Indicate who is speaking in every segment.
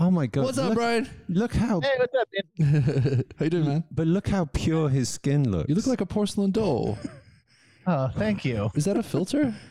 Speaker 1: Oh my god!
Speaker 2: What's up,
Speaker 1: look,
Speaker 2: Bryan?
Speaker 1: Look how,
Speaker 3: Hey, what's up, man?
Speaker 2: How you doing, man?
Speaker 1: but look how pure his skin looks.
Speaker 2: You look like a porcelain doll.
Speaker 3: Oh, thank you.
Speaker 2: Is that a filter?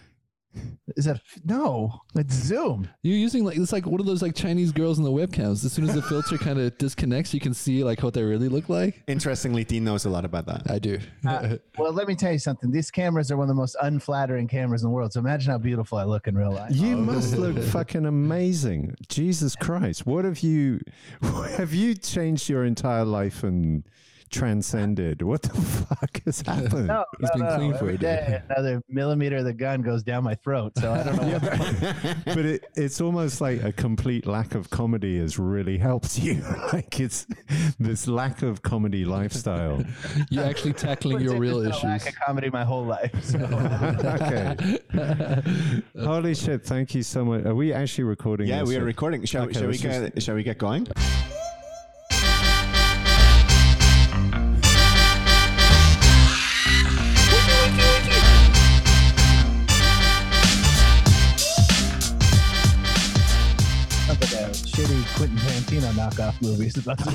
Speaker 3: Is that no? It's Zoom.
Speaker 2: You're using like it's like one of those like Chinese girls in the webcams. As soon as the filter kind of disconnects, you can see like what they really look like.
Speaker 4: Interestingly, Dean knows a lot about that.
Speaker 2: I do.
Speaker 3: Uh, well, let me tell you something. These cameras are one of the most unflattering cameras in the world. So imagine how beautiful I look in real life.
Speaker 1: You must look fucking amazing. Jesus Christ. What have you have you changed your entire life and transcended? What the fuck has happened?
Speaker 3: No,
Speaker 2: He's
Speaker 3: no,
Speaker 2: been
Speaker 3: no,
Speaker 2: clean for
Speaker 3: every
Speaker 2: a day.
Speaker 3: day, Another millimeter of the gun goes down my throat. So I don't know. what
Speaker 1: but it, it's almost like a complete lack of comedy has really helped you. like it's this lack of comedy lifestyle.
Speaker 2: You're actually tackling your real
Speaker 3: been a
Speaker 2: issues.
Speaker 3: lack of comedy my whole life. So.
Speaker 1: okay. Holy shit! Thank you so much. Are we actually recording?
Speaker 4: Yeah,
Speaker 1: this?
Speaker 4: we are recording. Shall,
Speaker 1: Okay,
Speaker 4: shall we
Speaker 1: let's just-
Speaker 4: shall we get going?
Speaker 3: Quentin Tarantino knockoff movies. is about to.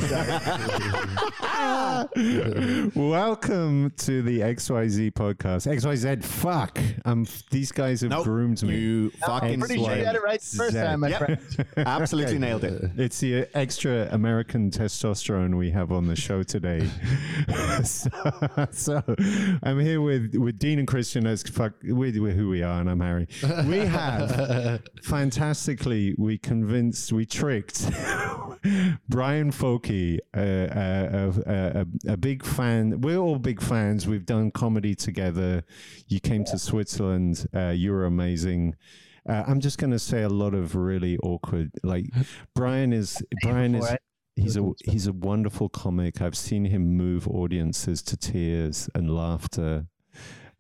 Speaker 1: Welcome to the XYZ podcast. XYZ, fuck. Um, these guys have
Speaker 4: Nope,
Speaker 1: groomed me.
Speaker 4: You fucking
Speaker 3: Pretty sure you got it right the first
Speaker 1: Zed.
Speaker 3: time, my
Speaker 4: Yep.
Speaker 3: friend.
Speaker 4: absolutely nailed it.
Speaker 1: It's the extra American testosterone we have on the show today. so, so I'm here with, with Dean and Christian as fuck with, with who we are, and I'm Harry. We have fantastically we convinced we tricked Bryan Vokey, uh, uh, a, a, a big fan. We're all big fans. We've done comedy together. You came to Switzerland. Uh, you were amazing. Uh, I'm just going to say a lot of really awkward. Like Bryan is Bryan is he's a he's a wonderful comic. I've seen him move audiences to tears and laughter.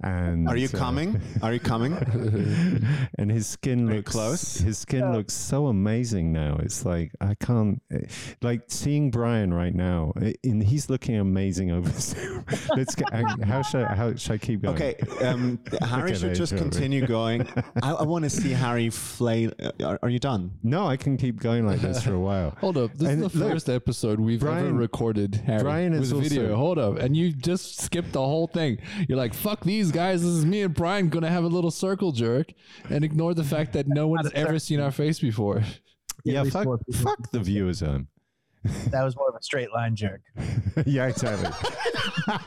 Speaker 1: And
Speaker 4: Are you
Speaker 1: uh,
Speaker 4: coming? Are you coming?
Speaker 1: and his skin
Speaker 4: Very
Speaker 1: looks
Speaker 4: close.
Speaker 1: His skin looks so amazing now. It's like I can't eh, like seeing Bryan right now. eh, And he's looking amazing over Zoom. Let's get. How should I, how should I keep going?
Speaker 4: Okay, um, Harry
Speaker 1: Okay,
Speaker 4: should just continue going. I, I want to see Harry flail. uh, Are, are you done?
Speaker 1: No, I can keep going like this for a while.
Speaker 2: Hold up. This
Speaker 1: And
Speaker 2: is the
Speaker 1: look,
Speaker 2: first episode we've ever recorded, Harry.
Speaker 1: Bryan is
Speaker 2: with video.
Speaker 1: also-
Speaker 2: Hold up. And you just skipped the whole thing. You're like, fuck these guys. This is me and Bryan going to have a little circle jerk and ignore the fact that no one's ever seen our face before.
Speaker 1: Yeah,
Speaker 3: least
Speaker 1: fuck,
Speaker 3: four people.
Speaker 1: fuck the viewers on.
Speaker 3: That was more of a straight line jerk.
Speaker 1: yeah, exactly.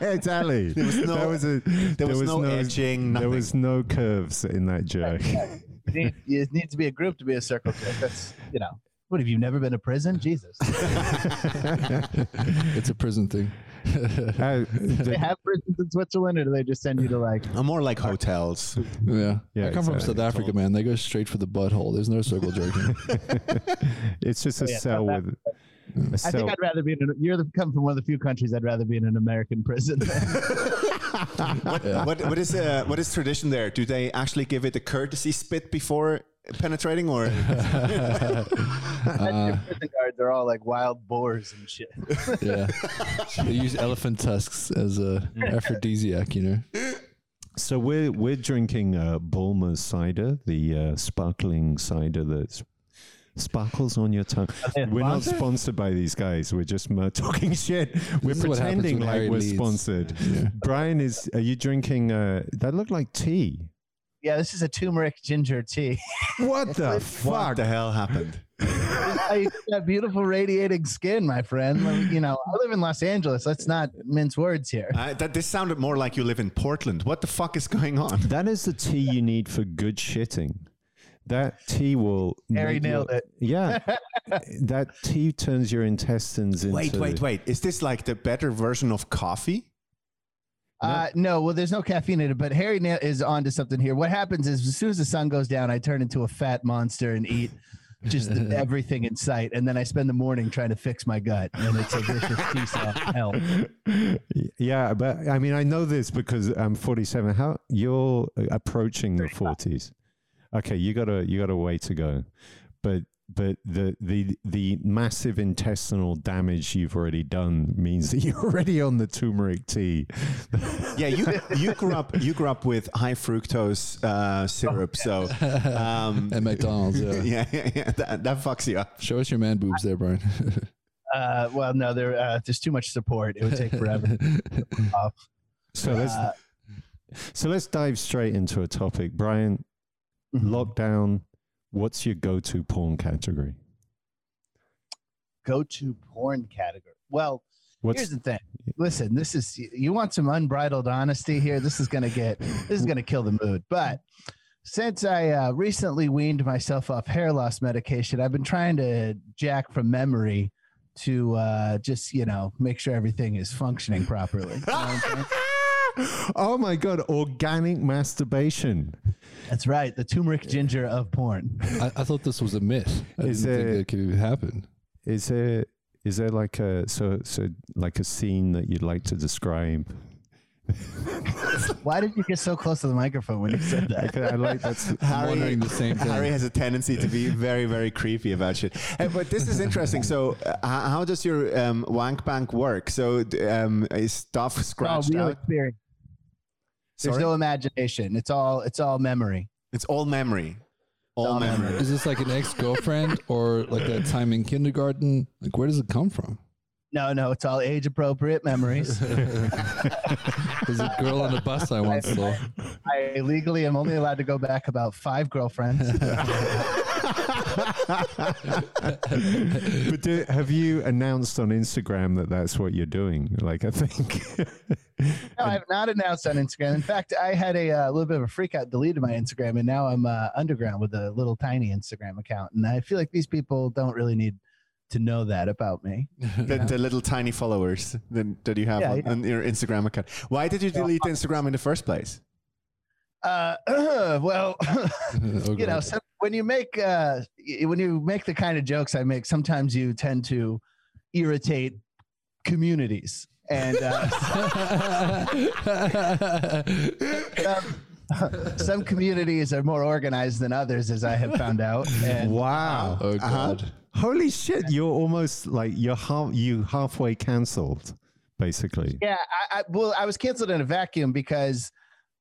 Speaker 1: exactly. There
Speaker 4: was no-
Speaker 1: there was, a,
Speaker 4: there was no edging,
Speaker 1: There was no curves in that jerk.
Speaker 3: You need, you need to be a group to be a circle jerk. That's you know. What have you never been to prison? Jesus.
Speaker 2: It's a prison thing.
Speaker 1: Uh,
Speaker 3: Do they have prisons in Switzerland, or do they just send you to like?
Speaker 4: I'm more like hotels.
Speaker 2: Yeah.
Speaker 1: Yeah,
Speaker 2: I come from. South Africa, man. They go straight for the butthole. There's no circle jerking.
Speaker 1: it's just a
Speaker 3: Oh, yeah,
Speaker 1: cell
Speaker 3: South
Speaker 1: with. A
Speaker 3: I
Speaker 1: cell.
Speaker 3: think I'd rather be in. An, you're the, come from one of the few countries I'd rather be in an American prison.
Speaker 4: what, what, what is uh, what is tradition there? Do they actually give it a courtesy spit before penetrating, or
Speaker 3: Imagine your prison guards are all like wild boars and shit.
Speaker 2: yeah. They use elephant tusks as a aphrodisiac, you know?
Speaker 1: So we're we're drinking uh, Bulmer's cider, the uh, sparkling cider that sparkles on your tongue. We're not sponsored by these guys. We're just mer- talking shit. We're
Speaker 2: This is what happens
Speaker 1: pretending like
Speaker 2: Harry
Speaker 1: we're
Speaker 2: leads.
Speaker 1: sponsored.
Speaker 2: Yeah.
Speaker 1: Bryan is. Are you drinking? Uh, that looked like tea.
Speaker 3: Yeah, this is a turmeric ginger tea.
Speaker 1: What the
Speaker 4: what
Speaker 1: fuck?
Speaker 4: the hell happened?
Speaker 3: I you beautiful radiating skin, my friend. Like, You know, I live in Los Angeles. Let's not mince words here.
Speaker 4: Uh, that this sounded more like you live in Portland. What the fuck is going on?
Speaker 1: That is the tea you need for good shitting. That tea will.
Speaker 3: Harry nailed
Speaker 1: your-
Speaker 3: it.
Speaker 1: Yeah, that tea turns your intestines into.
Speaker 4: Wait, wait, wait. Is this like the better version of coffee?
Speaker 3: Uh, no, well, there's no caffeine in it, but Harry is onto something here. What happens is, as soon as the sun goes down, I turn into a fat monster and eat just everything in sight, and then I spend the morning trying to fix my gut, and it's a vicious seesaw of hell.
Speaker 1: Yeah, but I mean, I know this because I'm 47. How you're approaching the 40s? Okay, you got a you got a way to go, but but the the the massive intestinal damage you've already done means that you're already on the turmeric tea.
Speaker 4: Yeah, you you grew up you grew up with high fructose uh, syrup, so um,
Speaker 2: At McDonald's, yeah.
Speaker 4: yeah, yeah, yeah, that, that fucks you up.
Speaker 2: Show us your man boobs there, Bryan.
Speaker 3: Uh, well, no, there uh, there's too much support. It would take forever. off.
Speaker 1: So let's
Speaker 3: Uh,
Speaker 1: so let's dive straight into a topic, Bryan.
Speaker 3: mhm.
Speaker 1: Lockdown. What's your go-to porn category?
Speaker 3: Go to porn category. Well,
Speaker 1: What's
Speaker 3: here's the thing. Listen, this is you want some unbridled honesty here. This is gonna get this is gonna kill the mood. But since I uh, recently weaned myself off hair loss medication, I've been trying to jack from memory to uh, just you know make sure everything is functioning properly. You know what I'm saying?
Speaker 1: oh my god, organic masturbation.
Speaker 3: That's right, the turmeric ginger of porn.
Speaker 2: I, I thought this was a myth. I
Speaker 1: Is
Speaker 2: didn't
Speaker 1: there-
Speaker 2: think that could even happen.
Speaker 1: Is there is there like a so so like a scene that you'd like to describe?
Speaker 3: Why did you get so close to the microphone when you said that?
Speaker 1: Okay, I like that's
Speaker 2: I'm wondering the same thing.
Speaker 4: Harry has a tendency to be very, very creepy about shit. Uh, but this is interesting. So, uh, how does your um, wank bank work? So, um, is stuff
Speaker 3: It's all
Speaker 4: scratched
Speaker 3: real
Speaker 4: out?
Speaker 3: experience. There's
Speaker 4: Sorry?
Speaker 3: no imagination. It's all it's all memory.
Speaker 4: It's all memory. All,
Speaker 3: all
Speaker 4: memory.
Speaker 3: memory.
Speaker 2: Is this like an ex girlfriend or like that time in kindergarten? Like, where does it come from?
Speaker 3: No, no, it's all age appropriate memories.
Speaker 2: There's a girl on the bus I once saw.
Speaker 3: I legally am only allowed to go back about five girlfriends.
Speaker 1: but do, have you announced on Instagram that that's what you're doing? Like, I think.
Speaker 3: No, I have not announced on Instagram. In fact, I had a uh, little bit of a freak out, deleted my Instagram, and now I'm uh, underground with a little tiny Instagram account. And I feel like these people don't really need to know that about me.
Speaker 4: the, the little tiny followers that, that you have
Speaker 3: Yeah,
Speaker 4: on,
Speaker 3: yeah.
Speaker 4: on your Instagram account. Why did you delete Instagram in the first place?
Speaker 3: Uh, well,
Speaker 2: Oh,
Speaker 3: you know, some, when you make uh, when you make the kind of jokes I make, sometimes you tend to irritate communities. And uh, some, some communities are more organized than others, as I have found out. And
Speaker 1: wow.
Speaker 2: oh
Speaker 4: Uh-huh.
Speaker 2: God.
Speaker 1: Holy shit! You're almost like you're half you halfway cancelled, basically.
Speaker 3: Yeah, I, I well, I was canceled in a vacuum because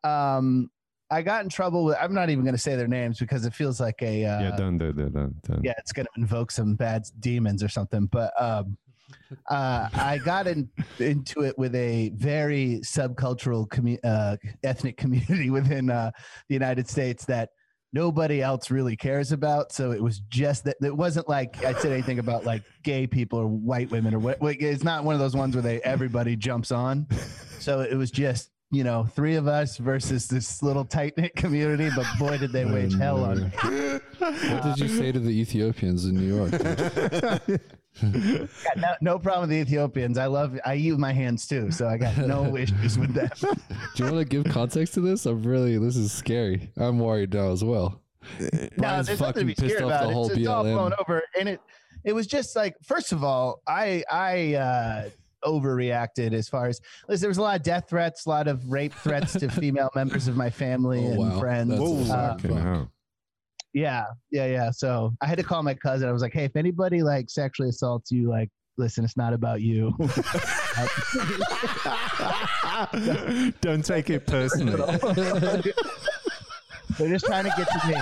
Speaker 3: um, I got in trouble with. I'm not even going to say their names because it feels like a. Uh,
Speaker 1: yeah, done, done, done, done, done.
Speaker 3: yeah, it's going to invoke some bad demons or something. But um, uh, I got in, into it with a very subcultural commu- uh, ethnic community within uh, the United States that nobody else really cares about. So it was just that it wasn't like I said anything about like gay people or white women or what. what- It's not one of those ones where they everybody jumps on. So it was just. You know, three of us versus this little tight knit community, but boy, did they wage hell on me.
Speaker 2: What did you say to the Ethiopians in New York? dude?
Speaker 3: No, no problem with the Ethiopians. I love. I use my hands too, so I got no issues with that.
Speaker 2: Do you want to give context to this? I'm really, this is scary. I'm worried now as well.
Speaker 3: no,
Speaker 2: Bryan's
Speaker 3: there's nothing to
Speaker 2: fucking
Speaker 3: be
Speaker 2: pissed
Speaker 3: scared
Speaker 2: off
Speaker 3: about.
Speaker 2: the whole
Speaker 3: it's, it's all
Speaker 2: BLM.
Speaker 3: blown over, and it it was just like first of all, I I uh, overreacted as far as listen, there was a lot of death threats, a lot of rape threats to female members of my family
Speaker 2: Oh,
Speaker 3: and
Speaker 2: wow.
Speaker 3: friends.
Speaker 2: That's
Speaker 4: Whoa.
Speaker 3: Uh,
Speaker 2: fuck.
Speaker 3: Yeah, yeah, yeah. So I had to call my cousin. I was like, hey, if anybody like sexually assaults you, like. Listen, it's not about you.
Speaker 1: Don't take it personally.
Speaker 3: They're just trying to get to me.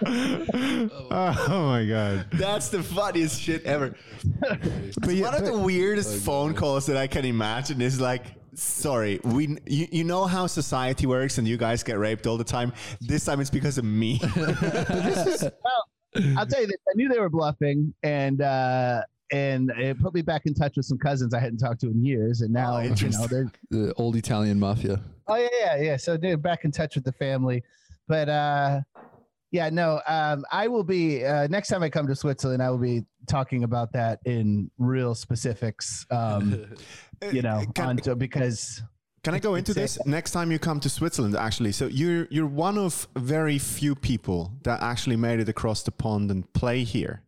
Speaker 1: oh my god!
Speaker 4: That's the funniest shit ever.
Speaker 1: But yeah,
Speaker 4: One of the weirdest phone calls that I can imagine is like, sorry, we you, you know how society works and you guys get raped all the time. This time it's because of me.
Speaker 3: I'll tell you this. I knew they were bluffing, and uh, and it put me back in touch with some cousins I hadn't talked to in years, and now
Speaker 4: Oh,
Speaker 3: you know they're
Speaker 2: The old Italian mafia.
Speaker 3: oh yeah yeah yeah. So they're back in touch with the family, but uh, yeah no. Um, I will be uh, next time I come to Switzerland. I will be talking about that in real specifics. Um, you know,
Speaker 4: Can-
Speaker 3: onto, because
Speaker 4: Can I go into this next time you come to Switzerland? Actually, so you're you're one of very few people that actually made it across the pond and play here.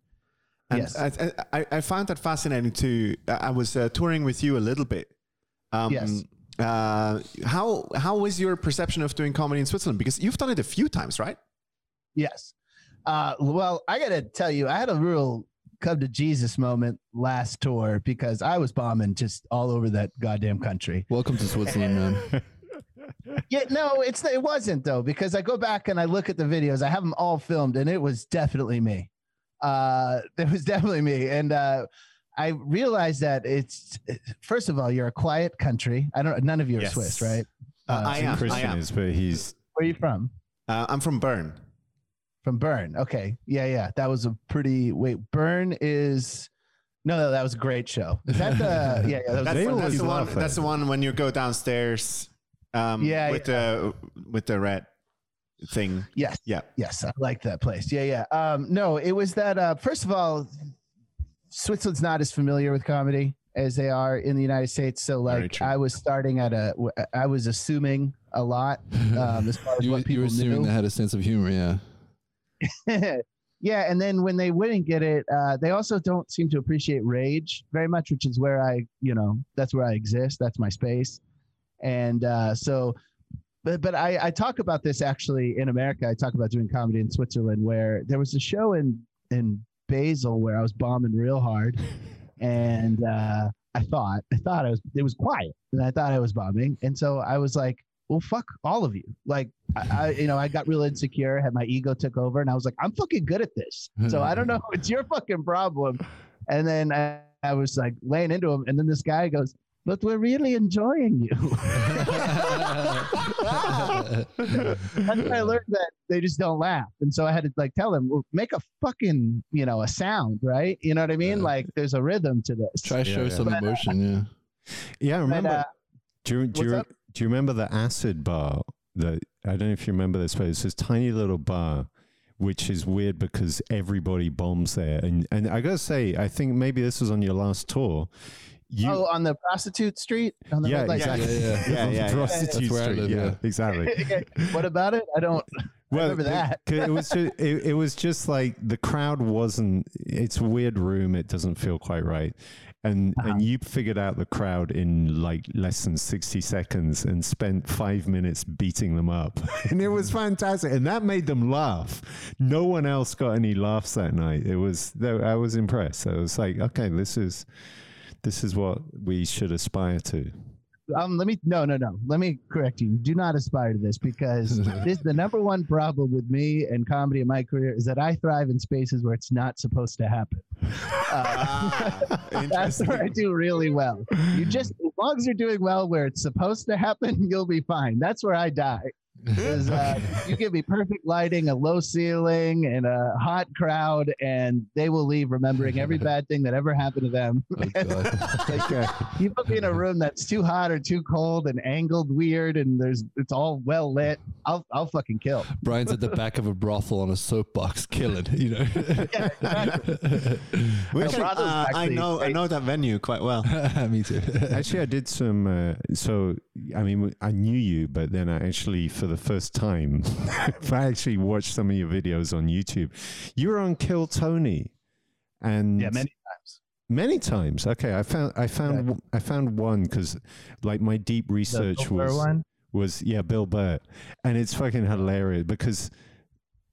Speaker 4: And
Speaker 3: Yes.
Speaker 4: I, I, I found that fascinating too. I was uh, touring with you a little bit. Um,
Speaker 3: Yes.
Speaker 4: Uh, how how was your perception of doing comedy in Switzerland? Because you've done it a few times, right?
Speaker 3: Yes. Uh, well, I got to tell you, I had a real come to Jesus moment last tour because I was bombing just all over that goddamn country.
Speaker 2: Welcome to Switzerland, man.
Speaker 3: Yeah, no, it's it wasn't though because I go back and I look at the videos. I have them all filmed, and it was definitely me. Uh, it was definitely me, and uh, I realized that it's first of all, you're a quiet country. I don't. None of you are
Speaker 4: Yes.
Speaker 3: Swiss, right?
Speaker 4: Uh, I am. I
Speaker 1: Christian
Speaker 4: am.
Speaker 1: is, but he's
Speaker 3: Where are you from?
Speaker 4: Uh, I'm from Bern.
Speaker 3: From Bern. Okay. Yeah, yeah. That was a pretty wait, Bern is no, no, that was a great show. Is that the yeah, yeah, that
Speaker 4: That's,
Speaker 1: They
Speaker 4: that's the one. That's the one when you go downstairs. Um,
Speaker 3: Yeah,
Speaker 4: with the with the red thing.
Speaker 3: yes.
Speaker 4: Yeah.
Speaker 3: Yes, I like that place. Yeah, yeah. Um, no, it was that uh first of all, Switzerland's not as familiar with comedy as they are in the United States. So like. I was starting at a I was assuming a lot um as far as
Speaker 2: you,
Speaker 3: what
Speaker 2: you were assuming
Speaker 3: knew.
Speaker 2: they had a sense of humor, yeah.
Speaker 3: yeah, and then when they wouldn't get it, uh, they also don't seem to appreciate rage very much, which is where I, you know, that's where I exist. That's my space, and uh, so, but but I, I talk about this actually in America. I talk about doing comedy in Switzerland, where there was a show in in Basel where I was bombing real hard, and uh, I thought I thought I was it was quiet, and I thought I was bombing, and so I was like. Well, fuck all of you. Like, I, I, you know, I got real insecure, had my ego took over, and I was like, I'm fucking good at this. So I don't know. It's your fucking problem. And then I, I was like laying into him, and then this guy goes, "But we're really enjoying you." That's when I learned that they just don't laugh, and so I had to like tell him, well, "Make a fucking, you know, a sound, right? You know what I mean?
Speaker 2: Yeah.
Speaker 3: Like, there's a rhythm to this."
Speaker 2: Try to
Speaker 1: Yeah,
Speaker 2: show
Speaker 1: yeah.
Speaker 2: some
Speaker 3: But, uh,
Speaker 2: emotion, yeah.
Speaker 1: yeah.
Speaker 3: But,
Speaker 1: Remember?
Speaker 3: uh,
Speaker 1: do you do
Speaker 3: what's
Speaker 1: you,
Speaker 3: up?
Speaker 1: Do you remember the acid bar? That I don't know if you remember this, but it's this tiny little bar, which is weird because everybody bombs there. And and I gotta say, I think maybe this was on your last tour. You,
Speaker 3: oh, on the prostitute street. On the
Speaker 1: yeah,
Speaker 3: red light
Speaker 1: exactly.
Speaker 2: Yeah, yeah.
Speaker 4: Yeah, yeah, yeah.
Speaker 1: Prostitute
Speaker 2: That's
Speaker 1: Street,
Speaker 2: live,
Speaker 1: yeah,
Speaker 2: yeah.
Speaker 1: exactly.
Speaker 3: what about it? I don't. remember
Speaker 1: the-
Speaker 3: that.
Speaker 1: 'cause it was just, it, it was just like the crowd wasn't. It's a weird room. It doesn't feel quite right, and
Speaker 3: Uh-huh.
Speaker 1: and you figured out the crowd in like less than sixty seconds and spent five minutes beating them up, and it was fantastic, and that made them laugh. No one else got any laughs that night. It was I was impressed. I was like, okay, this is this is what we should aspire to.
Speaker 3: Um, let me no no no. Let me correct you. Do not aspire to this because this the number one problem with me and comedy in my career is that i thrive in spaces where it's not supposed to happen. Uh, that's where i do really well. You just as long as you're doing well where it's supposed to happen you'll be fine. That's where i die 'Cause, uh, you give me perfect lighting a low ceiling and a hot crowd and they will leave remembering every bad thing that ever happened to them
Speaker 2: Oh, God.
Speaker 1: Okay.
Speaker 3: you put me in a room that's too hot or too cold and angled weird and there's it's all well lit i'll i'll fucking kill
Speaker 2: Bryan's at the back of a brothel on a soapbox killing, you know.
Speaker 4: We
Speaker 3: No,
Speaker 4: should-
Speaker 3: Prado's
Speaker 4: uh, I
Speaker 3: actually
Speaker 4: know I know that venue quite well.
Speaker 2: Me too.
Speaker 1: Actually, I did some. Uh, so, I mean, I knew you, but then I actually, for the first time, if I actually watched some of your videos on YouTube. You were on Kill Tony, and
Speaker 3: yeah many times
Speaker 1: many times. Okay, I found, I found, I found one because, like, my deep research was
Speaker 3: one
Speaker 1: was yeah, Bill Burr, and it's fucking hilarious because.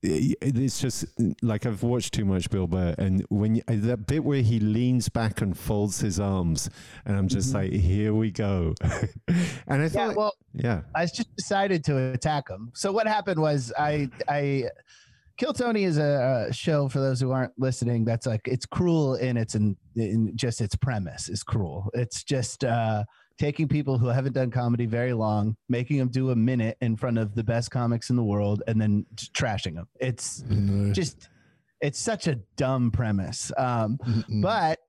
Speaker 1: I- It's just like I've watched too much Bill Burr, and when you, that bit where he leans back and folds his arms, and I'm just
Speaker 3: Mhm.
Speaker 1: like, here we go. and I
Speaker 3: yeah
Speaker 1: thought,
Speaker 3: well
Speaker 1: yeah,
Speaker 3: i just decided to attack him so what happened was i i kill tony is a, a show for those who aren't listening that's like it's cruel in its in, in just its premise is cruel it's just uh taking people who haven't done comedy very long making them do a minute in front of the best comics in the world and then just trashing them it's just it's such a dumb premise. Um but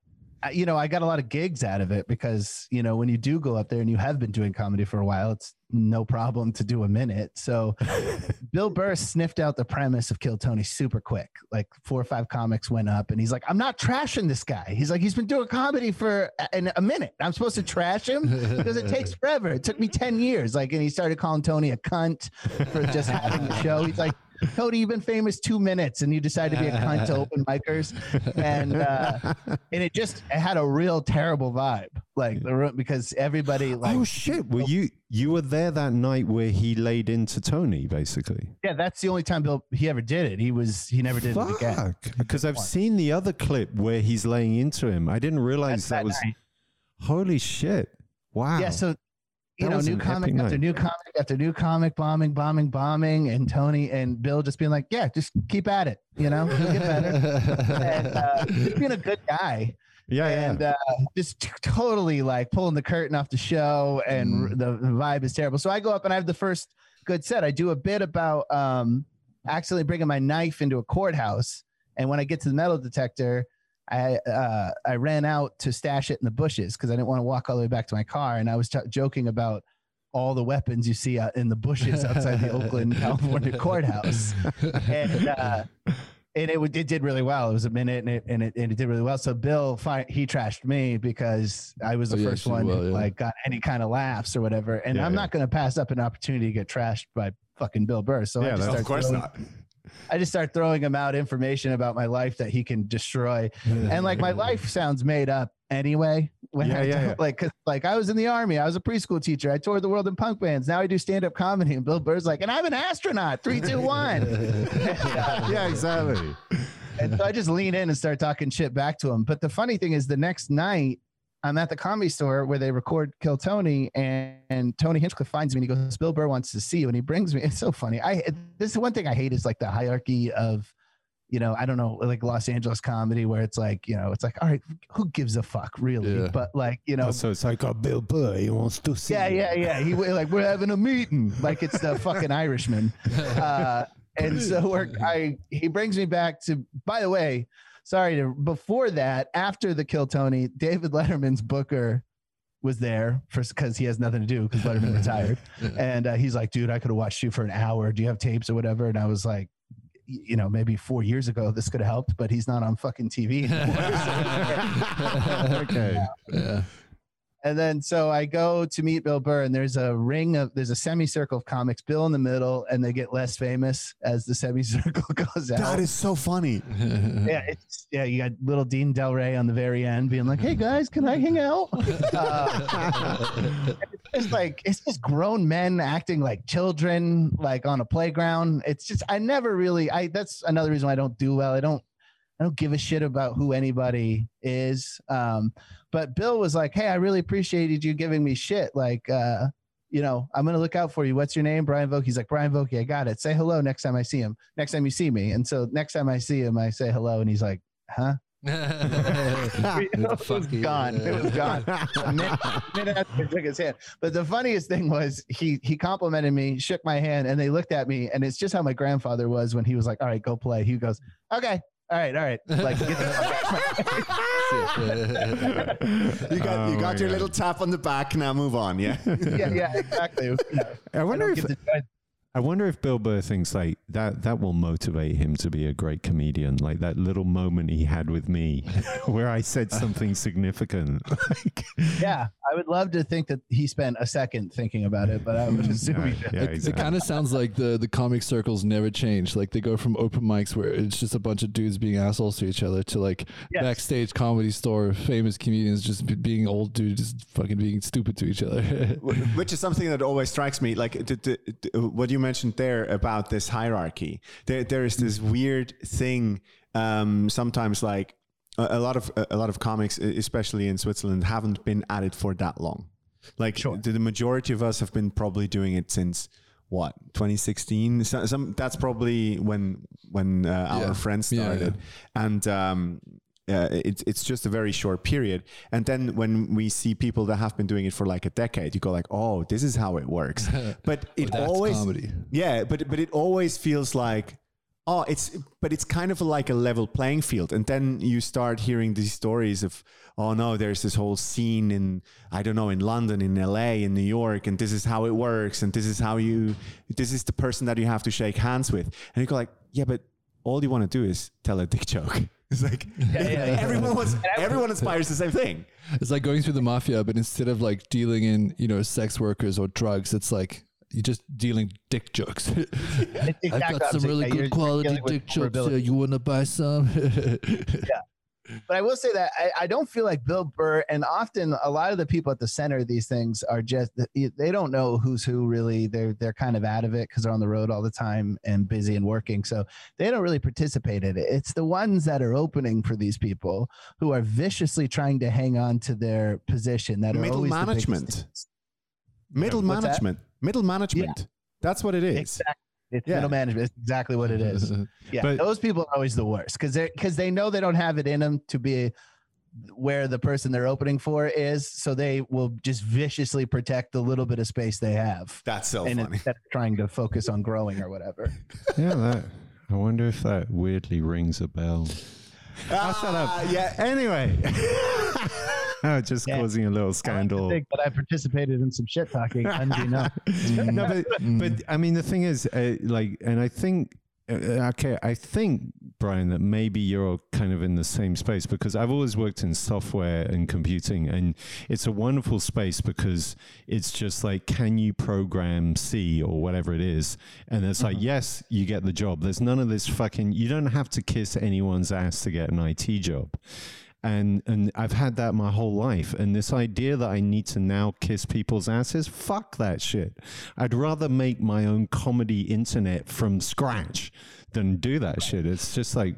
Speaker 3: you know i got a lot of gigs out of it because you know when you do go up there and you have been doing comedy for a while it's no problem to do a minute. So bill burr sniffed out the premise of kill tony super quick. Like four or five comics went up and he's like i'm not trashing this guy. He's like he's been doing comedy for a, in a minute. I'm supposed to trash him? Because it takes forever. It took me 10 years. Like and he started calling tony a cunt for just having the show. He's like Cody, you've been famous two minutes, and you decided to be a cunt to open micers, and uh, and it just it had a real terrible vibe, like the room because everybody like
Speaker 1: oh shit! Were you you were there that night where he laid into Tony, basically?
Speaker 3: yeah, that's the only time Bill he ever did it. He was he never did it again.
Speaker 1: Because I've seen the other clip where he's laying into him. I didn't realize
Speaker 3: That's
Speaker 1: that
Speaker 3: that
Speaker 1: was. Holy shit! Wow.
Speaker 3: Yeah, so you know, new comic after
Speaker 1: night.
Speaker 3: new comic after new comic, bombing, bombing, bombing, and Tony and Bill just being like, "Yeah, just keep at it," you know, you'll get better. and uh, just being a good guy,
Speaker 1: yeah, yeah.
Speaker 3: and uh, just t- totally like pulling the curtain off the show, and
Speaker 1: Mm.
Speaker 3: the, the vibe is terrible. So I go up and I have the first good set. I do a bit about um, accidentally bringing my knife into a courthouse, and when I get to the metal detector. I uh, I ran out to stash it in the bushes because I didn't want to walk all the way back to my car, and I was t- joking about all the weapons you see out in the bushes outside the Oakland, California courthouse, and uh, and it, would- it did really well. It was a minute, and it and it, and it did really well. So Bill, fi- he trashed me because I was the
Speaker 2: Oh,
Speaker 3: first
Speaker 2: she
Speaker 3: one
Speaker 2: will,
Speaker 3: who
Speaker 2: yeah.
Speaker 3: like got any kind of laughs or whatever. And
Speaker 1: Yeah,
Speaker 3: I'm
Speaker 1: yeah.
Speaker 3: not going to pass up an opportunity to get trashed by fucking Bill Burr. So I
Speaker 1: Yeah,
Speaker 3: just
Speaker 1: that's-
Speaker 3: start
Speaker 4: Of course
Speaker 3: throwing-
Speaker 4: not.
Speaker 3: I just start throwing him out information about my life that he can destroy. And like my life sounds made up anyway. When
Speaker 1: Yeah,
Speaker 3: I
Speaker 1: yeah, yeah.
Speaker 3: like 'cause, like I was in the army, I was a preschool teacher. I toured the world in punk bands. Now I do stand up comedy. And Bill Burr's like, and I'm an astronaut. Three, two, one.
Speaker 1: yeah, exactly.
Speaker 3: and so I just lean in and start talking shit back to him. But the funny thing is, the next night I'm at the comedy store where they record Kill Tony, and, and Tony Hinchcliffe finds me and he goes, "Bill Burr wants to see you," and he brings me. It's so funny. I this is one thing I hate is like the hierarchy of. You know, I don't know, like Los Angeles comedy, where it's like, you know, it's like, all right, who gives a fuck, really?
Speaker 2: Yeah.
Speaker 3: But like, you know,
Speaker 1: so it's like, oh, Bill Burr, he wants to see.
Speaker 3: yeah,
Speaker 1: you.
Speaker 3: yeah, yeah. He like we're having a meeting, like it's the fucking Irishman. Uh, and so we're, I he brings me back to. By the way, sorry to before that, after the Kill Tony, David Letterman's Booker was there for because he has nothing to do because Letterman retired, and uh, he's like, dude, I could have watched you for an hour. Do you have tapes or whatever? And I was like. You know, maybe four years ago this could have helped, but he's not on fucking TV. anymore.
Speaker 1: okay.
Speaker 2: yeah.
Speaker 3: And then so I go to meet Bill Burr, and there's a ring of there's a semicircle of comics, Bill in the middle, and they get less famous as the semicircle goes out.
Speaker 4: That is so funny.
Speaker 3: yeah, it's yeah. You got little Dean Delray on the very end, being like, "Hey guys, can I hang out?" Uh, it's like it's just grown men acting like children, like on a playground. It's just I never really. I that's another reason why I don't do well. I don't. I don't give a shit about who anybody is. Um, but Bill was like, "Hey, I really appreciated you giving me shit. Like, uh, you know, I'm gonna look out for you. What's your name, Bryan Vokey?" He's like, "Bryan Vokey. I got it. Say hello next time I see him. Next time you see me." And so next time I see him, I say hello, and he's like, "Huh?" it was
Speaker 2: you.
Speaker 3: gone. It was gone. A minute, minute after I took his hand. But the funniest thing was he he complimented me, shook my hand, and they looked at me, and it's just how my grandfather was when he was like, "All right, go play." He goes, "Okay." All right, all right. Like, get the fuck out.
Speaker 4: You got
Speaker 1: Oh
Speaker 4: you got your
Speaker 1: God.
Speaker 4: little tap on the back. Now move on. Yeah.
Speaker 3: yeah, yeah, exactly. You know,
Speaker 1: I
Speaker 3: I
Speaker 1: wonder
Speaker 3: don't
Speaker 1: if
Speaker 3: get to join
Speaker 1: I wonder if Bill Burr thinks like that that will motivate him to be a great comedian. Like that little moment he had with me where I said something significant. Like,
Speaker 3: Yeah, I would love to think that he spent a second thinking about it, but I would assume he
Speaker 1: yeah,
Speaker 3: did.
Speaker 1: yeah,
Speaker 2: It,
Speaker 1: exactly.
Speaker 2: kind of sounds like the the comic circles never change. Like they go from open mics where it's just a bunch of dudes being assholes to each other to like
Speaker 3: Yes.
Speaker 2: backstage comedy store famous comedians just being old dudes fucking being stupid to each other.
Speaker 4: Which is something that always strikes me like the, the, the- what you mentioned there about this hierarchy. There, there is this weird thing um, sometimes like a, a lot of a lot of comics especially in switzerland haven't been at it for that long. Like the, the majority of us have been probably doing it since what 2016 so, some that's probably when when uh, our
Speaker 2: Yeah.
Speaker 4: friends
Speaker 2: Yeah,
Speaker 4: started. And um uh, it's it's just a very short period, and then when we see people that have been doing it for like a decade, you go like, "Oh, this is how it works." But it always,
Speaker 2: comedy.
Speaker 4: yeah, but but it always feels like, oh, it's but it's kind of like a level playing field, and then you start hearing these stories of, oh no, there's this whole scene in I don't know in London, in L.A., in New York, and this is how it works, and this is how you, this is the person that you have to shake hands with, and you go like, yeah, but all you want to do is tell a dick joke. It's like
Speaker 3: yeah, yeah.
Speaker 4: everyone was everyone aspires the same thing.
Speaker 2: It's like going through the mafia, but instead of like dealing in, you know, sex workers or drugs, it's like You're just dealing dick jokes. I've got some really good quality dick jokes. here. You want to buy some?
Speaker 3: But I will say that I, I don't feel like Bill Burr, and often a lot of the people at the center of these things are just they don't know who's who really. They're they're kind of out of it because they're on the road all the time and busy and working, so they don't really participate in it. It's the ones that are opening for these people who are viciously trying to hang on to their position. That are
Speaker 4: Middle
Speaker 3: always the biggest
Speaker 4: management. Middle management. Middle management. That's what it is.
Speaker 3: Exactly. It's
Speaker 4: Yeah.
Speaker 3: middle management. It's exactly what it is. Yeah,
Speaker 1: But-
Speaker 3: those people are always the worst because they because they know they don't have it in them to be where the person they're opening for is, so they will just viciously protect the little bit of space they have,
Speaker 4: That's so
Speaker 3: and
Speaker 4: funny.
Speaker 3: instead of trying to focus on growing or whatever.
Speaker 1: Yeah, that. I wonder if that weirdly rings a bell.
Speaker 4: Ah,
Speaker 1: shut up.
Speaker 4: Yeah.
Speaker 1: Anyway, just
Speaker 3: Yeah.
Speaker 1: causing a little
Speaker 3: I like
Speaker 1: scandal.
Speaker 3: think that I participated in some shit talking
Speaker 1: no, but but I mean the thing is, uh, like, and I think. Uh, okay, I think Bryan that maybe you're kind of in the same space because I've always worked in software and computing, and it's a wonderful space because it's just like, can you program C or whatever it is? And it's like, yes, you get the job. There's none of this fucking. You don't have to kiss anyone's ass to get an IT job and and I've had that my whole life. And this idea that I need to now kiss people's asses, fuck that shit. I'd rather make my own comedy internet from scratch than do that shit. It's just like,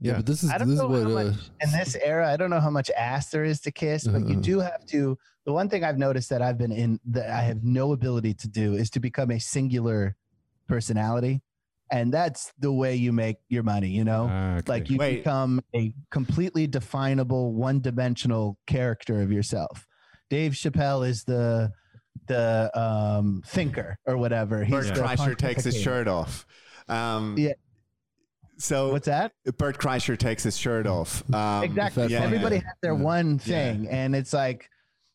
Speaker 2: Yeah,
Speaker 1: yeah,
Speaker 2: but this is
Speaker 3: I don't
Speaker 2: this is
Speaker 3: know
Speaker 2: what
Speaker 3: how
Speaker 2: uh,
Speaker 3: much in this era. I don't know how much ass there is to kiss, but you
Speaker 2: Uh-uh.
Speaker 3: do have to. The one thing I've noticed that I've been in that I have no ability to do is to become a singular personality, and that's the way you make your money. You know,
Speaker 1: okay.
Speaker 3: like you
Speaker 4: Wait.
Speaker 3: become a completely definable, one-dimensional character of yourself. Dave Chappelle is the the um, thinker or whatever. He's
Speaker 4: Bert Kreischer takes his shirt off. Um,
Speaker 3: Yeah.
Speaker 4: So
Speaker 3: What's that?
Speaker 4: Bert Kreischer takes his shirt off. Um,
Speaker 3: exactly.
Speaker 4: yeah,
Speaker 3: Everybody
Speaker 4: yeah.
Speaker 3: has their
Speaker 2: Yeah.
Speaker 3: one
Speaker 4: Yeah.
Speaker 3: thing, and it's like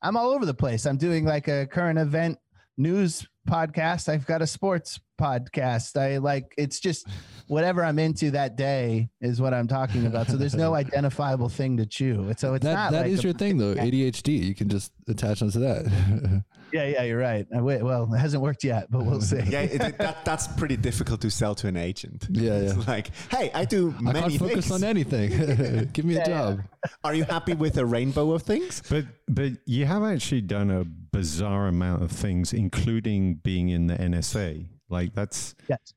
Speaker 3: I'm all over the place. I'm doing like a current event news podcast. I've got a sports podcast. I like it's just whatever I'm into that day is what I'm talking about. So there's no identifiable thing to chew. It's so it's
Speaker 2: that
Speaker 3: not
Speaker 2: that
Speaker 3: like
Speaker 2: is
Speaker 3: a-
Speaker 2: your thing though. ADHD. You can just attach onto that.
Speaker 3: yeah yeah you're right. I wait. Well, it hasn't worked yet, but we'll see.
Speaker 4: Yeah, it, it- that, that's pretty difficult to sell to an agent.
Speaker 2: Yeah,
Speaker 4: It's
Speaker 2: yeah.
Speaker 4: like, hey, I do
Speaker 2: I
Speaker 4: many
Speaker 2: can't focus
Speaker 4: things.
Speaker 2: on anything. Give me a
Speaker 3: Yeah, yeah.
Speaker 2: job.
Speaker 4: Are you happy with a rainbow of things?
Speaker 1: But but you have actually done a bizarre amount of things, including being in the NSA. Like that's,
Speaker 3: Yes.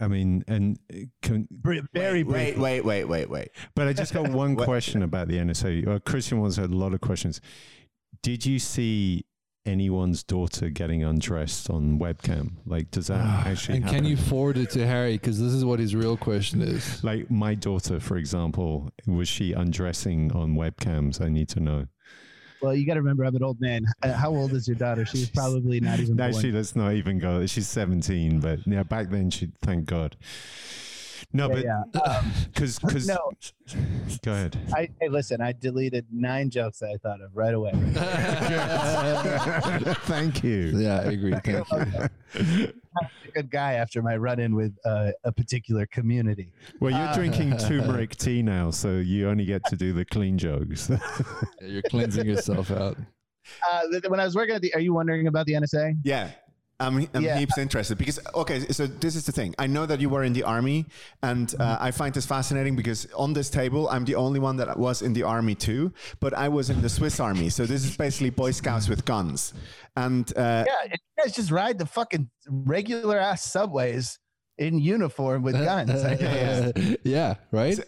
Speaker 1: I mean, and can,
Speaker 3: Br- Very
Speaker 4: wait,
Speaker 3: briefly.
Speaker 4: wait, wait, wait, wait.
Speaker 1: But I just got one question about the NSA. Uh, Christian wants a lot of questions. Did you see anyone's daughter getting undressed on webcam? Like, does that actually
Speaker 2: and
Speaker 1: happen?
Speaker 2: can you forward it to Harry? Because this is what his real question is.
Speaker 1: like my daughter, for example, was she undressing on webcams? I need to know.
Speaker 3: Well, you got to remember, I'm an old man. Uh, how old is your daughter? She's probably not even born.
Speaker 1: Actually, let's not even go. She's 17, but yeah, back then she, thank God. No,
Speaker 3: Yeah,
Speaker 1: but
Speaker 3: yeah. Um,
Speaker 1: because, because,
Speaker 3: no.
Speaker 1: go ahead.
Speaker 3: I hey, listen. I deleted nine jokes that I thought of right away.
Speaker 1: thank you.
Speaker 2: yeah, I agree. Thank you.
Speaker 3: a good guy after my run-in with uh, a particular community.
Speaker 1: Well, you're
Speaker 3: Uh,
Speaker 1: drinking turmeric tea now, so you only get to do the clean jokes.
Speaker 2: Yeah, you're cleansing yourself out.
Speaker 3: Uh, when I was working at the, are you wondering about the NSA?
Speaker 4: Yeah. I'm, I'm
Speaker 3: Yeah.
Speaker 4: heaps interested because okay so this is the thing i know that you were in the army and uh, i find this fascinating because on this table i'm the only one that was in the army too but i was in the swiss army so this is basically boy scouts with guns and uh,
Speaker 3: Yeah, you guys just ride the fucking regular ass subways in uniform with guns. I
Speaker 2: yeah, right?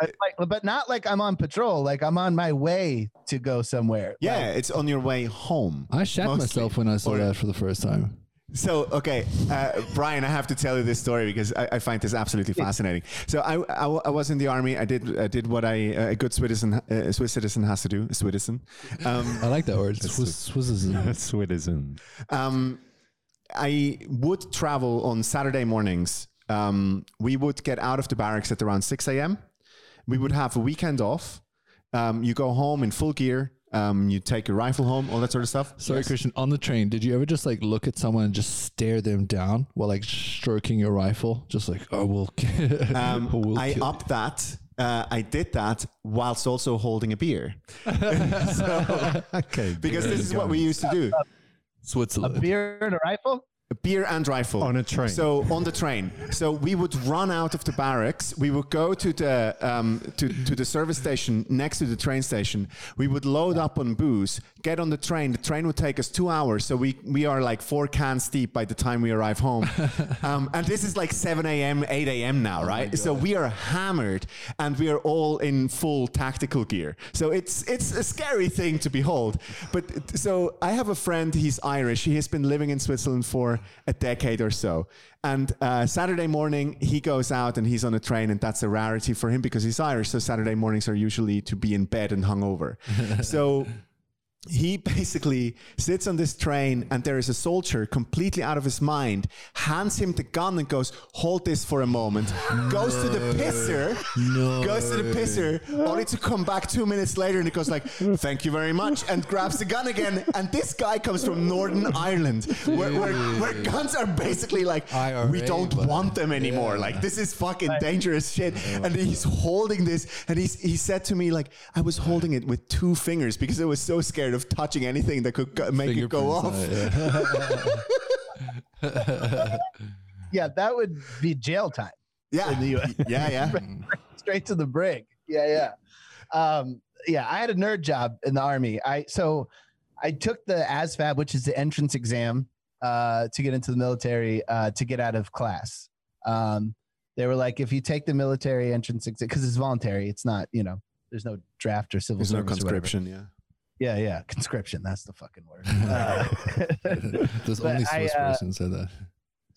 Speaker 3: like, but not like I'm on patrol. Like I'm on my way to go somewhere.
Speaker 4: yeah
Speaker 3: Like,
Speaker 4: it's on your way home
Speaker 2: I shat
Speaker 4: Mostly.
Speaker 2: myself when I saw
Speaker 4: Or-
Speaker 2: that for the first time.
Speaker 4: So okay, uh, Bryan, I have to tell you this story because I, I find this absolutely fascinating. So I, I, was in the army. I did I did what I a good Swiss citizen uh, Swiss citizen has to do. A citizen. Um,
Speaker 2: I like that word. Swiss, Swissism.
Speaker 1: Switzerland.
Speaker 4: um, I would travel on Saturday mornings. Um, we would get out of the barracks at around six a.m. We would have a weekend off. Um, you go home in full gear. Um, you take your rifle home, all that sort of stuff.
Speaker 2: Sorry,
Speaker 4: Yes.
Speaker 2: Christian. On the train, did you ever just like look at someone and just stare them down while like stroking your rifle? Just like, oh, we'll.
Speaker 4: Um,
Speaker 2: we'll
Speaker 4: I
Speaker 2: kill-
Speaker 4: upped that. Uh, I did that whilst also holding a beer. so,
Speaker 1: Okay.
Speaker 4: because this is what we used to do.
Speaker 2: Switzerland.
Speaker 3: A beer and a rifle.
Speaker 4: Beer and rifle
Speaker 1: On a train.
Speaker 4: So on the train. So we would run out of the barracks. We would go to the um, to, to the service station next to the train station. We would load up on booze, get on the train. The train would take us two hours. So we we are like four cans deep by the time we arrive home. um, and this is like 7 a.m., 8 a.m. now, right? so we are hammered and we are all in full tactical gear. So it's it's a scary thing to behold. But so I have a friend. He's Irish. He has been living in Switzerland for a decade or so. And uh, Saturday morning, he goes out and he's on a train, and that's a rarity for him because he's Irish. So Saturday mornings are usually to be in bed and hungover. so he basically sits on this train and there is a soldier completely out of his mind hands him the gun and goes hold this for a moment. Goes to the pisser goes to the pisser only to come back two minutes later and he goes like thank you very much and grabs the gun again. And this guy comes from northern ireland where, where, where guns are basically like
Speaker 2: IRA,
Speaker 4: we don't want them anymore.
Speaker 2: Yeah.
Speaker 4: like this is fucking dangerous shit. And he's holding this and he's he said to me like i was holding it with two fingers because i was so scared of touching anything that could go- make it go off
Speaker 2: Fingerprints on it, yeah.
Speaker 3: Yeah, that would be jail time.
Speaker 4: yeah
Speaker 3: in the US.
Speaker 4: yeah yeah
Speaker 3: straight to the brig. Yeah, yeah. Um, yeah, I had a nerd job in the army. I so I took the ASVAB, which is the entrance exam, uh, to get into the military, uh, to get out of class. Um, they were like, if you take the military entrance exam, because it's voluntary, it's not, you know, there's no draft or civil
Speaker 4: there's no
Speaker 3: service or whatever.
Speaker 4: conscription yeah
Speaker 3: Yeah, yeah, conscription. That's the fucking word. Uh,
Speaker 2: This
Speaker 3: But
Speaker 2: only
Speaker 3: I,
Speaker 2: Swiss
Speaker 3: uh,
Speaker 2: person said that.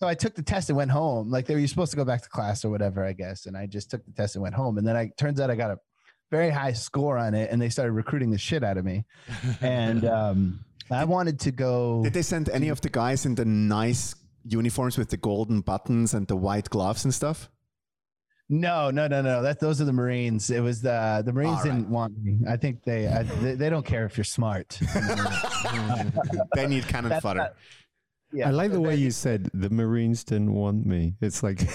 Speaker 3: so I took the test and went home. Like they were supposed to go back to class or whatever, I guess. And I just took the test and went home. And then I turns out I got a very high score on it, and they started recruiting the shit out of me. And um, I wanted to go.
Speaker 4: did they send any of the guys in the nice uniforms with the golden buttons and the white gloves and stuff
Speaker 3: No, no, no, no. That those are the Marines. It was the the Marines
Speaker 4: All right.
Speaker 3: didn't want me. I think they I, they, they don't care if you're smart.
Speaker 4: they need cannon
Speaker 3: That's
Speaker 4: fodder
Speaker 3: not- yeah,
Speaker 1: I like the way you said the Marines didn't want me. It's like,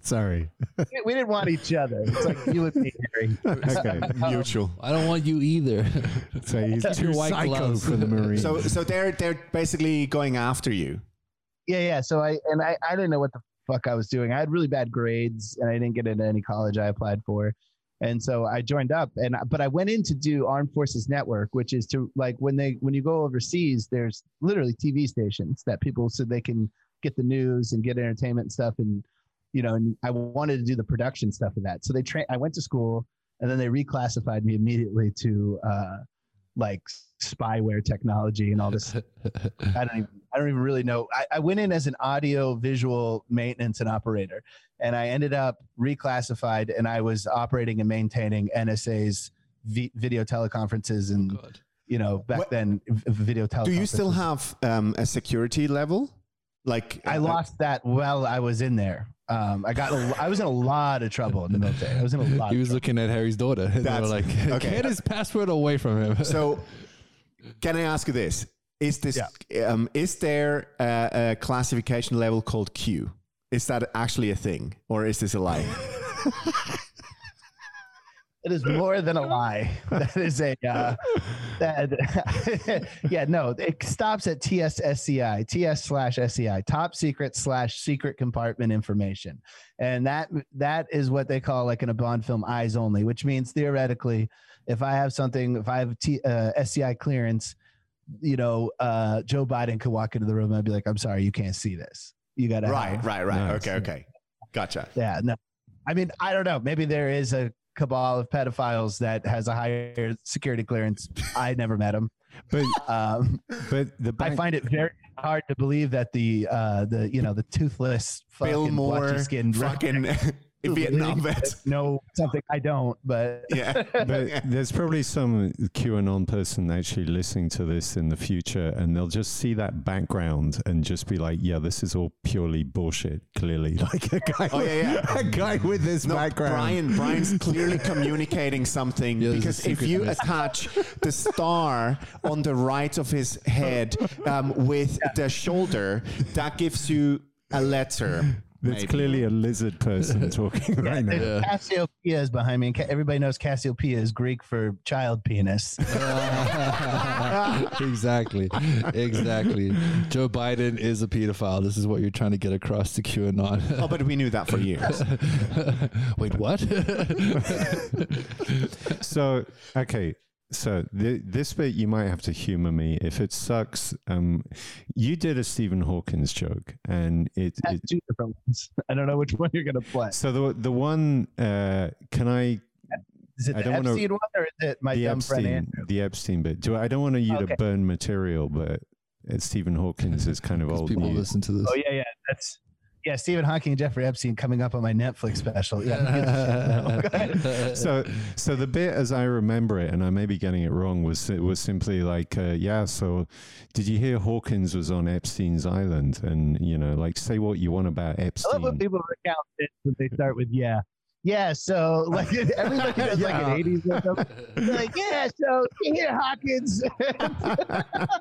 Speaker 1: sorry.
Speaker 3: we, we didn't want each other. It's like you and me, Harry.
Speaker 1: okay.
Speaker 4: mutual
Speaker 2: I don't want you either.
Speaker 1: So he's
Speaker 2: Keep
Speaker 1: too
Speaker 2: white
Speaker 1: psycho
Speaker 2: gloves.
Speaker 1: for the Marines.
Speaker 4: so so they're they're basically going after you
Speaker 3: Yeah, yeah. So I and I, I didn't know what the fuck I was doing. I had really bad grades and I didn't get into any college I applied for. And so I joined up and but I went in to do Armed Forces Network, which is to like when they when you go overseas, there's literally TV stations that people so they can get the news and get entertainment and stuff and you know, and I wanted to do the production stuff of that. So they train I went to school and then they reclassified me immediately to uh like spyware technology and all this I don't even I don't even really know. I, I went in as an audio visual maintenance and operator, and I ended up reclassified, and I was operating and maintaining NSA's v- video teleconferences and
Speaker 2: God.
Speaker 3: you know back
Speaker 4: What-
Speaker 3: then video teleconferences.
Speaker 4: do you still have um, a security level like
Speaker 3: I
Speaker 4: uh,
Speaker 3: lost that while I was in there. Um, I got a, I was in a lot of trouble in the military. I was in a lot.
Speaker 2: He
Speaker 3: of
Speaker 2: was
Speaker 3: trouble.
Speaker 2: looking at Harry's daughter. They were like,
Speaker 4: okay.
Speaker 2: get his password away from him.
Speaker 4: So, can I ask you this? Is this um, is there a, a classification level called Q? Is that actually a thing, or is this a lie?
Speaker 3: It is more than a lie. That is a uh, that yeah no. It stops at TSSCI, TS slash SCI, top secret slash secret compartment information, and that that is what they call like in a Bond film eyes only, which means theoretically, if I have something, if I have T, uh, SCI clearance, you know, uh, Joe Biden could walk into the room and be like, I'm sorry, you can't see this. You got to
Speaker 4: right, right, right.
Speaker 1: Nice.
Speaker 4: Okay, okay, gotcha.
Speaker 3: yeah, no. I mean, I don't know. Maybe there is a cabal of pedophiles that has a higher security clearance. I never met them.
Speaker 1: but
Speaker 3: Um,
Speaker 1: but the
Speaker 3: I find it very hard to believe that the uh, the you know the toothless
Speaker 4: Bill
Speaker 3: fucking
Speaker 4: Moore,
Speaker 3: blotchy skinned
Speaker 4: fucking Vietnam vet.
Speaker 3: No, something I don't, but
Speaker 4: Yeah,
Speaker 1: but there's probably some QAnon person actually listening to this in the future, and they'll just see that background and just be like, "Yeah, this is all purely bullshit." Clearly, like a guy,
Speaker 4: Oh, yeah, yeah.
Speaker 1: a guy with this
Speaker 4: No,
Speaker 1: background.
Speaker 4: Bryan, Bryan's clearly communicating something
Speaker 2: Yeah,
Speaker 4: because if you
Speaker 2: message.
Speaker 4: attach the star on the right of his head um, with the shoulder, that gives you a letter.
Speaker 1: That's
Speaker 4: maybe.
Speaker 1: clearly a lizard person talking right now.
Speaker 3: There's Cassiopeia is behind me. and Ca- Everybody knows Cassiopeia is Greek for child penis.
Speaker 2: exactly. Exactly. Joe Biden is a pedophile. This is what you're trying to get across to QAnon.
Speaker 4: Oh, but we knew that for years.
Speaker 2: Wait, what?
Speaker 1: So, okay. So th- this bit you might have to humor me if it sucks. Um, you did a Stephen Hawkins joke, and it,
Speaker 3: That's
Speaker 1: it
Speaker 3: two different ones. I don't know which one you're gonna play.
Speaker 1: so the the one uh, can I
Speaker 3: Is it
Speaker 1: I
Speaker 3: the
Speaker 1: don't wanna-
Speaker 3: Epstein one or is it my
Speaker 1: the
Speaker 3: dumb friend Andrew?
Speaker 1: the Epstein bit? Do I, I don't want you
Speaker 3: Okay.
Speaker 1: to burn material, but Stephen Hawkins is kind of old
Speaker 2: people
Speaker 1: news.
Speaker 2: listen to this.
Speaker 3: Oh yeah, yeah. That's yeah. Stephen Hawking and Jeffrey Epstein coming up on my Netflix special. Yeah, who gives a shit now? Go ahead.
Speaker 1: so so the bit as I remember it, and I may be getting it wrong, was it was simply like, uh, yeah. So did you hear Hawkins was on Epstein's island? And you know, like, say what you want about Epstein.
Speaker 3: I love when people recount it when they start with yeah. Yeah, so like everybody does like an 80s or like, yeah, so here, Hawkins.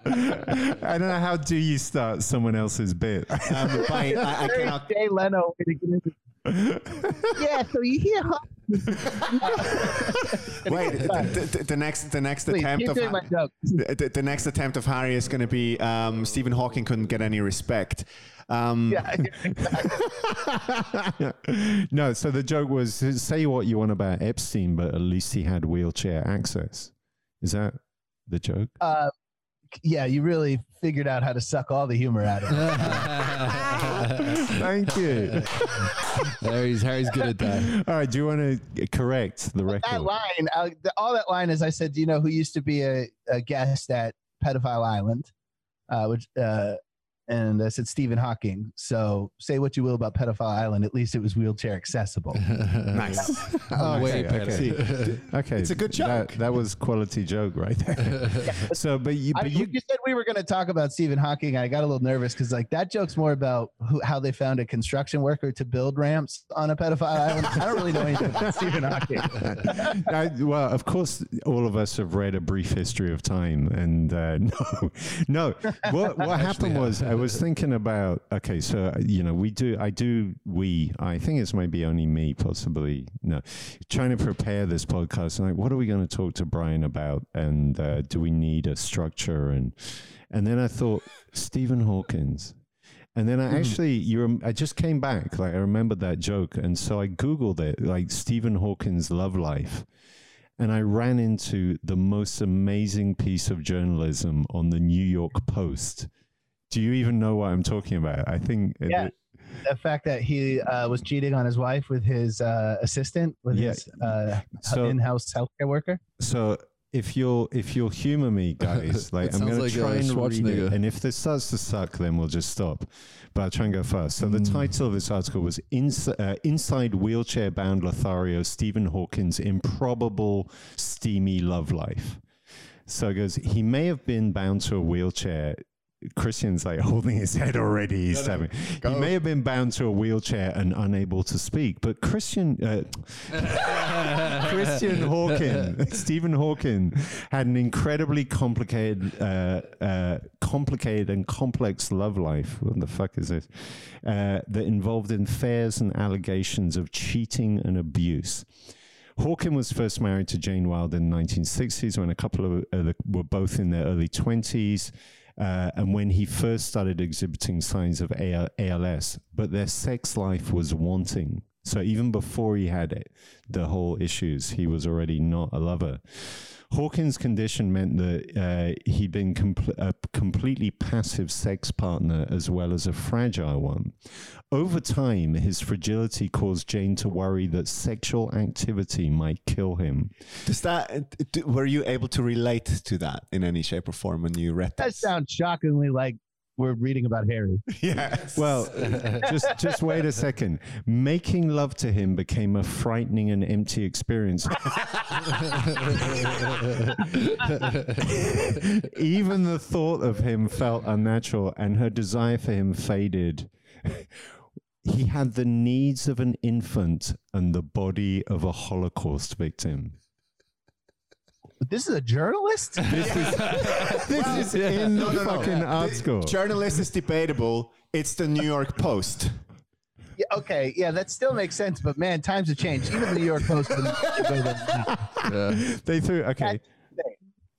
Speaker 1: I don't know how do you start someone else's bit.
Speaker 4: Um, by, I, I
Speaker 3: Very
Speaker 4: cannot.
Speaker 3: Jay Leno way to get into Yeah, so you hear Hawkins.
Speaker 4: Wait, the, the, the next, the next
Speaker 3: Please
Speaker 4: attempt of
Speaker 3: doing my joke.
Speaker 4: the, the- next attempt of Harry is going to be um, Stephen Hawking couldn't get any respect. Um,
Speaker 3: Yeah,
Speaker 1: no, so the joke was say what you want about Epstein, but at least he had wheelchair access. Is that the joke?
Speaker 3: uh, yeah, you really figured out how to suck all the humor out of it.
Speaker 1: Thank you.
Speaker 2: Harry's Harry's good at that.
Speaker 1: All right, do you want to correct the record?
Speaker 3: that line, uh, the, all that line is I said, do you know who used to be a, a guest at Pedophile Island? Uh, which, uh, and I said Stephen Hawking. So say what you will about Pedophile Island, at least it was wheelchair accessible.
Speaker 4: Nice.
Speaker 1: Oh,
Speaker 2: Way
Speaker 1: okay, okay. Okay,
Speaker 4: It's a good joke.
Speaker 1: that was quality joke right there. so, but you, but
Speaker 3: you,
Speaker 1: you,
Speaker 3: you said we were going to talk about Stephen Hawking. I got a little nervous because like that joke's more about who, how they found a construction worker to build ramps on a pedophile island. I don't really know anything about Stephen Hawking.
Speaker 1: I, well, of course, all of us have read a brief history of time, and uh, no, no. What what happened was I was thinking about. Okay, so you know, we do. I do. We. I think it's maybe only me, possibly. No, trying to prepare this podcast. Like, what are we going to talk to Bryan about? And uh, do we need a structure? And and then I thought Stephen Hawkins. And then I actually, you, rem- I just came back. Like I remembered that joke, and so I googled it, like Stephen Hawkins' love life, and I ran into the most amazing piece of journalism on the New York Post. Do you even know what I'm talking about? I think. it-
Speaker 3: Yeah. The fact that he uh, was cheating on his wife with his uh, assistant, with
Speaker 1: Yeah.
Speaker 3: his uh,
Speaker 1: So-
Speaker 3: in-house healthcare worker.
Speaker 1: So if you'll if you'll humor me, guys, like I'm
Speaker 2: sounds
Speaker 1: gonna
Speaker 2: like,
Speaker 1: try and read
Speaker 2: Schwarzenegger.
Speaker 1: it, and if this starts to suck, then we'll just stop. But I'll try and go first. So the
Speaker 2: Mm.
Speaker 1: title of this article was Ins- uh, "Inside Wheelchair-Bound Lothario: Stephen Hawkins' Improbable Steamy Love Life." So it goes, he may have been bound to a wheelchair. Christian's like holding his head already. He's having. He may have been bound to a wheelchair and unable to speak, but Christian, uh, Christian Hawking, Stephen Hawking, had an incredibly complicated, uh, uh, complicated and complex love life. What the fuck is this? Uh, that involved in affairs and allegations of cheating and abuse. Hawking was first married to Jane Wilde in the 1960s when a couple of uh, were both in their early 20s. Uh, and when he first started exhibiting signs of AL- ALS, but their sex life was wanting. So even before he had it, the whole issues, he was already not a lover. Hawkins' condition meant that uh, he'd been compl- a completely passive sex partner as well as a fragile one. Over time, his fragility caused Jane to worry that sexual activity might kill him.
Speaker 4: Does that? d- Were you able to relate to that in any shape or form when you read
Speaker 3: That
Speaker 4: this?
Speaker 3: sounds shockingly like we're reading about Harry.
Speaker 4: yes.
Speaker 1: Well, just just wait a second. Making love to him became a frightening and empty experience. Even the thought of him felt unnatural, and her desire for him faded. He had the needs of an infant and the body of a Holocaust victim.
Speaker 3: But this is a journalist.
Speaker 1: This is this is in the fucking art school.
Speaker 4: Journalist is debatable. It's the New York Post.
Speaker 3: Yeah, okay, yeah, that still makes sense, but man, times have changed. Even the New York Post wouldn't go there now.
Speaker 2: Yeah.
Speaker 1: They threw okay.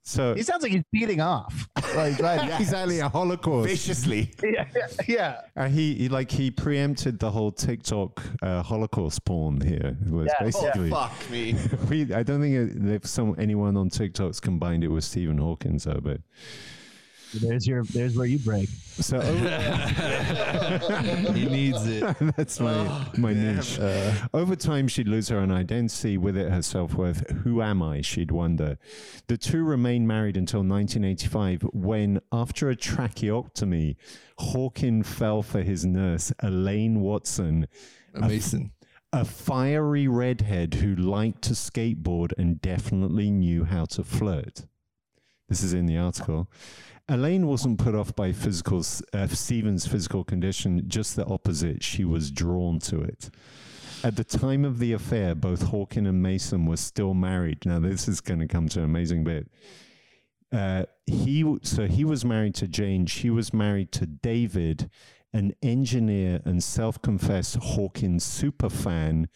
Speaker 1: So
Speaker 3: He sounds like he's beating off. Like, right?
Speaker 1: exactly a Holocaust.
Speaker 4: Viciously.
Speaker 3: yeah, yeah.
Speaker 1: Uh, he, he like he preempted the whole TikTok uh, Holocaust porn here. Was
Speaker 3: Yeah. Oh,
Speaker 1: basically
Speaker 4: Fuck me.
Speaker 1: we. I don't think it, if some anyone on TikTok's combined it with Stephen Hawkins though, but
Speaker 3: There's your. There's where you break.
Speaker 1: so
Speaker 2: he needs it.
Speaker 1: that's my my niche.
Speaker 2: Uh,
Speaker 1: Over time, she'd lose her own identity, with it her self worth. Who am I? She'd wonder. The two remained married until 1985, when, after a tracheotomy, Hawkin fell for his nurse, Elaine Watson,
Speaker 2: a Mason.
Speaker 1: a fiery redhead who liked to skateboard and definitely knew how to flirt. This is in the article. Elaine wasn't put off by physical uh, Stephen's physical condition, just the opposite. She was drawn to it. At the time of the affair, both Hawking and Mason were still married. Now, this is going to come to an amazing bit. Uh, he so he was married to Jane. She was married to David, an engineer and self-confessed Hawkins superfan,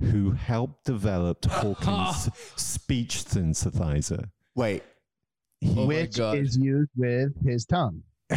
Speaker 1: who helped develop Hawkins' speech synthesizer.
Speaker 4: Wait.
Speaker 2: Oh
Speaker 3: which is used with his tongue.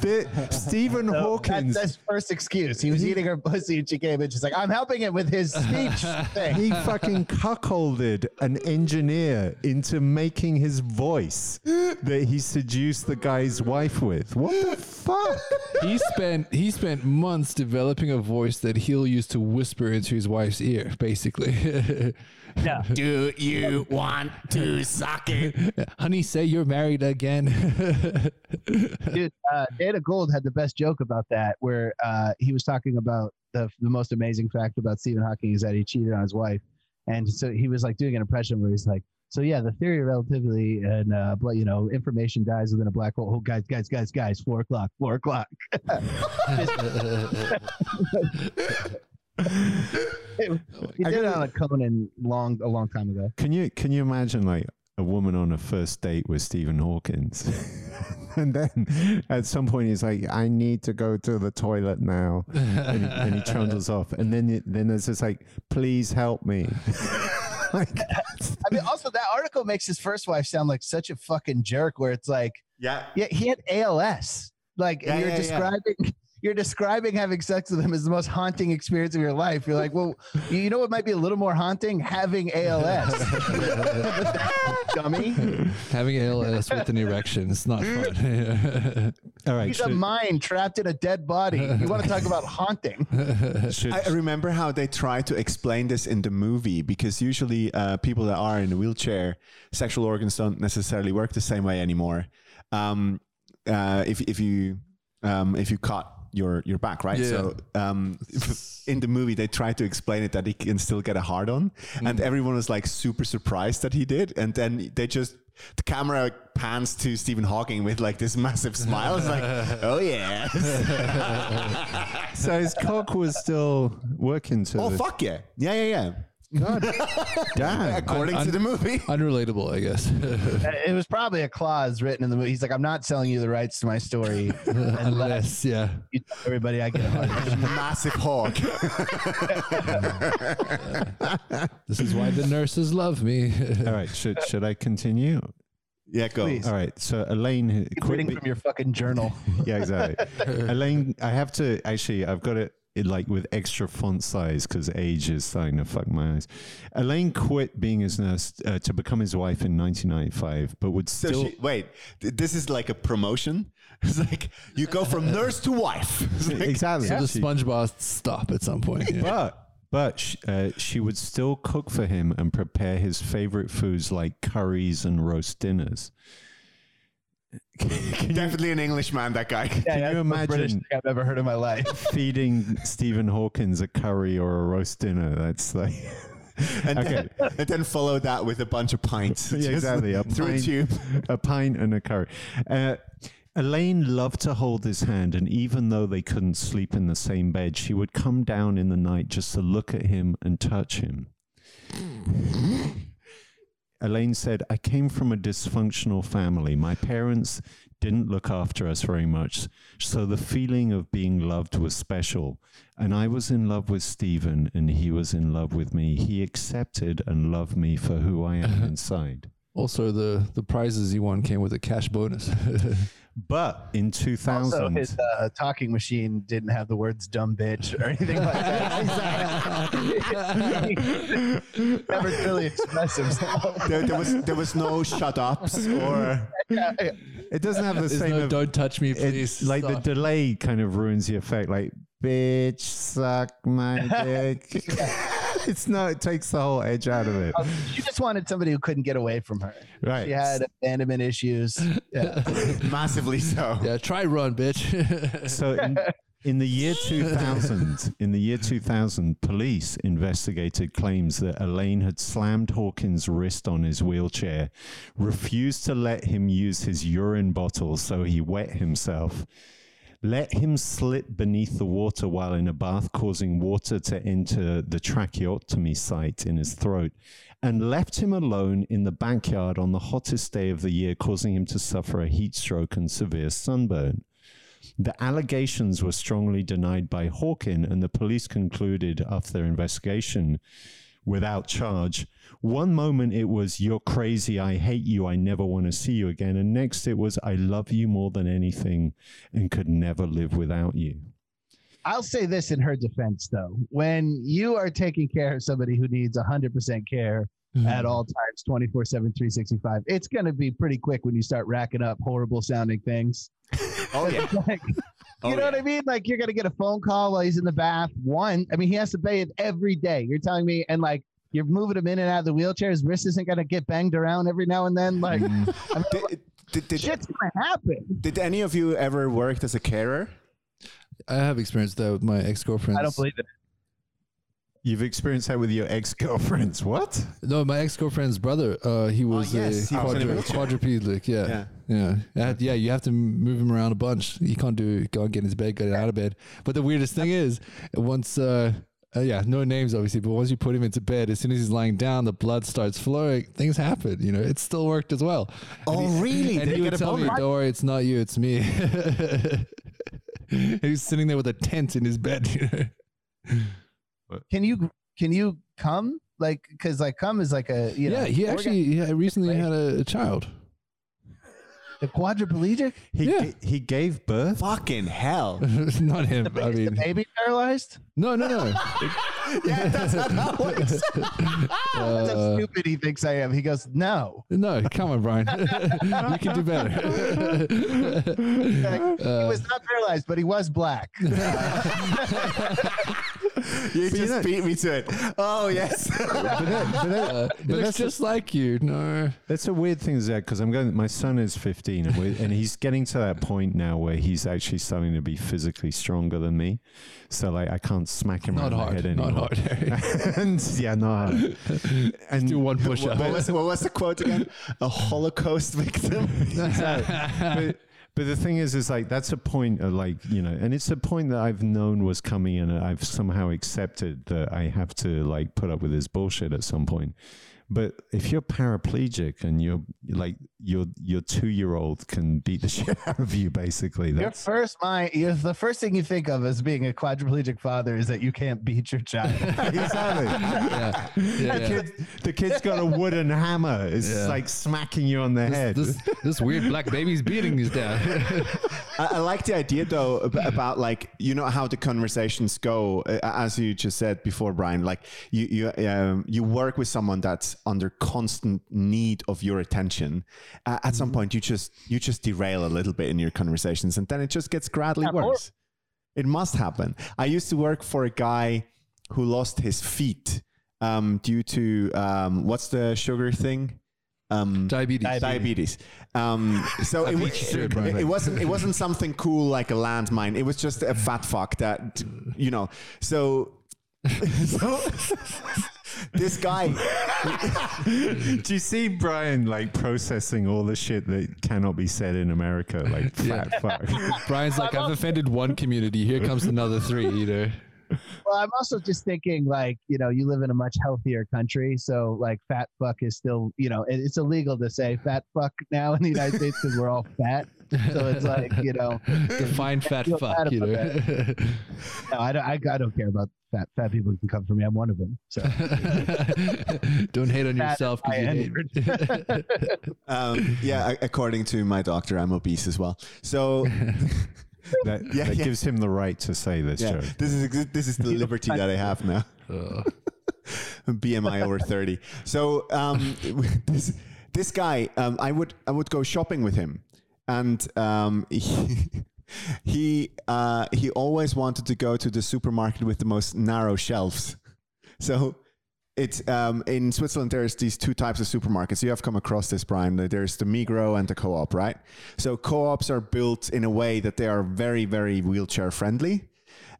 Speaker 1: The- Stephen
Speaker 3: So
Speaker 1: Hawkins.
Speaker 3: That's his first excuse. He was eating her pussy and she came in. She's like, I'm helping it with his speech thing.
Speaker 1: he fucking cuckolded an engineer into making his voice that he seduced the guy's wife with. What the fuck?
Speaker 2: he spent he spent months developing a voice that he'll use to whisper into his wife's ear, basically.
Speaker 3: Yeah.
Speaker 4: Do you want to suck it?
Speaker 2: Honey, say you're married again.
Speaker 3: Dude, uh, Dana Gould had the best joke about that, where uh, he was talking about the, the most amazing fact about Stephen Hawking is that he cheated on his wife. And so he was like doing an impression where he's like, so yeah, the theory of relativity and, uh, but you know, information dies within a black hole. Oh, guys, guys, guys, guys, four o'clock, four o'clock. he did it on a Conan long, a long time ago.
Speaker 1: Can you can you imagine like a woman on a first date with Stephen Hawkins? and then at some point he's like, I need to go to the toilet now. and, he, and he trundles off. And then it, then there's this like, please help me. like,
Speaker 3: I mean, also that article makes his first wife sound like such a fucking jerk. Where it's like,
Speaker 4: Yeah.
Speaker 3: yeah, he had ALS. Like
Speaker 4: Yeah,
Speaker 3: you're
Speaker 4: yeah, yeah.
Speaker 3: Describing, you're describing having sex with him as the most haunting experience of your life. You're like, well, you you know what might be a little more haunting? Having ALS. Dummy.
Speaker 2: Having ALS with an erection, it's not fun.
Speaker 1: all right.
Speaker 3: He's a mind trapped in a dead body. You want to talk about haunting?
Speaker 1: should,
Speaker 4: I remember how they try to explain this in the movie because usually uh, people that are in a wheelchair, sexual organs don't necessarily work the same way anymore. Um, uh, if if you um, if you cut your your back, right?
Speaker 2: Yeah.
Speaker 4: So um, in the movie, they try to explain it that he can still get a hard on, and everyone was like super surprised that he did, and then they just. The camera pans to Stephen Hawking with like this massive smile. It's like, oh yeah,
Speaker 1: so his cock was still working to
Speaker 4: oh
Speaker 1: the,
Speaker 4: fuck yeah, yeah yeah yeah.
Speaker 1: God damn.
Speaker 4: According
Speaker 2: Un-
Speaker 4: to the movie.
Speaker 2: Unrelatable, I guess.
Speaker 3: Uh, it was probably a clause written in the movie. He's like, I'm not selling you the rights to my story. Unless
Speaker 2: Unless, yeah.
Speaker 3: you tell everybody I get a
Speaker 4: massive hawk.
Speaker 2: This is why the nurses love me.
Speaker 1: All right. Should should I continue?
Speaker 4: yeah, go.
Speaker 3: Please.
Speaker 1: All right. So Elaine
Speaker 3: Keep
Speaker 1: quit
Speaker 3: reading
Speaker 1: be-
Speaker 3: from your fucking journal.
Speaker 1: yeah, exactly. Elaine, I have to actually, I've got it, it like with extra font size because age is starting to fuck my eyes. Elaine quit being his nurse uh, to become his wife in 1995, but would
Speaker 4: So
Speaker 1: still.
Speaker 4: she, wait, th- this is like a promotion. It's like you go from nurse to wife. It's like-
Speaker 1: exactly.
Speaker 2: So the SpongeBob stop at some point. yeah.
Speaker 1: but but sh- uh, she would still cook for him and prepare his favorite foods like curries and roast dinners. Can you
Speaker 4: Definitely an Englishman, that guy.
Speaker 3: Yeah,
Speaker 1: you
Speaker 3: that's the most British
Speaker 1: imagine-
Speaker 3: thing I've ever heard in my life.
Speaker 1: feeding Stephen Hawkins a curry or a roast dinner? That's like.
Speaker 4: And,
Speaker 1: Okay.
Speaker 4: then, and then follow that with a bunch of pints.
Speaker 1: Yeah, exactly. A
Speaker 4: Through a
Speaker 1: pint,
Speaker 4: tube.
Speaker 1: a pint and a curry. Uh, Elaine loved to hold his hand, and even though they couldn't sleep in the same bed, she would come down in the night just to look at him and touch him. Elaine said, I came from a dysfunctional family. My parents didn't look after us very much. So the feeling of being loved was special. And I was in love with Stephen, and he was in love with me. He accepted and loved me for who I am uh-huh. inside.
Speaker 2: Also, the the prizes he won came with a cash bonus.
Speaker 1: But in 2000,
Speaker 3: Also, his uh, talking machine didn't have the words "dumb bitch" or anything like that. Never really express himself.
Speaker 4: There, there was there was no shut ups or
Speaker 1: it doesn't have the
Speaker 2: There's
Speaker 1: same.
Speaker 2: no,
Speaker 1: of-
Speaker 2: don't touch me, please.
Speaker 1: it's like the delay kind of ruins the effect. Like, bitch, suck my dick. It's not. it takes the whole edge out of it.
Speaker 3: Um, she just wanted somebody who couldn't get away from her.
Speaker 1: Right.
Speaker 3: She had abandonment issues. Yeah.
Speaker 4: massively so.
Speaker 2: yeah, try run, bitch.
Speaker 1: So in, in the year 2000, in the year 2000, police investigated claims that Elaine had slammed Hawkins' wrist on his wheelchair, refused to let him use his urine bottle, so he wet himself. Let him slip beneath the water while in a bath, causing water to enter the tracheotomy site in his throat, and left him alone in the backyard on the hottest day of the year, causing him to suffer a heat stroke and severe sunburn. The allegations were strongly denied by Hawkin, and the police concluded after their investigation without charge. One moment it was, You're crazy, I hate you, I never want to see you again. And next it was, I love you more than anything and could never live without you.
Speaker 3: I'll say this in her defense, though: when you are taking care of somebody who needs 100% care mm-hmm. at all times, 24 7, 365, it's going to be pretty quick when you start racking up horrible sounding things.
Speaker 4: Oh yeah.
Speaker 3: Like,
Speaker 4: Oh,
Speaker 3: you know
Speaker 4: yeah.
Speaker 3: what I mean? Like you're gonna get a phone call while he's in the bath. One, I mean, he has to bathe every day. You're telling me, and like you're moving him in and out of the wheelchair. His wrist isn't gonna get banged around every now and then. Like
Speaker 1: Mm.
Speaker 3: I mean,
Speaker 4: Did, did, did,
Speaker 3: shit's gonna happen.
Speaker 4: did any of you ever worked as a carer?
Speaker 2: I have experienced that with my ex girlfriend.
Speaker 3: I don't believe it.
Speaker 1: You've experienced that with your ex girlfriends. What?
Speaker 2: No, my ex girlfriend's brother. Uh, he was
Speaker 4: yes,
Speaker 2: a
Speaker 4: he was in
Speaker 2: quadru-
Speaker 4: wheelchair.
Speaker 2: quadrupedic. Yeah,
Speaker 4: Yeah.
Speaker 2: yeah, yeah. yeah. You have to move him around a bunch. He can't do go and get in his bed, get out of bed. But the weirdest thing is, once, uh, uh, yeah, no names obviously, but once you put him into bed, as soon as he's lying down, the blood starts flowing. Things happen. You know, it still worked as well.
Speaker 4: Oh, really?
Speaker 2: And
Speaker 4: Did
Speaker 2: he
Speaker 4: he
Speaker 2: would tell me, "Don't worry, it's not you, it's me." He's sitting there with a tent in his bed. You know?
Speaker 3: Can you can you come like because like come is like a you know
Speaker 2: yeah, he actually he recently had a, a child.
Speaker 3: The quadriplegic.
Speaker 1: He,
Speaker 2: Yeah.
Speaker 1: ga- he gave birth?
Speaker 4: Fucking hell.
Speaker 2: not him.
Speaker 3: The,
Speaker 2: I
Speaker 3: is the
Speaker 2: mean,
Speaker 3: baby paralyzed?
Speaker 2: no, no, no.
Speaker 4: yeah, that's not how it works.
Speaker 3: That's how
Speaker 2: Uh,
Speaker 3: stupid he thinks I am. He goes, no.
Speaker 2: no, come on, Bryan. you can do better.
Speaker 3: Like, he
Speaker 2: Uh,
Speaker 3: was not paralyzed, but he was black.
Speaker 4: You
Speaker 1: But you
Speaker 4: just
Speaker 1: know-
Speaker 4: beat me to it. Oh yes.
Speaker 1: But, that, but, that,
Speaker 2: uh,
Speaker 1: but
Speaker 2: looks
Speaker 1: that's,
Speaker 2: just like you. No.
Speaker 1: that's a weird thing, Zach, because I'm going. My son is 15, and, we and he's getting to that point now where he's actually starting to be physically stronger than me. So like, I can't smack him
Speaker 2: Not
Speaker 1: around
Speaker 2: hard.
Speaker 1: the head anymore.
Speaker 2: Not
Speaker 1: anymore.
Speaker 2: hard.
Speaker 1: and yeah, not hard. And
Speaker 2: Do one push
Speaker 4: what,
Speaker 2: up.
Speaker 4: what was, what was the quote again? A Holocaust victim.
Speaker 1: but but the thing is, is like that's a point of like you know, and it's a point that I've known was coming, and I've somehow accepted that I have to like put up with this bullshit at some point. But if you're paraplegic and you're like your your two year old can beat the shit out of you, basically,
Speaker 3: Your first mind, you're, the first thing you think of as being a quadriplegic father is that you can't beat your child.
Speaker 1: exactly.
Speaker 2: yeah. Yeah,
Speaker 1: The,
Speaker 2: yeah.
Speaker 1: kid, the kid's got a wooden hammer. It's
Speaker 2: Yeah.
Speaker 1: like smacking you on the head.
Speaker 2: This, this weird black baby's beating his dad.
Speaker 4: I, I like the idea though about like you know how the conversations go uh, as you just said before, Bryan. Like you you um, you work with someone that's under constant need of your attention. Uh, at some point, you just you just derail a little bit in your conversations, and then it just gets gradually
Speaker 3: Yeah, or-
Speaker 4: worse. It must happen. I used to work for a guy who lost his feet um, due to um, what's the sugar thing? Um,
Speaker 2: Diabetes.
Speaker 4: diabetes. Um, so it, wa-
Speaker 2: beat you to it,
Speaker 4: it, it wasn't it wasn't something cool like a landmine. It was just a fat fuck that you know. So, so this guy,
Speaker 1: Do you see Bryan like processing all the shit that cannot be said in America, like fat fuck?
Speaker 2: Bryan's like, I've offended one community. Here comes another three. You know.
Speaker 3: well, I'm also just thinking like, you know, you live in a much healthier country. So like fat fuck is still, you know, it- it's illegal to say fat fuck now in the United States because we're all fat. So it's like, you know,
Speaker 2: Define fat fuck, you know.
Speaker 3: no, I don't, I, I don't care about fat, fat people who can come for me. I'm one of them. So
Speaker 2: Don't hate on
Speaker 3: Fat
Speaker 2: yourself. 'cause
Speaker 3: I
Speaker 2: you hate.
Speaker 4: Um, yeah, according to my doctor, I'm obese as well. So
Speaker 1: That,
Speaker 4: Yeah,
Speaker 1: that
Speaker 4: yeah.
Speaker 1: gives him the right to say this
Speaker 4: yeah,
Speaker 1: joke.
Speaker 4: this is this is the liberty that I have now. BMI over 30. So um, this this guy, um, I would I would go shopping with him, and um, he he, uh, he always wanted to go to the supermarket with the most narrow shelves. So. It's um, in Switzerland. There's these two types of supermarkets. You have come across this, Bryan. There's the Migro and the Co-op, right? So co-ops are built in a way that they are very, very wheelchair friendly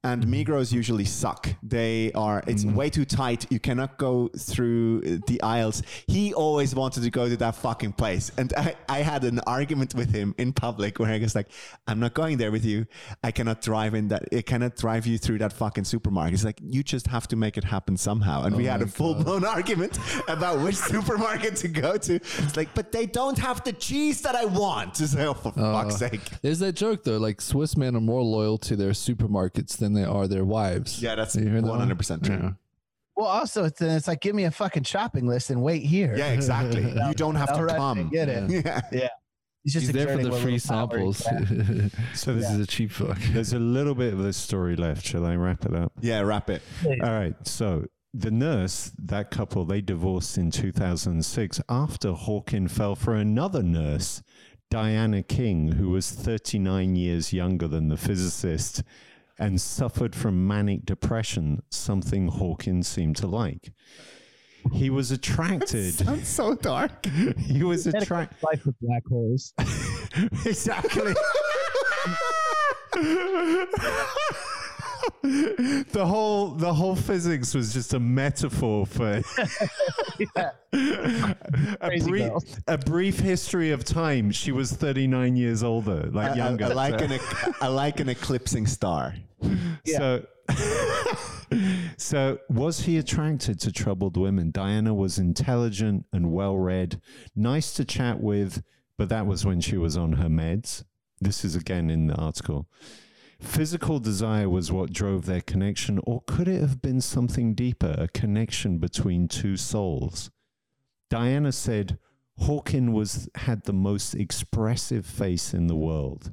Speaker 4: and Migros usually suck. They are it's way too tight. You cannot go through uh, the aisles. He always wanted to go to that fucking place, and I, I had an argument with him in public where I was like, "I'm not going there with you. I cannot drive in that. I cannot drive you through that fucking supermarket." It's like you just have to make it happen somehow. And we had a full blown argument about which supermarket to go to. It's like, but they don't have the cheese that I want. It's like, oh, for fuck's sake.
Speaker 2: There's that joke though, like Swiss men are more loyal to their supermarkets than they are their wives.
Speaker 4: Yeah, that's
Speaker 2: You heard that one?
Speaker 4: 100% true.
Speaker 2: Yeah.
Speaker 3: well, also it's, it's like, give me a fucking shopping list and wait here.
Speaker 4: Yeah, exactly. you don't have to
Speaker 3: right, I
Speaker 4: come.
Speaker 3: get it.
Speaker 4: Yeah.
Speaker 3: He's just
Speaker 2: He's there for
Speaker 3: exerting
Speaker 2: the
Speaker 3: what
Speaker 2: free
Speaker 3: little power he
Speaker 2: samples.
Speaker 3: can.
Speaker 1: So
Speaker 2: this
Speaker 1: this
Speaker 2: is a cheap fuck.
Speaker 1: There's a little bit of this story left. Shall I wrap it up?
Speaker 4: Yeah, wrap it.
Speaker 1: All right. So the nurse, that couple, they divorced in 2006 after Hawking fell for another nurse, Diana King, who was 39 years younger than the physicist and suffered from manic depression, something Hawkins seemed to like. He was attracted.
Speaker 4: Sounds so dark.
Speaker 1: he was
Speaker 3: Had a
Speaker 1: attracted.
Speaker 3: life with black holes.
Speaker 1: exactly. the whole the whole physics was just a metaphor for a, brief, a brief history of time. She was 39 years older, like
Speaker 4: I,
Speaker 1: younger.
Speaker 4: I like
Speaker 1: so-
Speaker 4: an ec- I like an eclipsing star.
Speaker 1: So, so was he attracted to troubled women? Diana was intelligent and well read, nice to chat with, but that was when she was on her meds. This is again in the article. Physical desire was what drove their connection, or could it have been something deeper, a connection between two souls? Diana said, Hawkin was had the most expressive face in the world.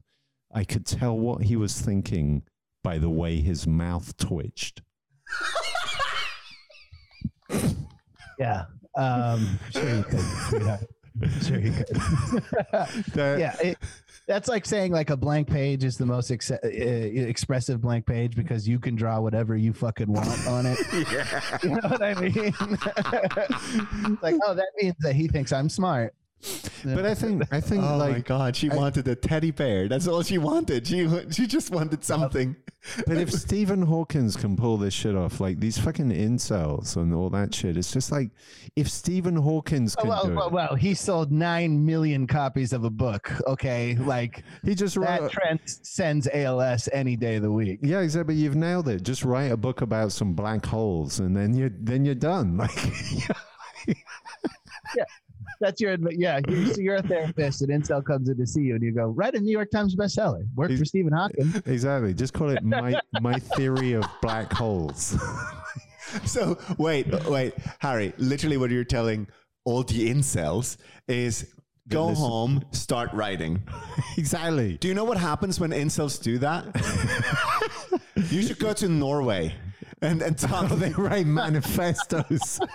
Speaker 1: I could tell what he was thinking by the way his mouth twitched.
Speaker 3: Yeah. Um, sure you could. sweetheart. Sure you could.
Speaker 1: That-
Speaker 3: yeah. It, that's like saying like a blank page is the most ex- uh, expressive blank page because you can draw whatever you fucking want on it. Yeah. You know what I mean? Like, oh, that means that he thinks I'm smart.
Speaker 1: But I think I think
Speaker 4: Oh my god, she
Speaker 1: I-
Speaker 4: wanted a teddy bear. That's all she wanted. She she just wanted something.
Speaker 1: but if Stephen Hawkins can pull this shit off, like these fucking incels and all that shit, it's just like if Stephen Hawkins
Speaker 3: Oh, well,
Speaker 1: do
Speaker 3: well,
Speaker 1: it,
Speaker 3: well, he sold nine million copies of a book. Okay, like
Speaker 1: he just
Speaker 3: that
Speaker 1: wrote.
Speaker 3: transcends ALS any day of the week.
Speaker 1: Yeah, exactly. You've nailed it. Just write a book about some black holes, and then you then you're done. Like,
Speaker 3: That's your adv- yeah. You're, so you're a therapist, and Incel comes in to see you, and you go write a New York Times bestseller. Work for Stephen Hawking.
Speaker 1: exactly. Just call it my my theory of black holes.
Speaker 4: So wait, wait, Harry. Literally, what you're telling all the incels is go
Speaker 1: listen-
Speaker 4: home, start writing.
Speaker 1: exactly.
Speaker 4: Do you know what happens when incels do that? you should go to Norway and and talk.
Speaker 1: They write manifestos.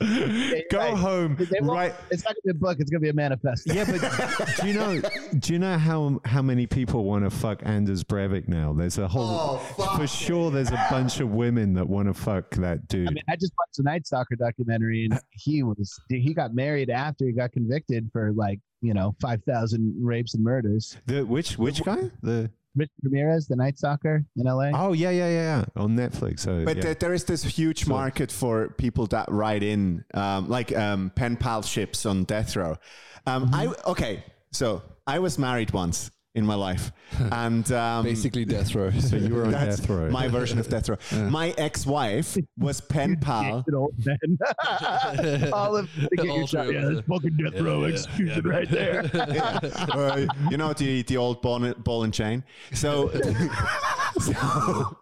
Speaker 1: Go
Speaker 3: right.
Speaker 1: home.
Speaker 3: They
Speaker 1: Write.
Speaker 3: It's not gonna be a book. It's gonna be a manifesto.
Speaker 1: Yeah, but do you know? Do you know how how many people want to fuck Anders Breivik now? There's a whole
Speaker 4: Oh, fuck
Speaker 1: for sure. There's a bunch of women that want to fuck that dude.
Speaker 3: I mean, I just watched the Night Stalker documentary, and he was he got married after he got convicted for like you know five thousand rapes and murders.
Speaker 1: the which which guy? The
Speaker 3: Richard Ramirez, the Night Stalker in L.A.
Speaker 1: oh yeah yeah yeah yeah on Netflix. So
Speaker 4: But
Speaker 1: yeah.
Speaker 4: there- there is this huge
Speaker 1: So-
Speaker 4: market for people that write in, um, like um, pen pal ships on death row. Um, I okay, so I was married once, in my life, and um,
Speaker 2: Basically, death row.
Speaker 1: So you were on death row.
Speaker 4: my version of death row. My ex-wife was pen pal.
Speaker 3: Good old man. All of
Speaker 2: All three of us.
Speaker 3: fucking death row execution right there.
Speaker 4: Uh, you know the the old ball and, ball and chain. So, so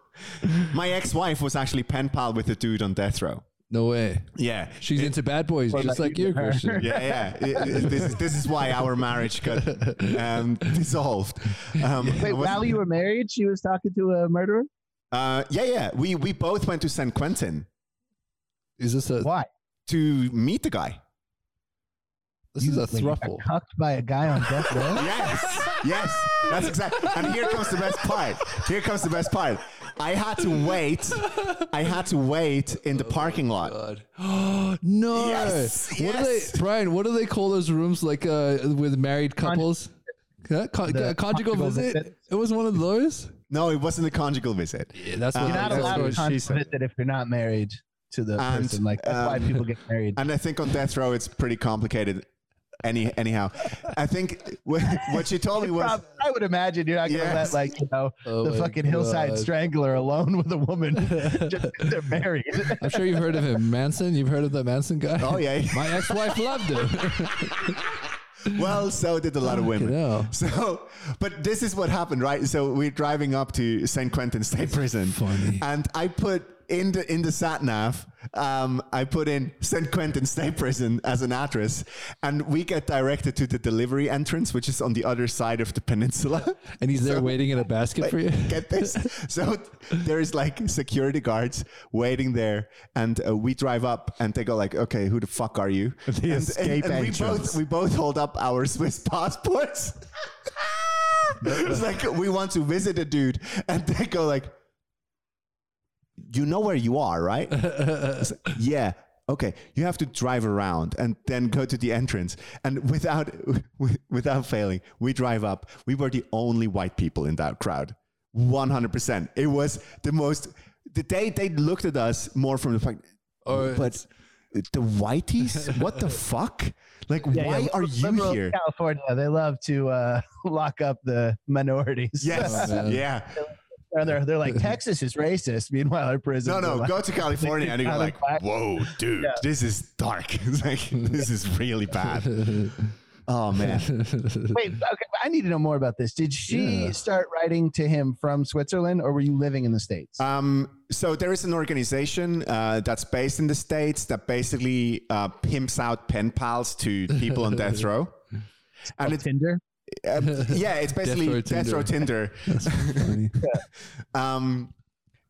Speaker 4: my ex-wife was actually pen pal with a dude on death row.
Speaker 2: No way.
Speaker 4: Yeah,
Speaker 2: She's into bad boys, just like you, Christian.
Speaker 4: yeah, yeah. It- it- this is this is why our marriage got um, dissolved. Um,
Speaker 3: Wait, while you were married, she was talking to a murderer?
Speaker 4: uh, yeah, yeah. We we both went to San Quentin
Speaker 2: Is this a
Speaker 3: Why?
Speaker 4: to meet the guy.
Speaker 2: This is a
Speaker 3: Like, you got? Cucked by a guy on death row?
Speaker 4: Yes, yes, that's exactly. And here comes the best part. Here comes the best part. I had to wait. I had to wait in the parking lot.
Speaker 2: God. no.
Speaker 4: Yes,
Speaker 2: What do
Speaker 4: yes.
Speaker 2: they, Bryan? What do they call those rooms like uh, with married couples? Huh? Con- uh, conjugal,
Speaker 3: conjugal
Speaker 2: visit?
Speaker 3: visit.
Speaker 2: It was one of those.
Speaker 4: No, it wasn't a conjugal visit.
Speaker 2: Yeah, that's what
Speaker 3: You're not
Speaker 4: that's
Speaker 3: allowed to
Speaker 1: she
Speaker 3: conjugal
Speaker 1: said.
Speaker 3: visit if you're not married to the
Speaker 4: And,
Speaker 3: person. Like that's why
Speaker 4: um,
Speaker 3: people get married.
Speaker 4: And I think on death row, it's pretty complicated. Any anyhow, I think what, what she told me was
Speaker 3: Prob- I would imagine you're not gonna
Speaker 4: Yes.
Speaker 3: let like you know
Speaker 2: Oh
Speaker 3: the
Speaker 2: my
Speaker 3: fucking hillside strangler alone with a woman just 'cause they're married.
Speaker 2: I'm sure you've heard of him, Manson. You've heard of the Manson guy.
Speaker 4: Oh yeah.
Speaker 2: My ex-wife loved him.
Speaker 4: well, so did a lot of women.
Speaker 2: hell.
Speaker 4: So, but this is what happened, right? So we're driving up to St. Quentin State Prison,
Speaker 2: funny.
Speaker 4: and I put in the in the sat nav, um, I put in St. Quentin State Prison as an address, and we get directed to the delivery entrance, which is on the other side of the peninsula.
Speaker 2: And he's there
Speaker 4: So-
Speaker 2: waiting in a basket for you.
Speaker 4: Get this? So there's like security guards waiting there, and uh, we drive up, and they go like, "Okay, who the fuck are you?"
Speaker 1: The
Speaker 4: and,
Speaker 1: escape
Speaker 4: and, and we both we both hold up our Swiss passports. it's like we want to visit a dude, and they go like, "You know where you are, right?" Like, yeah. Okay, you have to drive around and then go to the entrance. And without without failing, we drive up. We were the only white people in that crowd. 100%. It was the most the day they looked at us more from the fact
Speaker 2: Oh,
Speaker 4: but the whiteys? What the fuck? Like
Speaker 3: Yeah,
Speaker 4: why
Speaker 3: yeah,
Speaker 4: are
Speaker 3: liberal
Speaker 4: you here?
Speaker 3: California, they love to uh, lock up the minorities.
Speaker 4: Yes.
Speaker 2: Oh,
Speaker 4: yeah.
Speaker 3: And they're, they're like, Texas is racist. Meanwhile, our prison.
Speaker 4: No, no, go to California and you go
Speaker 3: of
Speaker 4: like, whoa, dude,
Speaker 3: Yeah.
Speaker 4: this is dark. It's like this is really bad. Oh man.
Speaker 3: Wait, okay, I need to know more about this. Did she
Speaker 2: Yeah.
Speaker 3: start writing to him from Switzerland, or were you living in the states?
Speaker 4: Um, so there is an organization uh, that's based in the states that basically uh, pimps out pen pals to people on death row. And it's
Speaker 3: Tinder.
Speaker 4: Uh, yeah, it's basically
Speaker 2: row
Speaker 4: death row Tinder.
Speaker 2: That's funny.
Speaker 4: Um,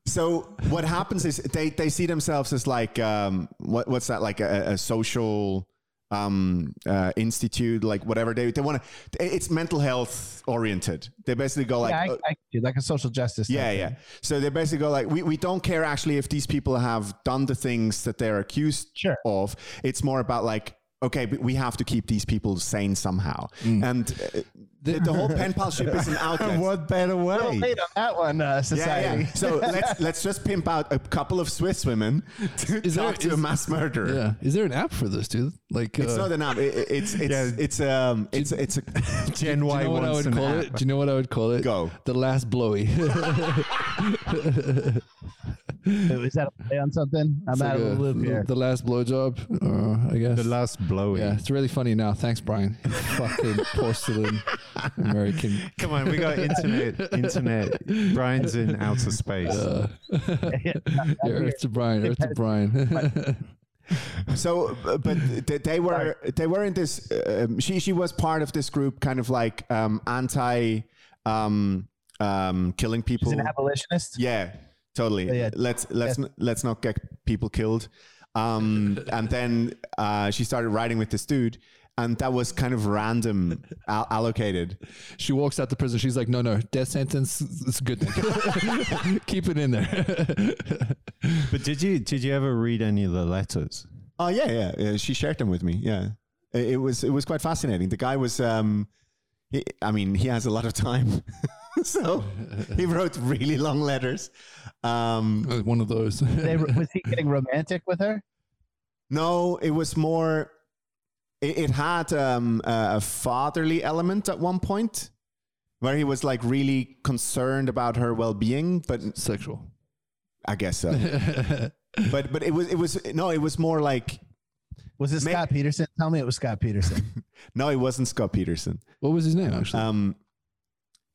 Speaker 4: so what happens is they, they see themselves as like um, what what's that like a, a social um, uh, institute like whatever they they want to it's mental health oriented. They basically go like
Speaker 3: yeah, I,
Speaker 4: uh,
Speaker 3: I, do, like a social justice. type
Speaker 4: yeah,
Speaker 3: thing.
Speaker 4: yeah. So they basically go like, we, we don't care actually if these people have done the things that they're accused
Speaker 3: Sure.
Speaker 4: of. It's more about like, okay, but we have to keep these people sane somehow.
Speaker 3: Mm.
Speaker 4: And uh, the, the whole pen pal ship is an outlet.
Speaker 1: what better
Speaker 3: Little
Speaker 1: way?
Speaker 3: late on that one, uh, society.
Speaker 4: yeah. So let's let's just pimp out a couple of Swiss women to
Speaker 2: Is there-
Speaker 4: talk to a mass murderer.
Speaker 2: Yeah. Is there an app for this, dude? Like,
Speaker 4: It's
Speaker 2: uh,
Speaker 4: not an app. It, it- it's it's
Speaker 1: Yeah.
Speaker 4: it's um it's it's a
Speaker 1: Gen
Speaker 2: do
Speaker 1: Y
Speaker 2: you know what I
Speaker 1: wants
Speaker 2: would
Speaker 1: an
Speaker 2: call
Speaker 1: app.
Speaker 2: it? Do you know what I would call it?
Speaker 4: Go.
Speaker 2: The last blowy.
Speaker 3: Is that a play on something? I'm
Speaker 2: It's
Speaker 3: out
Speaker 2: like
Speaker 3: of the
Speaker 2: a-
Speaker 3: loop here.
Speaker 2: The last blowjob, uh, I guess.
Speaker 1: The last blowy.
Speaker 2: yeah, it's really funny now. Thanks, Bryan. Fucking porcelain American.
Speaker 1: Come on, we got internet. Internet. Bryan's in outer space.
Speaker 2: Uh, yeah, Earth to Bryan. Earth to Bryan.
Speaker 4: So, but they were they were in this. Um, she she was part of this group, kind of like um, anti um, um, killing people.
Speaker 3: She's an abolitionist.
Speaker 4: Yeah, totally.
Speaker 3: Yeah, yeah.
Speaker 4: Let's let's n- let's not get people killed. Um, and then uh, she started writing with this dude, and that was kind of random al- allocated.
Speaker 2: she walks out the prison. She's like, no, no, death sentence. It's a good thing. Keep it in there.
Speaker 1: But did you did you ever read any of the letters?
Speaker 4: Oh yeah, yeah, yeah. She shared them with me. Yeah, it, it was it was quite fascinating. The guy was, um, he, I mean, he has a lot of time, so he wrote really long letters. Um,
Speaker 2: One of those.
Speaker 3: They, was he getting romantic with her?
Speaker 4: no, it was more. It, it had um, a a fatherly element at one point. where he was like really concerned about her well-being, but
Speaker 2: Sexual.
Speaker 4: I guess so. but but it was it was no, it was more like
Speaker 3: Was it
Speaker 4: May-
Speaker 3: Scott Peterson? Tell me it was Scott Peterson.
Speaker 4: no, it wasn't Scott Peterson.
Speaker 2: what was his name actually?
Speaker 4: Um,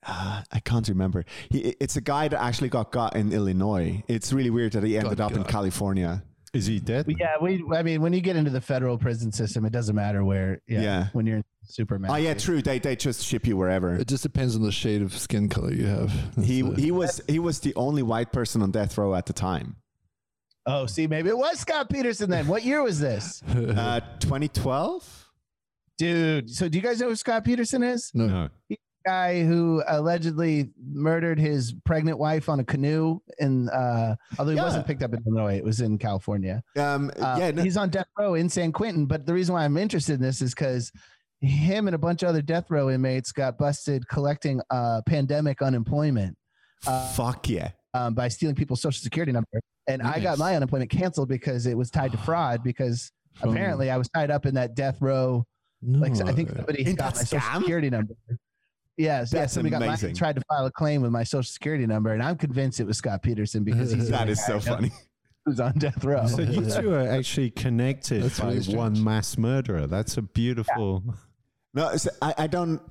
Speaker 4: uh, I can't remember. He, it's a guy that actually got got in Illinois. It's really weird that he ended
Speaker 2: Got
Speaker 4: up in. California.
Speaker 1: Is he dead?
Speaker 3: Yeah, we. I mean, when you get into the federal prison system, it doesn't matter where. Yeah.
Speaker 4: Yeah.
Speaker 3: When you're in supermax.
Speaker 4: Oh yeah, true. They they just ship you wherever.
Speaker 2: it just depends on the shade of skin color you have. That's
Speaker 4: He
Speaker 2: the-
Speaker 4: he was he was the only white person on death row at the time.
Speaker 3: Oh, see, maybe it was Scott Peterson then. What year was this,
Speaker 4: Uh, 2012.
Speaker 3: dude? So, do you guys know who Scott Peterson is?
Speaker 2: no.
Speaker 1: no.
Speaker 3: Guy who allegedly murdered his pregnant wife on a canoe, in uh, although he
Speaker 4: Yeah.
Speaker 3: wasn't picked up in Illinois, it was in California.
Speaker 4: Um,
Speaker 3: Uh,
Speaker 4: yeah, no,
Speaker 3: he's on death row in San Quentin. But the reason why I'm interested in this is because him and a bunch of other death row inmates got busted collecting uh, pandemic unemployment uh,
Speaker 4: fuck yeah.
Speaker 3: um, by stealing people's social security number. And I got my unemployment canceled because it was tied to fraud. Because apparently I was tied up in that death row. Like I think somebody
Speaker 4: In
Speaker 3: got my social security number. Yes, yeah,
Speaker 4: That's
Speaker 3: somebody got my, tried to file a claim with my social security number, and I'm convinced it was Scott Peterson because he's the
Speaker 4: That
Speaker 3: only
Speaker 4: is
Speaker 3: guy
Speaker 4: so funny.
Speaker 3: Who's on death row?
Speaker 1: So you two are actually connected
Speaker 2: That's
Speaker 1: by
Speaker 2: really
Speaker 1: one mass murderer. That's a beautiful.
Speaker 4: No, so I, I don't.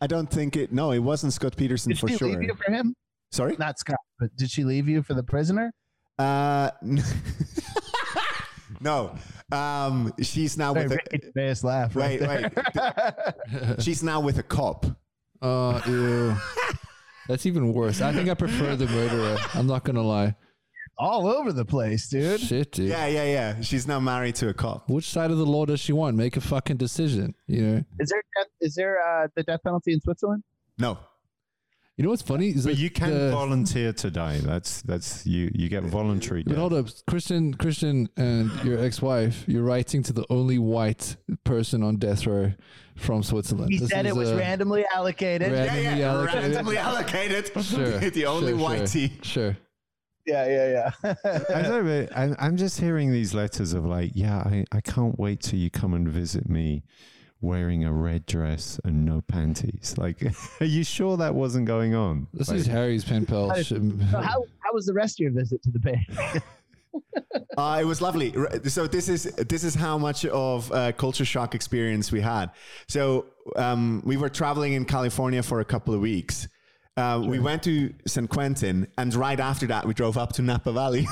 Speaker 4: I don't think it. No, it wasn't Scott Peterson
Speaker 3: Did
Speaker 4: for
Speaker 3: she
Speaker 4: sure.
Speaker 3: leave you for him?
Speaker 4: Sorry.
Speaker 3: Not Scott, but did she leave you for the prisoner?
Speaker 4: Uh, no. Um, she's now
Speaker 3: Very
Speaker 4: with
Speaker 3: Ricky Gervais laugh. Right
Speaker 4: Wait,
Speaker 3: there.
Speaker 4: a. She's now with a cop.
Speaker 2: Uh, ew. That's even worse. I think I prefer the murderer. I'm not gonna lie.
Speaker 3: All over the place, dude.
Speaker 2: Shit, dude.
Speaker 4: Yeah, yeah, yeah. She's now married to a cop.
Speaker 2: Which side of the law does she want? Make a fucking decision. You know.
Speaker 3: Is there death, is there uh, the death penalty in Switzerland?
Speaker 4: No.
Speaker 2: You know what's funny? Is
Speaker 1: But
Speaker 2: that
Speaker 1: you can
Speaker 2: the-
Speaker 1: volunteer to die. That's that's you. You get voluntary
Speaker 2: But
Speaker 1: death.
Speaker 2: hold up, Christian, Christian, and your ex-wife. You're writing to the only white person on death row from Switzerland.
Speaker 3: He
Speaker 2: This
Speaker 3: said
Speaker 2: is
Speaker 3: it was randomly allocated.
Speaker 2: Ran-
Speaker 4: Yeah,
Speaker 2: Randomly
Speaker 4: yeah.
Speaker 2: allocated.
Speaker 4: Randomly allocated.
Speaker 2: Sure,
Speaker 4: the only
Speaker 2: sure,
Speaker 4: whitey.
Speaker 2: Sure.
Speaker 3: yeah, yeah,
Speaker 1: I
Speaker 3: yeah.
Speaker 1: don't know, but I'm, I'm just hearing these letters of like, yeah, I, I can't wait till you come and visit me wearing a red dress and no panties. Like, are you sure that wasn't going on?
Speaker 2: This
Speaker 1: Like,
Speaker 2: is Harry's pen pal.
Speaker 3: How- how how was the rest of your visit to the bay?
Speaker 4: Uh, it was lovely. So this is this is how much of a culture shock experience we had. So um, we were traveling in California for a couple of weeks. Uh, We went to San Quentin, and right after that, we drove up to Napa Valley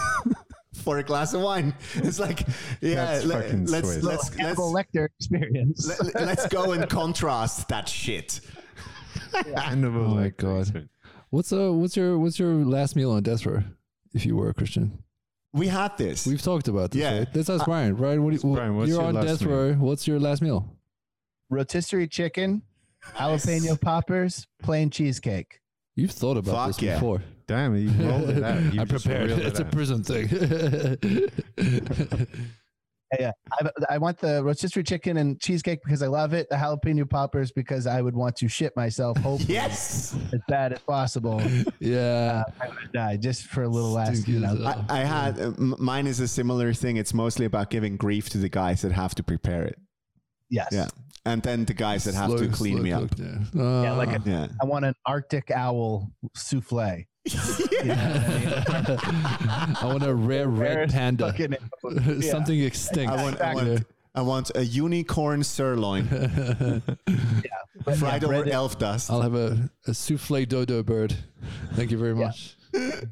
Speaker 4: for a glass of wine. It's like, yeah,
Speaker 1: That's
Speaker 4: let's
Speaker 1: Swiss.
Speaker 4: let's let's
Speaker 3: Hannibal Lecter experience.
Speaker 4: let, let's go and contrast that shit.
Speaker 1: Hannibal
Speaker 2: Oh my God. What's uh what's your what's your last meal on death row? If you were a Christian,
Speaker 4: We had this.
Speaker 2: we've talked about this.
Speaker 4: Yeah.
Speaker 2: right? Let's ask Bryan. Bryan, what do you,
Speaker 1: Bryan, what's
Speaker 2: you're
Speaker 1: your
Speaker 2: on
Speaker 1: last
Speaker 2: death
Speaker 1: meal?
Speaker 2: row. What's your last meal?
Speaker 3: Rotisserie chicken, jalapeno poppers, plain cheesecake.
Speaker 2: You've thought about
Speaker 4: Fuck
Speaker 2: this
Speaker 4: yeah.
Speaker 2: before.
Speaker 1: Damn, you rolled it out. You
Speaker 2: I prepared.
Speaker 1: reeled it
Speaker 2: It's a prison thing.
Speaker 3: Yeah, I, I want the rotisserie chicken and cheesecake because I love it. The jalapeno poppers because I would want to shit myself. Hopefully,
Speaker 4: yes.
Speaker 3: as bad as possible.
Speaker 2: yeah.
Speaker 3: I would die just for a little last. You know.
Speaker 4: I, I had uh, mine is a similar thing. It's mostly about giving grief to the guys that have to prepare it.
Speaker 3: yes.
Speaker 4: Yeah. And then the guys that have
Speaker 2: Slow-
Speaker 4: to clean
Speaker 2: slow
Speaker 4: me up.
Speaker 2: cooked, Yeah,
Speaker 3: Yeah, like a-
Speaker 2: Uh,
Speaker 4: Yeah.
Speaker 3: I want an Arctic owl souffle. You know what I
Speaker 2: want a rare red panda.
Speaker 3: yeah.
Speaker 2: Something extinct.
Speaker 4: I want, I want, I want a unicorn sirloin
Speaker 3: But
Speaker 4: fried
Speaker 3: yeah,
Speaker 4: over
Speaker 3: breaded,
Speaker 4: elf dust.
Speaker 2: I'll have a, a souffle dodo bird. Thank you very
Speaker 3: Yeah.
Speaker 2: much.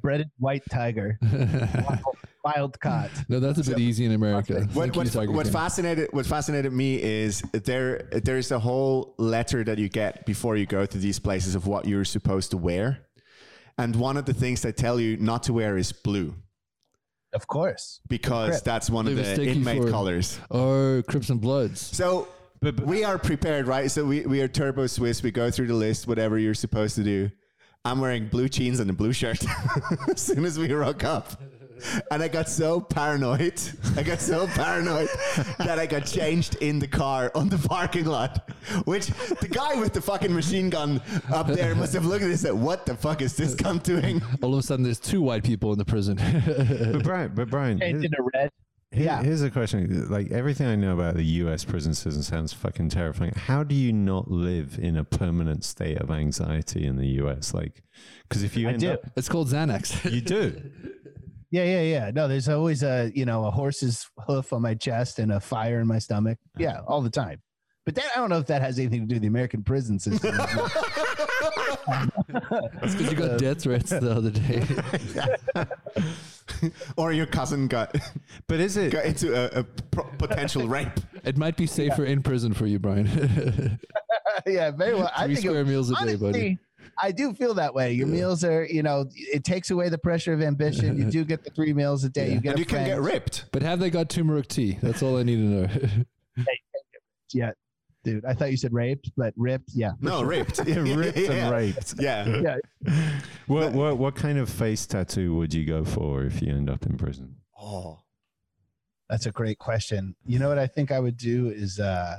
Speaker 3: breaded white tiger, wild, wild caught.
Speaker 2: no, that's a bit easy in America.
Speaker 4: What, what, what fascinated what fascinated me is there there's a whole letter that you get before you go to these places of what you're supposed to wear. And one of the things they tell you not to wear is blue
Speaker 3: Of course.
Speaker 4: because
Speaker 3: Crip.
Speaker 4: that's one of the inmate colors.
Speaker 2: Oh, Crips and Bloods.
Speaker 4: So
Speaker 1: But, but
Speaker 4: we are prepared, right? So we, we are turbo Swiss. We go through the list, whatever you're supposed to do. I'm wearing blue jeans and a blue shirt as soon as we rock up. And I got so paranoid. I got so paranoid that I got changed in the car on the parking lot. Which the guy with the fucking machine gun up there must have looked at this and said, What the fuck is this cunt doing?
Speaker 2: All of a sudden, there's two white people in the prison.
Speaker 1: but Bryan, but Bryan,
Speaker 3: Painted a red.
Speaker 1: Here-
Speaker 3: Yeah.
Speaker 1: Here's a question. Like everything I know about the U.S. prison system sounds fucking terrifying. How do you not live in a permanent state of anxiety in the U.S.? Like, because if you
Speaker 3: I
Speaker 1: end
Speaker 3: do.
Speaker 1: up,
Speaker 2: It's called Xanax.
Speaker 1: you do.
Speaker 3: Yeah, yeah, yeah. No, there's always a you know a horse's hoof on my chest and a fire in my stomach. Yeah, all the time. But that, I don't know if that has anything to do with the American prison system.
Speaker 2: That's because you got uh, death threats the other day.
Speaker 4: or your cousin got
Speaker 1: But is it?
Speaker 4: got into a, a pro- potential rape.
Speaker 2: It might be safer in prison for you, Bryan.
Speaker 3: yeah, very well. I
Speaker 2: Three
Speaker 3: think it-
Speaker 2: square meals a day, buddy.
Speaker 3: I do feel that way. Your meals are, you know, it takes away the pressure of ambition. You do get the three meals a day.
Speaker 2: Yeah.
Speaker 3: You get
Speaker 4: And
Speaker 3: a
Speaker 4: you can get ripped.
Speaker 2: But have they got turmeric tea? That's all I need to know.
Speaker 3: Yeah, dude. I thought you said raped, but ripped. Yeah.
Speaker 4: No,
Speaker 3: sure.
Speaker 4: ripped.
Speaker 1: Yeah, ripped
Speaker 4: yeah.
Speaker 1: and raped.
Speaker 4: Yeah.
Speaker 3: Yeah.
Speaker 1: What, what what kind of face tattoo would you go for if you end up in prison?
Speaker 4: Oh.
Speaker 3: That's a great question. You know what I think I would do is uh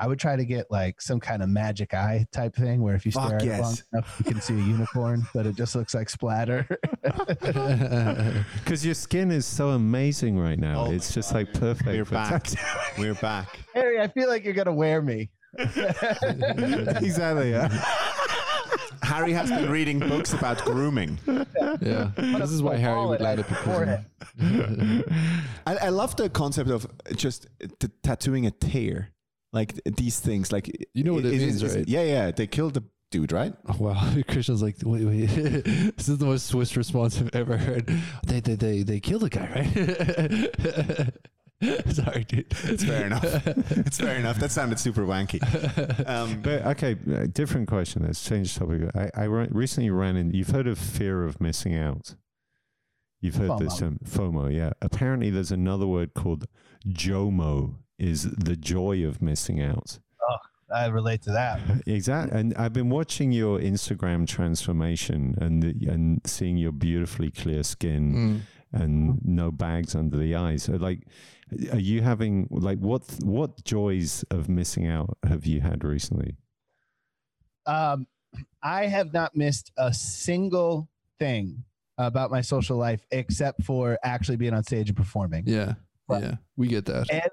Speaker 3: I would try to get like some kind of magic eye type thing where if you
Speaker 4: Fuck
Speaker 3: stare at it long enough you can see a unicorn, but it just looks like splatter.
Speaker 1: Because your skin is so amazing right now.
Speaker 4: Oh
Speaker 1: it's just
Speaker 4: God.
Speaker 1: like perfect.
Speaker 4: We're back.
Speaker 1: tattoo.
Speaker 4: We're back.
Speaker 3: Harry, I feel like you're gonna wear me.
Speaker 1: exactly. Yeah.
Speaker 4: Harry has been reading books about grooming.
Speaker 2: yeah. This is why Harry would land up in prison.
Speaker 4: I, I love the concept of just t- tattooing a tear, like these things. Like
Speaker 2: You know what it
Speaker 4: is-
Speaker 2: means,
Speaker 4: is-
Speaker 2: right?
Speaker 4: Yeah, yeah. They killed the dude, right?
Speaker 2: Wow, Christian's like, wait, wait. this is the most Swiss response I've ever heard. They, they, they, they killed the guy, right? Sorry, dude.
Speaker 4: It's fair enough. It's fair enough. That sounded super wanky. Um,
Speaker 1: But okay, uh, different question. Let's change topic. I, I recently ran in. You've heard of fear of missing out. You've heard this
Speaker 3: FOMO.
Speaker 1: term, FOMO. Yeah. Apparently, there's another word called JOMO. Is the joy of missing out.
Speaker 3: Oh, I relate to that.
Speaker 1: Exactly. And I've been watching your Instagram transformation and the, and seeing your beautifully clear skin
Speaker 2: Mm.
Speaker 1: and no bags under the eyes. So like, are you having like what what joys of missing out have you had recently?
Speaker 3: Um, I have not missed a single thing about my social life except for actually being on stage and performing.
Speaker 2: Yeah.
Speaker 3: But-
Speaker 2: Yeah. We get that.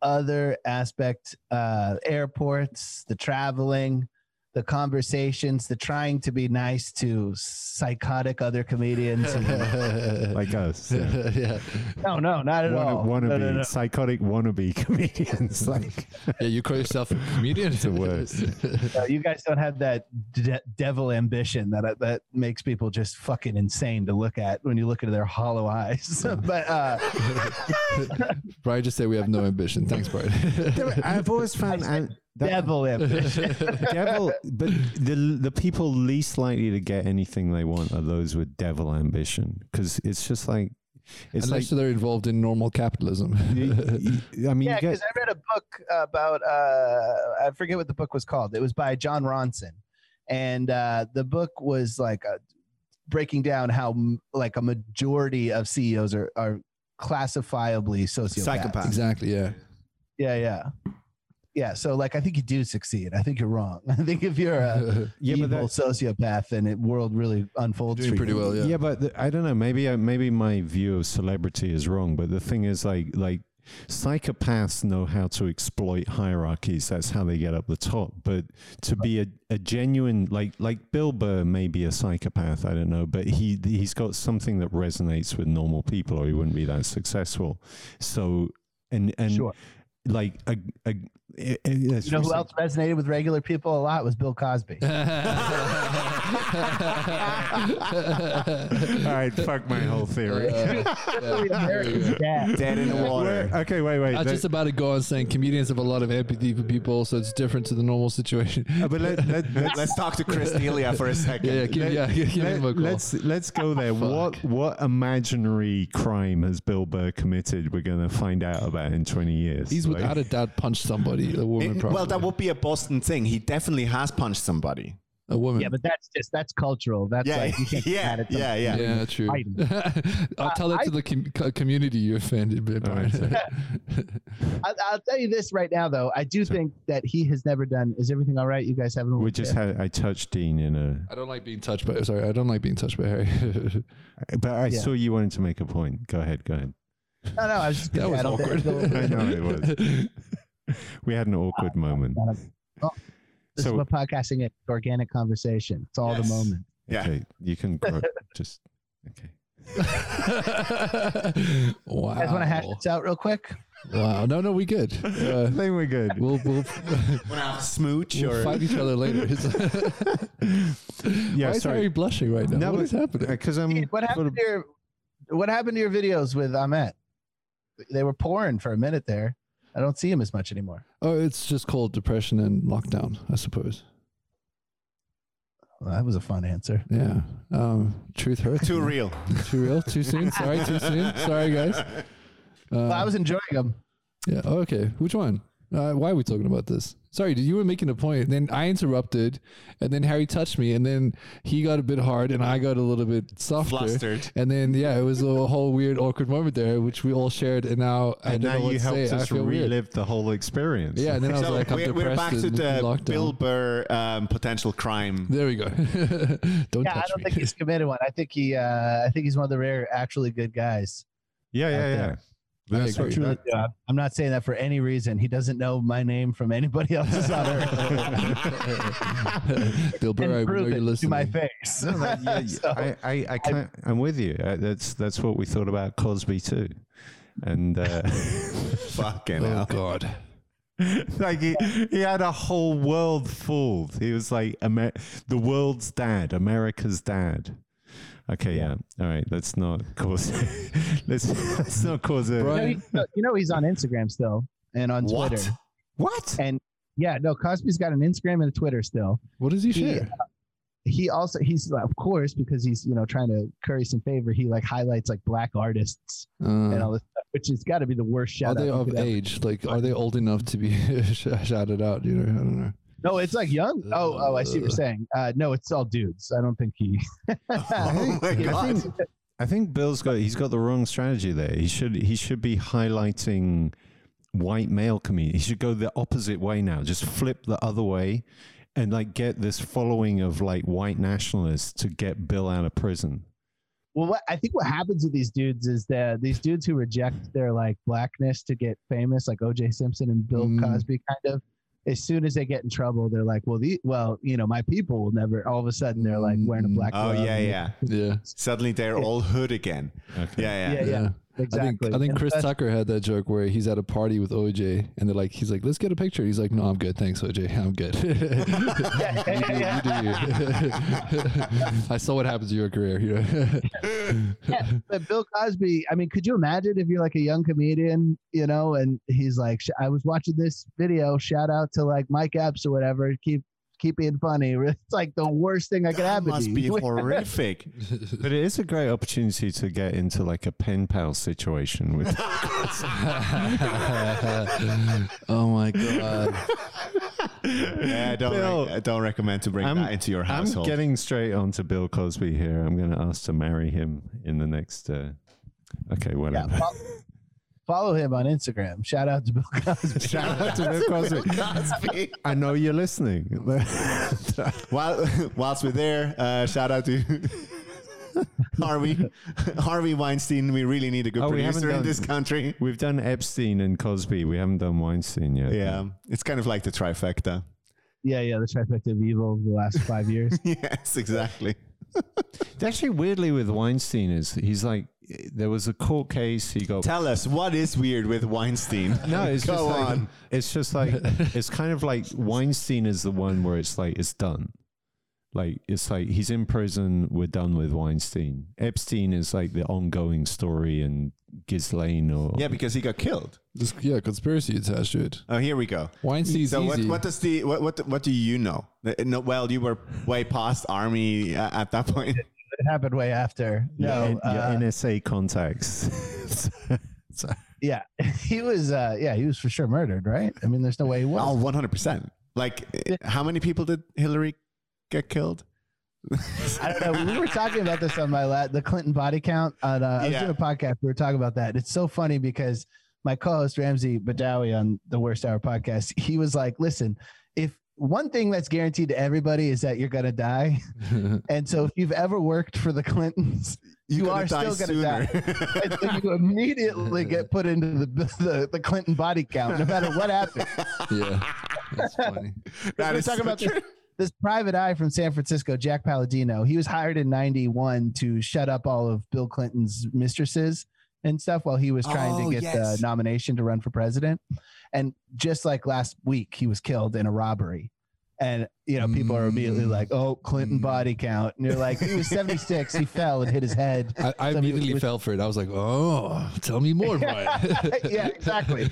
Speaker 3: Other aspect, uh, airports, the traveling, the conversations, the trying to be nice to psychotic other comedians.
Speaker 1: Like us. Yeah.
Speaker 2: yeah.
Speaker 3: no, no, not at all.
Speaker 1: Wanna,
Speaker 3: No,
Speaker 1: wannabe,
Speaker 3: no, no.
Speaker 1: psychotic wannabe comedians. like,
Speaker 2: Yeah. You call yourself a comedian?
Speaker 1: It's the worst.
Speaker 3: No, you guys don't have that de- devil ambition that that makes people just fucking insane to look at when you look into their hollow eyes. but uh,
Speaker 2: Bryan just said we have no ambition. Thanks, Bryan.
Speaker 1: I've always found
Speaker 3: I
Speaker 1: and that-
Speaker 3: devil ambition.
Speaker 1: devil, but the the people least likely to get anything they want are those with devil ambition because it's just like it's
Speaker 2: Unless
Speaker 1: like
Speaker 2: they're involved in normal capitalism.
Speaker 1: you- you- I mean,
Speaker 3: yeah, because I read a book about uh, I forget what the book was called. It was by Jon Ronson, and uh, the book was like uh breaking down how m- like a majority of CEOs are are classifiably sociopaths.
Speaker 4: Psychopath.
Speaker 2: exactly. Yeah.
Speaker 3: Yeah, yeah, yeah. So like, I think you do succeed. I think you're wrong. I think if you're a
Speaker 1: yeah,
Speaker 3: evil
Speaker 1: that,
Speaker 3: sociopath, then it world really unfolds
Speaker 2: Doing
Speaker 3: for
Speaker 2: pretty
Speaker 3: you.
Speaker 2: well. Yeah.
Speaker 1: yeah, but the, I don't know. Maybe I, maybe my view of celebrity is wrong. But the thing is, like like psychopaths know how to exploit hierarchies. That's how they get up the top. But to be a, a genuine like like Bill Burr may be a psychopath. I don't know, but he he's got something that resonates with normal people, or he wouldn't be that successful. So and and
Speaker 3: Sure.
Speaker 1: like a, a, Eh, eh, a, a
Speaker 3: You know who else resonated with regular people a lot was Bill Cosby.
Speaker 1: All right, fuck my whole theory.
Speaker 3: Literally America's dad.
Speaker 4: Dead in the water.
Speaker 1: Wait, okay, wait, wait.
Speaker 2: I was just about to go on saying comedians have a lot of empathy for people, so it's different to the normal situation.
Speaker 1: uh, but let, let, let's,
Speaker 4: Let's talk to Chris D'Elia for a second.
Speaker 2: Yeah, yeah, give, yeah, give him a call.
Speaker 1: let's let's go there. what what imaginary crime has Bill Burr committed? We're gonna find out about in twenty years.
Speaker 2: He's
Speaker 1: Like-
Speaker 2: without a doubt punched somebody, a woman
Speaker 4: It-
Speaker 2: probably.
Speaker 4: well, that would be a Boston thing. He definitely has punched somebody.
Speaker 2: a woman.
Speaker 3: Yeah, but that's just that's cultural. That's
Speaker 4: Yeah,
Speaker 3: like you can't
Speaker 4: yeah,
Speaker 3: mad at them.
Speaker 4: yeah, yeah.
Speaker 2: yeah, true. I'll
Speaker 3: Uh,
Speaker 2: tell that
Speaker 3: I-
Speaker 2: to the com- community you offended, but
Speaker 1: All right,
Speaker 2: Bryan.
Speaker 3: I, I'll tell you this right now, though. I do
Speaker 1: Sorry.
Speaker 3: think that he has never done. Is everything all right? You guys having? a
Speaker 1: we just
Speaker 3: bit?
Speaker 1: had I touched Dean in a,
Speaker 2: I don't like being touched by. Sorry, I don't like being touched by Harry.
Speaker 1: but I
Speaker 3: Yeah.
Speaker 1: saw you wanted to make a point. Go ahead, go ahead.
Speaker 3: No, no, I was just
Speaker 2: That was
Speaker 3: I don't think-
Speaker 2: awkward.
Speaker 1: I know it was. We had an awkward uh, moment.
Speaker 3: Uh, oh, this
Speaker 1: So-
Speaker 3: is what podcasting is organic conversation. It's all
Speaker 4: Yes.
Speaker 3: the moment.
Speaker 4: Yeah.
Speaker 1: Okay, you can grow, just okay.
Speaker 2: wow.
Speaker 3: You guys want to hash this out real quick?
Speaker 2: Wow. No, no, we good.
Speaker 1: Uh, I
Speaker 2: Uh,
Speaker 1: think we're good.
Speaker 2: we'll we'll,
Speaker 4: Want to have a smooch
Speaker 2: we'll
Speaker 4: or
Speaker 2: fight each other later.
Speaker 1: Yeah,
Speaker 2: Why is
Speaker 1: sorry.
Speaker 2: Harry blushing right now?
Speaker 1: No,
Speaker 2: what
Speaker 1: but-
Speaker 2: is happening?
Speaker 1: Because I'm
Speaker 3: Pete, what happened to your What happened to your videos with Ahmet? They were pouring for a minute there. I don't see him as much anymore.
Speaker 2: Oh, it's just called depression and lockdown, I suppose.
Speaker 3: Well, that was a fun answer.
Speaker 2: Yeah. Um, truth hurts.
Speaker 4: too real?
Speaker 2: Too real. Too soon. Sorry. Too soon. Sorry, guys. Uh,
Speaker 3: Well, I was enjoying them.
Speaker 2: Yeah. Oh, okay. Which one? Uh, why are we talking about this? Sorry, you were making a point. Then I interrupted, and then Harry touched me, and then he got a bit hard, and I got a little bit softer.
Speaker 4: Flustered.
Speaker 2: And then yeah, it was a whole weird, awkward moment there, which we all shared. And now I
Speaker 1: and
Speaker 2: don't
Speaker 1: now
Speaker 2: know what
Speaker 1: you
Speaker 2: to
Speaker 1: helped
Speaker 2: say.
Speaker 1: Us
Speaker 2: feel weird.
Speaker 1: relive the whole experience.
Speaker 2: Yeah, and then I was like, I'm
Speaker 4: we're,
Speaker 2: depressed.
Speaker 4: we're back to the
Speaker 2: lockdown.
Speaker 4: Bill Burr um, potential crime.
Speaker 2: There we go. don't
Speaker 3: Yeah, I don't
Speaker 2: me.
Speaker 3: think he's committed one. I think he. Uh, I think he's one of the rare, actually good guys.
Speaker 1: yeah, yeah,
Speaker 3: out
Speaker 1: yeah.
Speaker 3: there.
Speaker 2: I
Speaker 1: That's
Speaker 2: agree.
Speaker 1: what-
Speaker 3: Truly, do. I'm- I'm not saying that for any reason. He doesn't know my name from anybody else's on earth.
Speaker 2: Bill Burr, I know you're
Speaker 3: it to my face.
Speaker 1: No, that- yeah,
Speaker 3: So-
Speaker 1: I, I, I can't. I'm with you. That's that's what we thought about Cosby too, and uh,
Speaker 4: Fucking
Speaker 2: Oh
Speaker 4: hell.
Speaker 2: God.
Speaker 1: like he, he had a whole world fooled. He was like Amer- the world's dad, America's dad. Okay, yeah. All right. Let's not cause. let's let's not cause a.
Speaker 3: you, know, you know he's on Instagram still and on
Speaker 4: What?
Speaker 3: Twitter.
Speaker 1: What?
Speaker 3: And yeah, no, Cosby's got an Instagram and a Twitter still.
Speaker 2: What does he
Speaker 3: He-
Speaker 2: share?
Speaker 3: He also he's of course because he's you know trying to curry some favor. He like highlights like black artists and
Speaker 2: Uh,
Speaker 3: all this stuff, which has got to be the worst
Speaker 2: are
Speaker 3: shout
Speaker 2: they
Speaker 3: out.
Speaker 2: of
Speaker 3: could ever-
Speaker 2: age? Like, are they old enough to be shouted out? You know, I don't know.
Speaker 3: No, it's like young. Oh, oh, I see what you're
Speaker 2: Uh.
Speaker 3: saying. Uh, no, it's all dudes. I don't think he.
Speaker 4: Oh my
Speaker 1: I
Speaker 4: god.
Speaker 1: think, I think Bill's got he's got the wrong strategy there. He should he should be highlighting white male comedians. He should go the opposite way now. Just flip the other way and like get this following of like white nationalists to get Bill out of prison.
Speaker 3: Well, what I think what happens with these dudes is that these dudes who reject their like blackness to get famous, like O.J. Simpson and Bill
Speaker 2: Mm.
Speaker 3: Cosby, kind of. As soon as they get in trouble, they're like, "Well, the well, you know, my people will never." All of a sudden, they're like wearing a
Speaker 2: Mm.
Speaker 3: black.
Speaker 4: Oh yeah, yeah.
Speaker 2: Yeah.
Speaker 4: Suddenly they're all hood again.
Speaker 1: Okay.
Speaker 4: Yeah, yeah.
Speaker 3: Yeah, yeah. Exactly.
Speaker 2: I think I think Chris Tucker had that joke where he's at a party with OJ and they're like, he's like, let's get a picture. He's like, no, I'm good, thanks, OJ, I'm good. You do- you do. I saw what happens to your career. You know?
Speaker 3: yeah, but Bill Cosby, I mean, could you imagine if you're like a young comedian, you know, and he's like, I was watching this video, shout out to like Mike Epps or whatever, keep keep being funny. It's like the worst thing I could
Speaker 4: That
Speaker 3: happen
Speaker 4: must
Speaker 3: to
Speaker 4: be
Speaker 3: you.
Speaker 4: horrific.
Speaker 1: But it is a great opportunity to get into like a pen pal situation with
Speaker 2: oh my god!
Speaker 4: yeah, I don't,
Speaker 1: Bill,
Speaker 4: rec- I don't recommend to bring
Speaker 1: I'm-
Speaker 4: that into your household.
Speaker 1: I'm getting straight on to Bill Cosby here. I'm going to ask to marry him in the next. Uh, okay,
Speaker 3: yeah,
Speaker 1: whatever.
Speaker 3: fo- follow him on Instagram. Shout out to Bill Cosby.
Speaker 1: Shout out to Bill Cosby.
Speaker 4: Cosby.
Speaker 1: I know you're listening.
Speaker 4: While whilst we're there, uh, shout out to Harvey Harvey Weinstein. We really need a good
Speaker 1: Oh, we haven't
Speaker 4: producer in
Speaker 1: done-
Speaker 4: this country.
Speaker 1: We've done Epstein and Cosby. We haven't done Weinstein yet.
Speaker 4: Yeah, it's kind of like the trifecta.
Speaker 3: yeah, yeah, the trifecta of evil of the last five years.
Speaker 4: yes, exactly.
Speaker 1: Actually, weirdly, with Weinstein is he's like there was a court case. He got
Speaker 4: Tell us what is weird with Weinstein.
Speaker 1: no. It's
Speaker 4: Go
Speaker 1: just like,
Speaker 4: on.
Speaker 1: It's just like it's kind of like Weinstein is the one where it's like it's done. Like it's like he's in prison. We're done with Weinstein. Epstein is like the ongoing story, and Ghislaine or
Speaker 4: Yeah, because he got killed.
Speaker 2: This, yeah, conspiracy attached to it.
Speaker 4: Oh, here we go.
Speaker 2: Weinstein's
Speaker 4: so what,
Speaker 2: easy.
Speaker 4: what does the what, what what do you know? Uh, No, well, you were way past army uh, at that point.
Speaker 3: It happened way after.
Speaker 1: your,
Speaker 3: No,
Speaker 1: N- your
Speaker 3: uh,
Speaker 1: NSA contacts. So-
Speaker 3: yeah, he was. Uh, yeah, he was for sure murdered, right? I mean, there's no way he was.
Speaker 4: Oh, 100 percent. Like, uh, how many people did Hillary get killed?
Speaker 3: I don't know. We were talking about this on my la- the Clinton body count. On, uh, I was
Speaker 4: Yeah.
Speaker 3: doing a podcast. We were talking about that. It's so funny because my co-host Ramsey Badawi on the Worst Hour podcast, he was like, "Listen, if one thing that's guaranteed to everybody is that you're gonna die, and so if you've ever worked for the Clintons, you
Speaker 4: gonna
Speaker 3: are still going to
Speaker 4: sooner.
Speaker 3: die. and so you immediately get put into the, the the Clinton body count, no matter what happens.
Speaker 2: Yeah, that's funny.
Speaker 4: That
Speaker 3: we're
Speaker 4: is
Speaker 3: talking
Speaker 4: so
Speaker 3: about
Speaker 4: true.
Speaker 3: this private eye from San Francisco, Jack Palladino. He was hired in '91 to shut up all of Bill Clinton's mistresses and stuff while he was trying
Speaker 4: Oh,
Speaker 3: to get
Speaker 4: yes.
Speaker 3: the nomination to run for president. And just like last week, he was killed in a robbery. And you know, people are immediately
Speaker 2: Mm.
Speaker 3: like, "Oh, Clinton body count," and you're like, "He was 76. he fell and hit his head."
Speaker 2: I, I
Speaker 3: Somebody
Speaker 2: immediately
Speaker 3: was-
Speaker 2: fell for it. I was like, "Oh, tell me more, Bryan."
Speaker 3: yeah, exactly.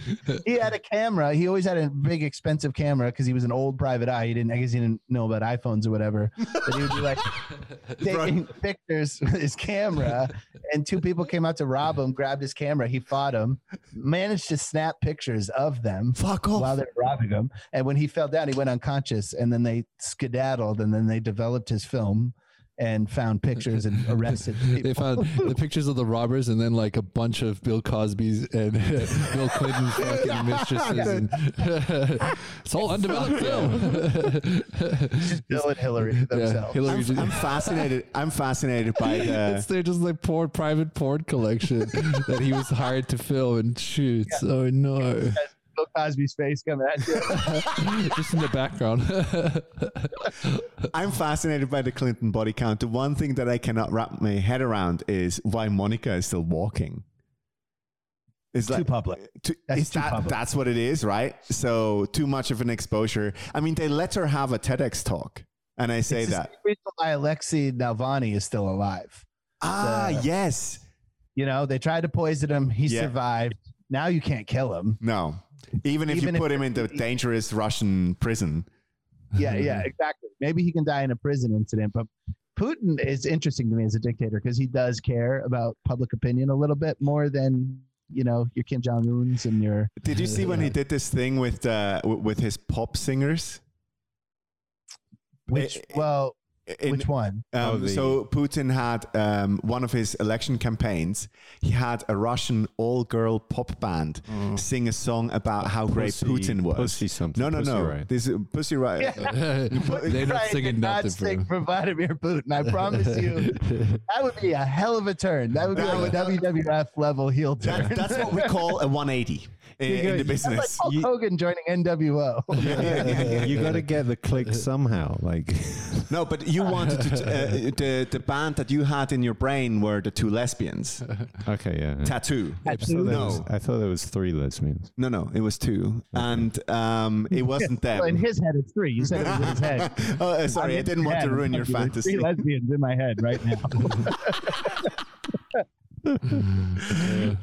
Speaker 3: He had a camera. He always had a big, expensive camera because he was an old private eye. He didn't. I guess he didn't know about iPhones or whatever. But he would be like taking pictures with his camera. And two people came out to rob him. Grabbed his camera. He fought him. Managed to snap pictures of them
Speaker 4: Fuck off.
Speaker 3: while they were robbing him. And when he fell down, he went unconscious. And then they skedaddled. And then they developed his film and found pictures and arrested people.
Speaker 2: they found the pictures of the robbers and then like a bunch of Bill Cosby's and Bill Clinton's fucking mistresses. And it's all undeveloped film.
Speaker 3: Bill and Hillary themselves.
Speaker 2: Hillary
Speaker 4: I'm, I'm fascinated. I'm fascinated by
Speaker 2: it's their just like poor private porn collection that he was hired to film and shoot. Oh no!
Speaker 3: Bill Cosby's face coming at you.
Speaker 2: just in the background.
Speaker 4: I'm fascinated by the Clinton body count. The one thing that I cannot wrap my head around is why Monica is still walking. It's
Speaker 3: Too public.
Speaker 4: To,
Speaker 3: That's
Speaker 4: is
Speaker 3: too
Speaker 4: that,
Speaker 3: public.
Speaker 4: That's what it is, right? So too much of an exposure. I mean, they let her have a TEDx talk, and I say
Speaker 3: It's the
Speaker 4: that.
Speaker 3: same reason why Alexei Navalny is still alive.
Speaker 4: Ah,
Speaker 3: the-
Speaker 4: yes.
Speaker 3: You know, they tried to poison him. He
Speaker 4: Yeah.
Speaker 3: survived. Now you can't kill him.
Speaker 4: No. Even if
Speaker 3: Even
Speaker 4: you
Speaker 3: if
Speaker 4: put him in the dangerous Russian prison.
Speaker 3: Yeah, yeah, exactly. Maybe he can die in a prison incident, but Putin is interesting to me as a dictator because he does care about public opinion a little bit more than you know your Kim Jong Un's and your.
Speaker 4: Did you see when he did this thing with uh, w- with his pop singers?
Speaker 3: Which well,
Speaker 4: In-
Speaker 3: which one?
Speaker 4: Um,
Speaker 1: Oh,
Speaker 4: so Putin had um, one of his election campaigns. He had a Russian all-girl pop band sing a song about how great Putin was.
Speaker 1: Pussy something.
Speaker 4: no, no,
Speaker 1: Pussy
Speaker 4: no.
Speaker 1: Riot.
Speaker 4: This is Pussy Riot.
Speaker 2: They're not singing
Speaker 3: not
Speaker 2: nothing
Speaker 3: sing for Vladimir Putin. I promise you, that would be a hell of a turn. That would be
Speaker 4: That
Speaker 3: like a WWF level heel turn.
Speaker 4: That, that's what we call a 180 in, in the
Speaker 3: That's like
Speaker 4: business.
Speaker 3: Hulk
Speaker 1: You-
Speaker 3: Hogan joining NWO.
Speaker 1: you got to get the click somehow. Like,
Speaker 4: No, but you wanted to, uh, the the band that you had in your brain were the two lesbians.
Speaker 1: okay, yeah. yeah.
Speaker 4: Tattoo.
Speaker 1: I thought, there
Speaker 4: No.
Speaker 1: was, I thought there was three lesbians.
Speaker 4: No, no, it was two, and um, it wasn't them.
Speaker 3: Well, in his head, it's three. You said it was in his head.
Speaker 4: oh, uh, sorry, I
Speaker 3: I'm
Speaker 4: didn't want
Speaker 3: his
Speaker 4: to ruin your fantasy.
Speaker 3: Three lesbians in my head right now.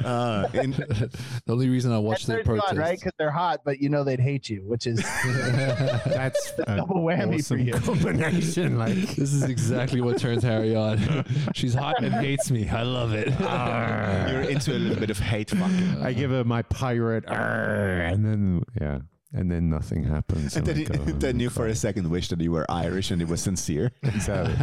Speaker 4: Uh, in-
Speaker 2: the only reason I watched their
Speaker 3: Third one,
Speaker 2: protest.
Speaker 3: right? Because they're hot, but you know they'd hate you, which is
Speaker 1: That's a
Speaker 3: double whammy for
Speaker 1: awesome
Speaker 3: you.
Speaker 1: combination. Like,
Speaker 2: This is exactly what turns Harry on. She's hot and hates me. I love it.
Speaker 4: you're into a little bit of hate fucking.
Speaker 1: I give her my pirate, "Arr," and then yeah, and then nothing happens.
Speaker 4: And
Speaker 1: I
Speaker 4: then, you, then you for a second wish that you were Irish and it was sincere.
Speaker 1: Exactly.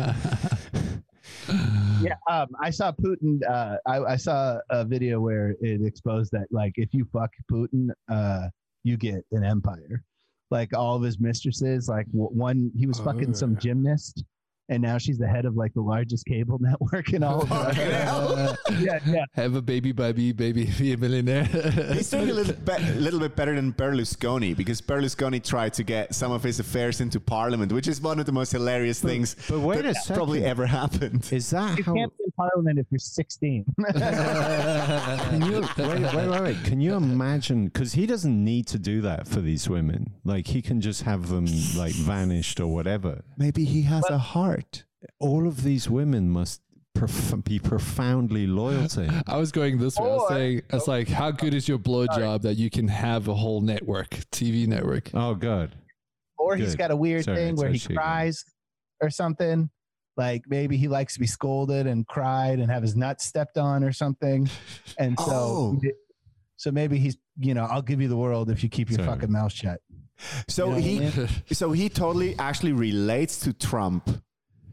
Speaker 3: Yeah, um, I saw Putin. Uh, I, I saw a video where it exposed that, like, if you fuck Putin, uh, you get an empire. Like all of his mistresses, like one, he was fucking some
Speaker 2: Oh.
Speaker 3: gymnast, and now she's the head of like the largest cable network in all of
Speaker 4: Fucking
Speaker 3: Russia.
Speaker 4: hell.
Speaker 3: yeah, yeah.
Speaker 2: Have a baby by me, baby, be a millionaire.
Speaker 4: He's doing a little, be- little bit better than Berlusconi because Berlusconi tried to get some of his affairs into parliament, which is one of the most hilarious things
Speaker 1: but wait
Speaker 4: that
Speaker 1: a
Speaker 4: probably ever happened.
Speaker 1: Is that
Speaker 3: You
Speaker 1: how?
Speaker 3: can't be in parliament if you're 16.
Speaker 1: Can you, wait, wait, wait, wait. Can you imagine? Because he doesn't need to do that for these women. Like he can just have them like vanished or whatever.
Speaker 4: Maybe he has a heart.
Speaker 1: All of these women must prof- be profoundly loyal to him.
Speaker 2: I was going this way. I was
Speaker 3: Or-
Speaker 2: saying, it's like, how good is your blowjob that you can have a whole network, TV network?
Speaker 1: Oh God.
Speaker 3: or he's got a weird
Speaker 1: Sorry,
Speaker 3: thing where he
Speaker 1: actually-
Speaker 3: cries or something. Like maybe he likes to be scolded and cried and have his nuts stepped on or something. And so,
Speaker 4: Oh.
Speaker 3: so maybe he's, you know, I'll give you the world if you keep your
Speaker 1: Sorry.
Speaker 3: fucking mouth shut.
Speaker 4: So
Speaker 3: You know what I
Speaker 4: he,
Speaker 3: mean?
Speaker 4: so he totally actually relates to Trump.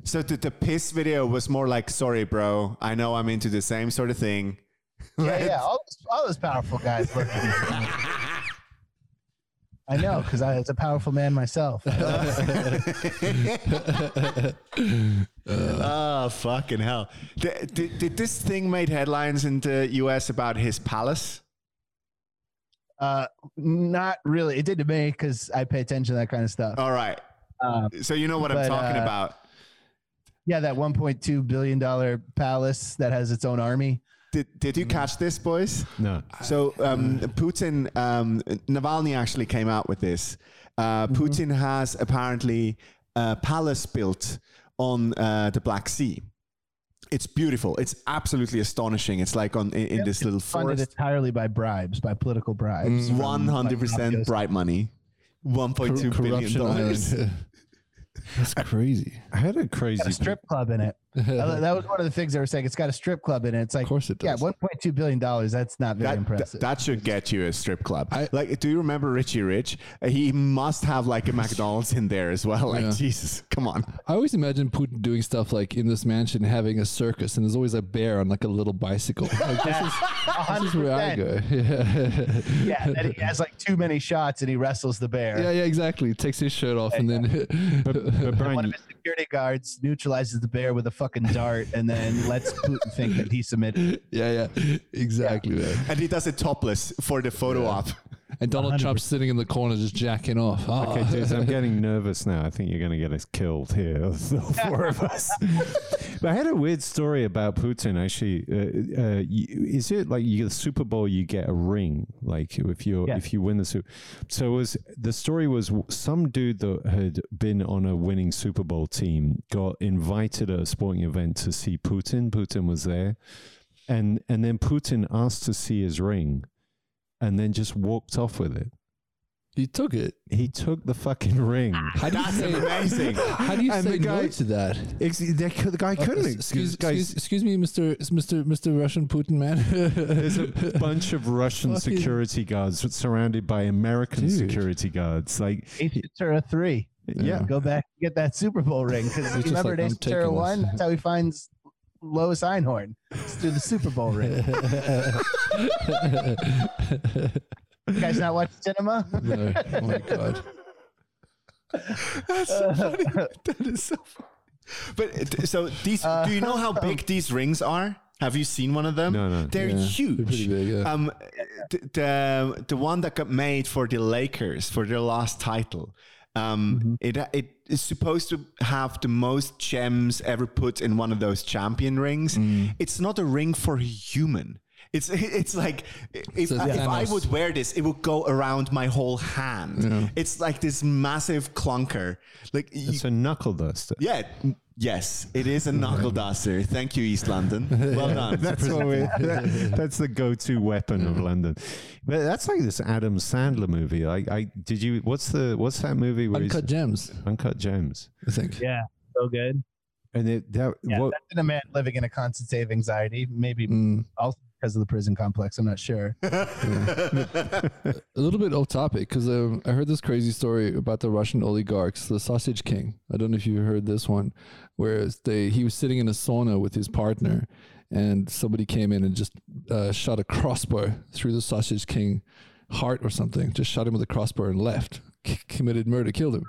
Speaker 4: So the, the piss video was more like, "Sorry, bro, I know I'm into the same sort of thing."
Speaker 3: Yeah, yeah. All, those- all those powerful guys. Look. I know because I was a powerful man myself.
Speaker 4: oh fucking hell! Did, did, did this thing made headlines in the U.S. about his palace?
Speaker 3: Uh, not really. It did to me because I pay attention to that kind of stuff.
Speaker 4: All right,
Speaker 3: Uh,
Speaker 4: so you know what I'm talking
Speaker 3: uh,
Speaker 4: about.
Speaker 3: Yeah, that 1.2 billion dollar palace that has its own army.
Speaker 4: Did Did you catch this, boys?
Speaker 1: No.
Speaker 4: So um, Putin, um, Navalny actually came out with this. Uh,
Speaker 3: Mm-hmm.
Speaker 4: Putin has apparently a palace built on uh, the Black Sea. It's beautiful. It's absolutely astonishing. It's like on in, in this little
Speaker 3: Funded
Speaker 4: forest.
Speaker 3: entirely by bribes, by political bribes.
Speaker 4: One hundred percent bribe money. One point two billion dollars.
Speaker 2: Island. That's crazy.
Speaker 1: I had a crazy.
Speaker 3: Got a strip club in it. That was one of the things they were saying. It's got a strip club in it. It's like,
Speaker 2: Of course it does.
Speaker 3: yeah, 1.2 billion dollars. That's not very
Speaker 4: That,
Speaker 3: impressive.
Speaker 4: that, that should get you a strip club.
Speaker 2: I-
Speaker 4: like, do you remember Richie Rich? He must have like a McDonald's in there as well. Like,
Speaker 2: Yeah.
Speaker 4: Jesus, come on.
Speaker 2: I always imagine Putin doing stuff like in this mansion having a circus, and there's always a bear on like a little bicycle. Like, this, is, this is where I go. Yeah.
Speaker 3: yeah, that he has like too many shots and he wrestles the bear.
Speaker 2: yeah, yeah, exactly. Takes his shirt off and then.
Speaker 1: But, but
Speaker 3: One of his security guards neutralizes the bear with a fucking dart and then lets Putin think that he submitted.
Speaker 2: yeah, yeah, exactly, man.
Speaker 4: And he does it topless for the photo op.
Speaker 2: And Donald Trump's sitting in the corner just jacking off. Ah.
Speaker 1: Okay, dudes, I'm getting nervous now. I think you're going to get us killed here, the four of us. but I had a weird story about Putin. Actually, uh, uh, is it like you get the Super Bowl, you get a ring, like if you
Speaker 3: Yeah.
Speaker 1: if you win the Super. So it was the story was some dude that had been on a winning Super Bowl team got invited at a sporting event to see Putin. Putin was there, and and then Putin asked to see his ring, and then just walked off with it.
Speaker 2: he took it.
Speaker 1: He took the fucking ring.
Speaker 2: Ah, how do you
Speaker 4: That's
Speaker 2: say,
Speaker 4: amazing.
Speaker 2: How do you
Speaker 1: And
Speaker 2: say
Speaker 1: the guy-
Speaker 2: no to that?
Speaker 1: Ex- they cou- the guy couldn't.
Speaker 2: Uh, excuse,
Speaker 1: Guys,
Speaker 2: excuse, excuse me, Mr. Mr. Mr. Russian Putin man.
Speaker 1: There's a bunch of Russian
Speaker 2: Fucking-
Speaker 1: security guards surrounded by American
Speaker 2: Dude.
Speaker 1: security guards. Like,
Speaker 3: Ace Ventura 3.
Speaker 1: yeah.
Speaker 3: Go back and get that Super Bowl ring. Because
Speaker 2: It's just
Speaker 3: remember
Speaker 2: like,
Speaker 3: at Ace
Speaker 2: I'm
Speaker 3: Ventura
Speaker 2: taking
Speaker 3: 1?
Speaker 2: this.
Speaker 3: That's how he finds Lois Einhorn. Let's do the Super Bowl ring. You guys not watch cinema?
Speaker 2: no, oh my god.
Speaker 4: That's so funny. That is so funny. But uh, so these, do you know how big these rings are? Have you seen one of them?
Speaker 1: No, no.
Speaker 4: They're
Speaker 2: Yeah, they're
Speaker 4: huge.
Speaker 2: pretty big, yeah.
Speaker 4: Um, the, the the one that got made for the Lakers for their last title. Um, mm-hmm. it uh, it is supposed to have the most gems ever put in one of those champion rings. Mm. It's not a ring for a human. It's it's like if,
Speaker 2: So
Speaker 4: I, if I would wear this, it would go around my whole hand. It's like this massive clunker. Like you,
Speaker 1: It's a knuckle duster.
Speaker 4: yeah, yes, it is a knuckle duster. Thank you, East London. Well done.
Speaker 1: That's what we, that- that's the go-to weapon of London. But that's like this Adam Sandler movie. I, I did you? What's the what's that movie? Where
Speaker 2: Uncut gems,
Speaker 1: Uncut Gems.
Speaker 2: I think.
Speaker 3: Yeah, so good.
Speaker 1: And it that
Speaker 3: Yeah,
Speaker 1: what
Speaker 3: that's in a man living in a constant state of anxiety. Maybe
Speaker 2: Mm.
Speaker 3: also because of the prison complex. I'm not sure.
Speaker 2: A little bit off topic because um, I heard this crazy story about the Russian oligarchs, the Sausage King. I don't know if you heard this one, where they he was sitting in a sauna with his partner, and somebody came in and just uh, shot a crossbow through the Sausage King heart or something. Just shot him with a crossbow and left. C- committed murder, killed him.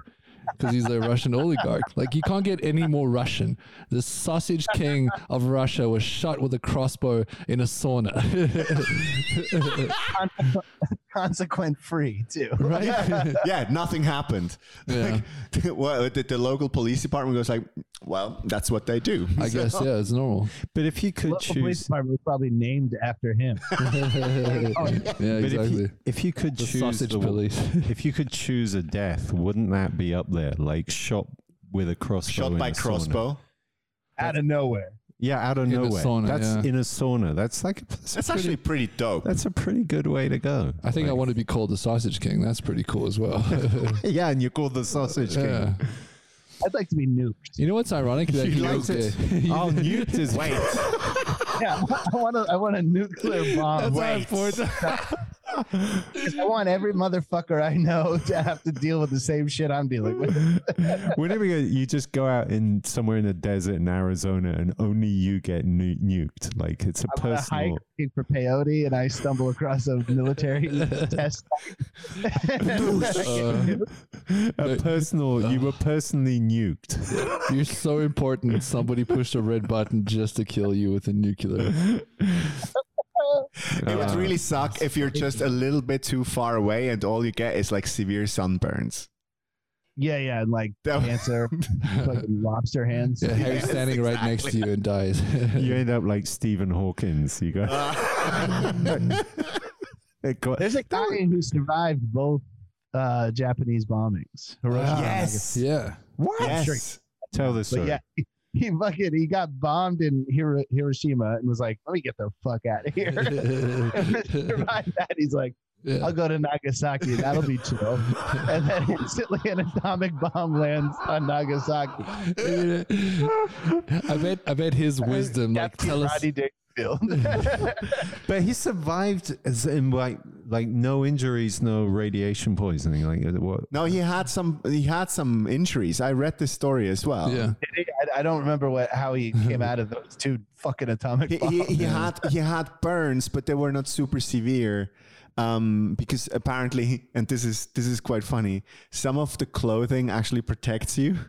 Speaker 2: Because he's a Russian oligarch. Like, you can't get any more Russian. The sausage king of Russia was shot with a crossbow in a sauna.
Speaker 3: Consequent free too.
Speaker 2: right?
Speaker 4: yeah, yeah, nothing happened.
Speaker 2: Yeah.
Speaker 4: Like, well, the, the local police department goes like, "Well, that's what they do."
Speaker 2: I guess, yeah, it's normal.
Speaker 1: But if you could
Speaker 3: Local police
Speaker 1: choose,
Speaker 3: department was probably named after him.
Speaker 2: yeah,
Speaker 1: but if
Speaker 2: exactly.
Speaker 1: you, if you could
Speaker 2: The
Speaker 1: choose
Speaker 2: sausage
Speaker 1: the,
Speaker 2: police.
Speaker 1: if you could choose a death, wouldn't that be up there? Like shot with a crossbow.
Speaker 4: Shot by
Speaker 1: a
Speaker 4: crossbow.
Speaker 3: Out of nowhere.
Speaker 1: Yeah, out of
Speaker 2: In
Speaker 1: nowhere.
Speaker 2: sauna,
Speaker 1: that's
Speaker 2: yeah.
Speaker 1: in a sauna. That's like that's,
Speaker 4: That's
Speaker 1: a pretty,
Speaker 4: actually pretty dope.
Speaker 1: that's a pretty good way to go.
Speaker 2: I think I want to be called the Sausage King. That's pretty cool as well.
Speaker 1: Yeah, and you're called the sausage king.
Speaker 2: yeah.
Speaker 3: I'd like to be nuked.
Speaker 2: You know what's ironic? That
Speaker 1: You
Speaker 2: he
Speaker 1: liked it?
Speaker 2: uh,
Speaker 1: Oh, nuked is
Speaker 4: Wait,
Speaker 3: Yeah, I want a, I want a nuclear bomb.
Speaker 2: That's
Speaker 4: wait.
Speaker 2: Poured-
Speaker 3: 'Cause I want every motherfucker I know to have to deal with the same shit I'm dealing with.
Speaker 1: Whenever you, you just go out in somewhere in the desert in Arizona and only you get nu- nuked, like it's a
Speaker 3: I'm on a hike
Speaker 1: personal.
Speaker 3: looking for peyote and I stumble across a military test.
Speaker 2: Uh,
Speaker 1: A personal, you were personally nuked.
Speaker 2: you're so important. Somebody pushed a red button just to kill you with a nuclear.
Speaker 4: It would really suck if you're just a little bit too far away and all you get is like severe sunburns.
Speaker 3: yeah, yeah, and like
Speaker 4: That-
Speaker 3: cancer, fucking lobster hands.
Speaker 2: Yeah, Harry's
Speaker 4: Yes,
Speaker 2: standing right next to you and dies.
Speaker 1: You end up like Stephen Hawkins. You go. It got-
Speaker 3: There's a guy who survived both uh, Japanese bombings.
Speaker 2: Wow.
Speaker 4: yes.
Speaker 2: yeah.
Speaker 1: what?
Speaker 4: Yes.
Speaker 1: Tell the
Speaker 3: But
Speaker 1: story.
Speaker 3: yeah, he, fucking he got bombed in Hiro- Hiroshima and was like, "Let me get the fuck out of here." and survived that. He's like,
Speaker 2: Yeah.
Speaker 3: "I'll go to Nagasaki. That'll be chill." and then instantly an atomic bomb lands on Nagasaki.
Speaker 2: I bet I bet his wisdom like tell us
Speaker 3: Rodney Dangerfield.
Speaker 1: But he survived as in like like no injuries, no radiation poisoning. Like uh, what?
Speaker 4: No, he had some. He had some injuries. I read this story as well.
Speaker 2: yeah.
Speaker 3: I, I don't remember what how he came out of those two fucking atomic
Speaker 4: He, he, he had he had burns, but they were not super severe. Um, because apparently, and this is this is quite funny. Some of the clothing actually protects you.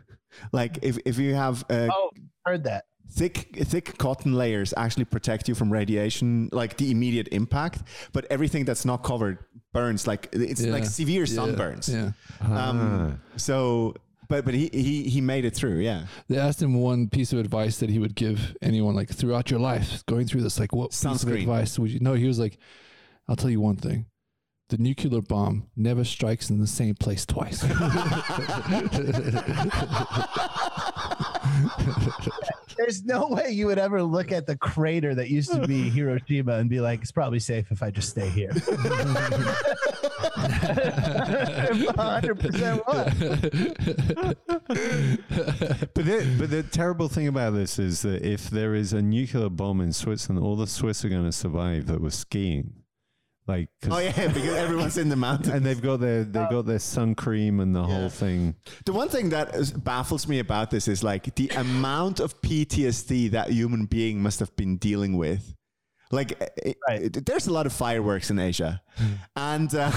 Speaker 4: Like if if you have uh,
Speaker 3: oh, heard that.
Speaker 4: Thick thick cotton layers actually protect you from radiation like the immediate impact but everything that's not covered burns like it's
Speaker 2: Yeah.
Speaker 4: like severe
Speaker 2: Yeah.
Speaker 4: sunburns
Speaker 2: Yeah.
Speaker 4: um so but but he, he he made it through yeah
Speaker 2: They asked him one piece of advice that he would give anyone like throughout your life going through this. Like, what piece of advice would you? No, he was like, I'll tell you one thing. The nuclear bomb never strikes in the same place twice.
Speaker 3: There's no way you would ever look at the crater that used to be Hiroshima and be like, it's probably safe if I just stay here. 100% what?
Speaker 1: But the, but the terrible thing about this is that if there is a nuclear bomb in Switzerland, all the Swiss are going to survive that were skiing. Like,
Speaker 4: oh yeah because everyone's in the mountains
Speaker 1: and they've got their they've got their sun cream and the
Speaker 4: Yeah.
Speaker 1: whole thing.
Speaker 4: the one thing that is, baffles me about this is like the amount of ptsd that human being must have been dealing with like it,
Speaker 3: Right.
Speaker 4: Eh, it- there's a lot of fireworks in asia and uh,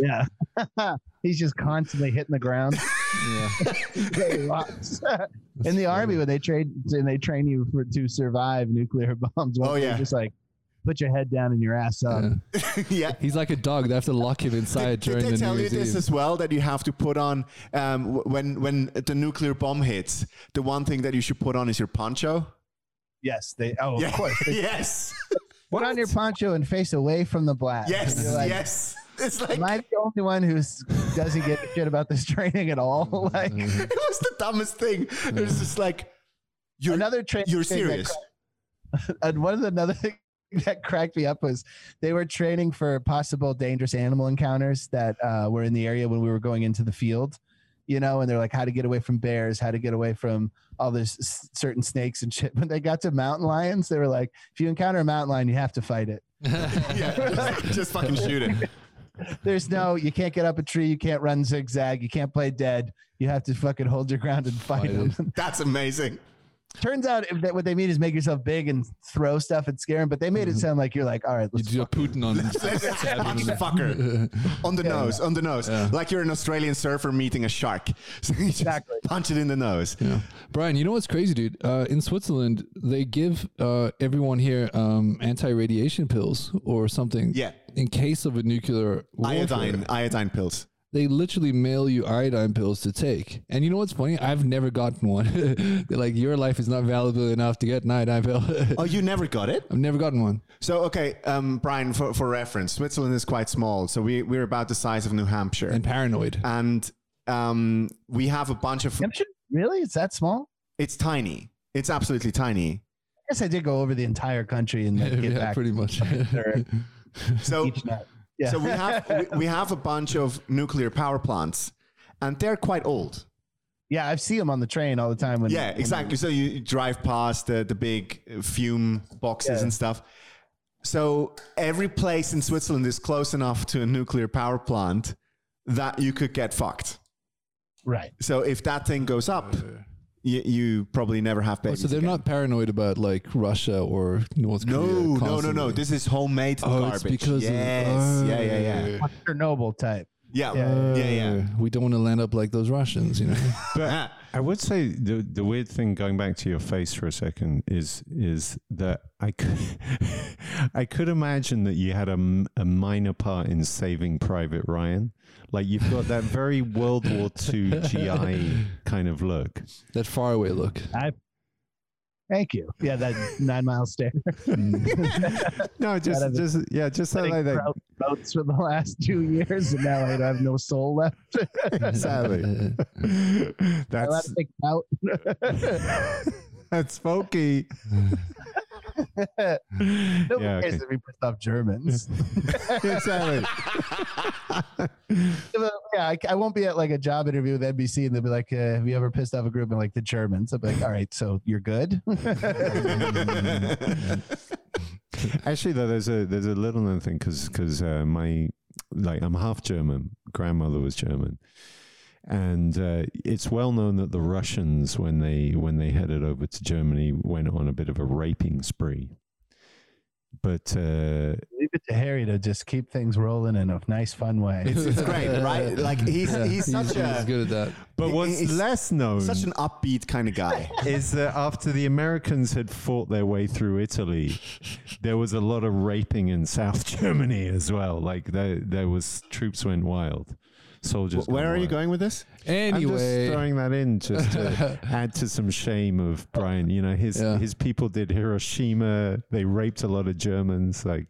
Speaker 3: Yeah. He's just constantly hitting the ground.
Speaker 2: yeah.
Speaker 3: In the army, when they train, and they train you for to survive nuclear bombs.
Speaker 4: Oh,
Speaker 3: they're
Speaker 4: yeah.
Speaker 3: just like put your head down and your ass up.
Speaker 2: Yeah.
Speaker 4: yeah
Speaker 2: He's like a dog. They have to lock him inside
Speaker 4: Did, did
Speaker 2: during
Speaker 4: they
Speaker 2: the
Speaker 4: tell
Speaker 2: New
Speaker 4: you
Speaker 2: Year's
Speaker 4: this
Speaker 2: Eve.
Speaker 4: as well that you have to put on um, when when the nuclear bomb hits? The one thing that you should put on is your poncho.
Speaker 3: Yes, they. Oh,
Speaker 4: Yeah.
Speaker 3: of course. They
Speaker 4: yes,
Speaker 3: put on your poncho and face away from the blast.
Speaker 4: yes,
Speaker 3: You're like,
Speaker 4: yes. It's like
Speaker 3: Am I the only one who doesn't get shit about this training at all? Like
Speaker 4: it was the dumbest thing. It was just like you're
Speaker 3: another training.
Speaker 4: you're serious.
Speaker 3: cra- And one of the another thing that cracked me up was they were training for possible dangerous animal encounters that uh, were in the area when we were going into the field. You know, and they're like how to get away from bears, how to get away from all this s- certain snakes and shit. When they got to mountain lions, they were like, if you encounter a mountain lion, you have to fight it.
Speaker 4: yeah, just fucking shoot it.
Speaker 3: There's no, you can't get up a tree, you can't run zigzag, you can't play dead. You have to fucking hold your ground and fight
Speaker 2: Fight
Speaker 3: them.
Speaker 4: That's amazing.
Speaker 3: Turns out that what they mean is make yourself big and throw stuff and scare them, but they made it sound like you're like, all right, let's
Speaker 2: do a Putin on
Speaker 4: Let's just punch the fucker on the
Speaker 3: Yeah,
Speaker 4: nose, on the nose,
Speaker 2: Yeah.
Speaker 4: like you're an Australian surfer meeting a shark. So you just
Speaker 3: Exactly.
Speaker 4: punch it in the nose.
Speaker 2: Yeah. Bryan, you know what's crazy, dude? Uh, in Switzerland, they give uh, everyone here um, anti-radiation pills or something
Speaker 4: Yeah,
Speaker 2: in case of a nuclear warfare.
Speaker 4: iodine, iodine pills.
Speaker 2: They literally mail you iodine pills to take. And you know what's funny? I've never gotten one. They're like, your life is not valuable enough to get an iodine pill.
Speaker 4: Oh, you never got it?
Speaker 2: I've never gotten one.
Speaker 4: So okay, um, Bryan, for, for reference, Switzerland is quite small, so we we're about the size of New Hampshire,
Speaker 2: And paranoid.
Speaker 4: and um, we have a bunch of.
Speaker 3: Hampshire? Really? It's that small?
Speaker 4: It's tiny. It's absolutely tiny.
Speaker 3: I guess I did go over the entire country and then get
Speaker 2: yeah,
Speaker 3: back
Speaker 2: pretty much.
Speaker 4: So
Speaker 3: each night. Yeah.
Speaker 4: so we have we, we have a bunch of nuclear power plants, and they're quite old.
Speaker 3: Yeah, I see them on the train all the time. When
Speaker 4: Yeah,
Speaker 3: when
Speaker 4: exactly. So you drive past the, the big fume boxes
Speaker 3: Yeah.
Speaker 4: and stuff. So every place in Switzerland is close enough to a nuclear power plant that you could get fucked.
Speaker 3: Right.
Speaker 4: So if that thing goes up, oh, you, you probably never have
Speaker 2: Oh, so they're
Speaker 4: again.
Speaker 2: not paranoid about like Russia or North Korea.
Speaker 4: No, no, no, no. This is homemade
Speaker 2: oh,
Speaker 4: garbage.
Speaker 2: it's because
Speaker 4: yes.
Speaker 2: of,
Speaker 4: yeah, yeah, yeah.
Speaker 3: Chernobyl type.
Speaker 4: Yeah,
Speaker 3: Yeah.
Speaker 4: yeah, yeah.
Speaker 2: Uh, We don't want to land up like those Russians, you know.
Speaker 4: But
Speaker 1: I would say the the weird thing going back to your face for a second is is that I could I could imagine that you had a, a minor part in saving Private Ryan. Like you've got that very World War II GI kind of look.
Speaker 2: that faraway look.
Speaker 3: I, Thank you. Yeah, that nine mile stare.
Speaker 1: No, just
Speaker 3: Out of
Speaker 1: just yeah, just that like that.
Speaker 3: Proud boats for the last two years, and now I have no soul left.
Speaker 1: Sadly, that's
Speaker 3: left out.
Speaker 1: that's folky.
Speaker 3: Nobody
Speaker 1: Yeah,
Speaker 3: cares
Speaker 1: okay.
Speaker 3: we pissed off Germans.
Speaker 1: exactly.
Speaker 3: yeah, I, I won't be at like a job interview with NBC and they'll be like, uh, "Have you ever pissed off a group?" And like the Germans, I'll be like, "All right, so you're good."
Speaker 1: Actually, though, there's a there's a little thing because because uh, my like I'm half German. Grandmother was German, and uh, it's well known that the Russians, when they when they headed over to Germany, went on a bit of a raping spree. But uh,
Speaker 3: Leave it to Harry to just keep things rolling in a nice, fun way.
Speaker 4: it's, it's great, right? Like he's
Speaker 2: Yeah,
Speaker 4: he's such
Speaker 2: he's
Speaker 4: a
Speaker 2: good at that.
Speaker 1: but
Speaker 4: He-
Speaker 1: what's
Speaker 4: he's
Speaker 1: less known
Speaker 4: such an upbeat kind of guy.
Speaker 1: is that after the Americans had fought their way through Italy, there was a lot of raping in South Germany as well. Like there there was troops went wild. Soldiers.
Speaker 4: Where are you going with this?
Speaker 1: I'm just
Speaker 2: Anyway,
Speaker 1: throwing that in just to add to some shame of Bryan. You know, his
Speaker 2: Yeah.
Speaker 1: his people did Hiroshima. They raped a lot of Germans. Like,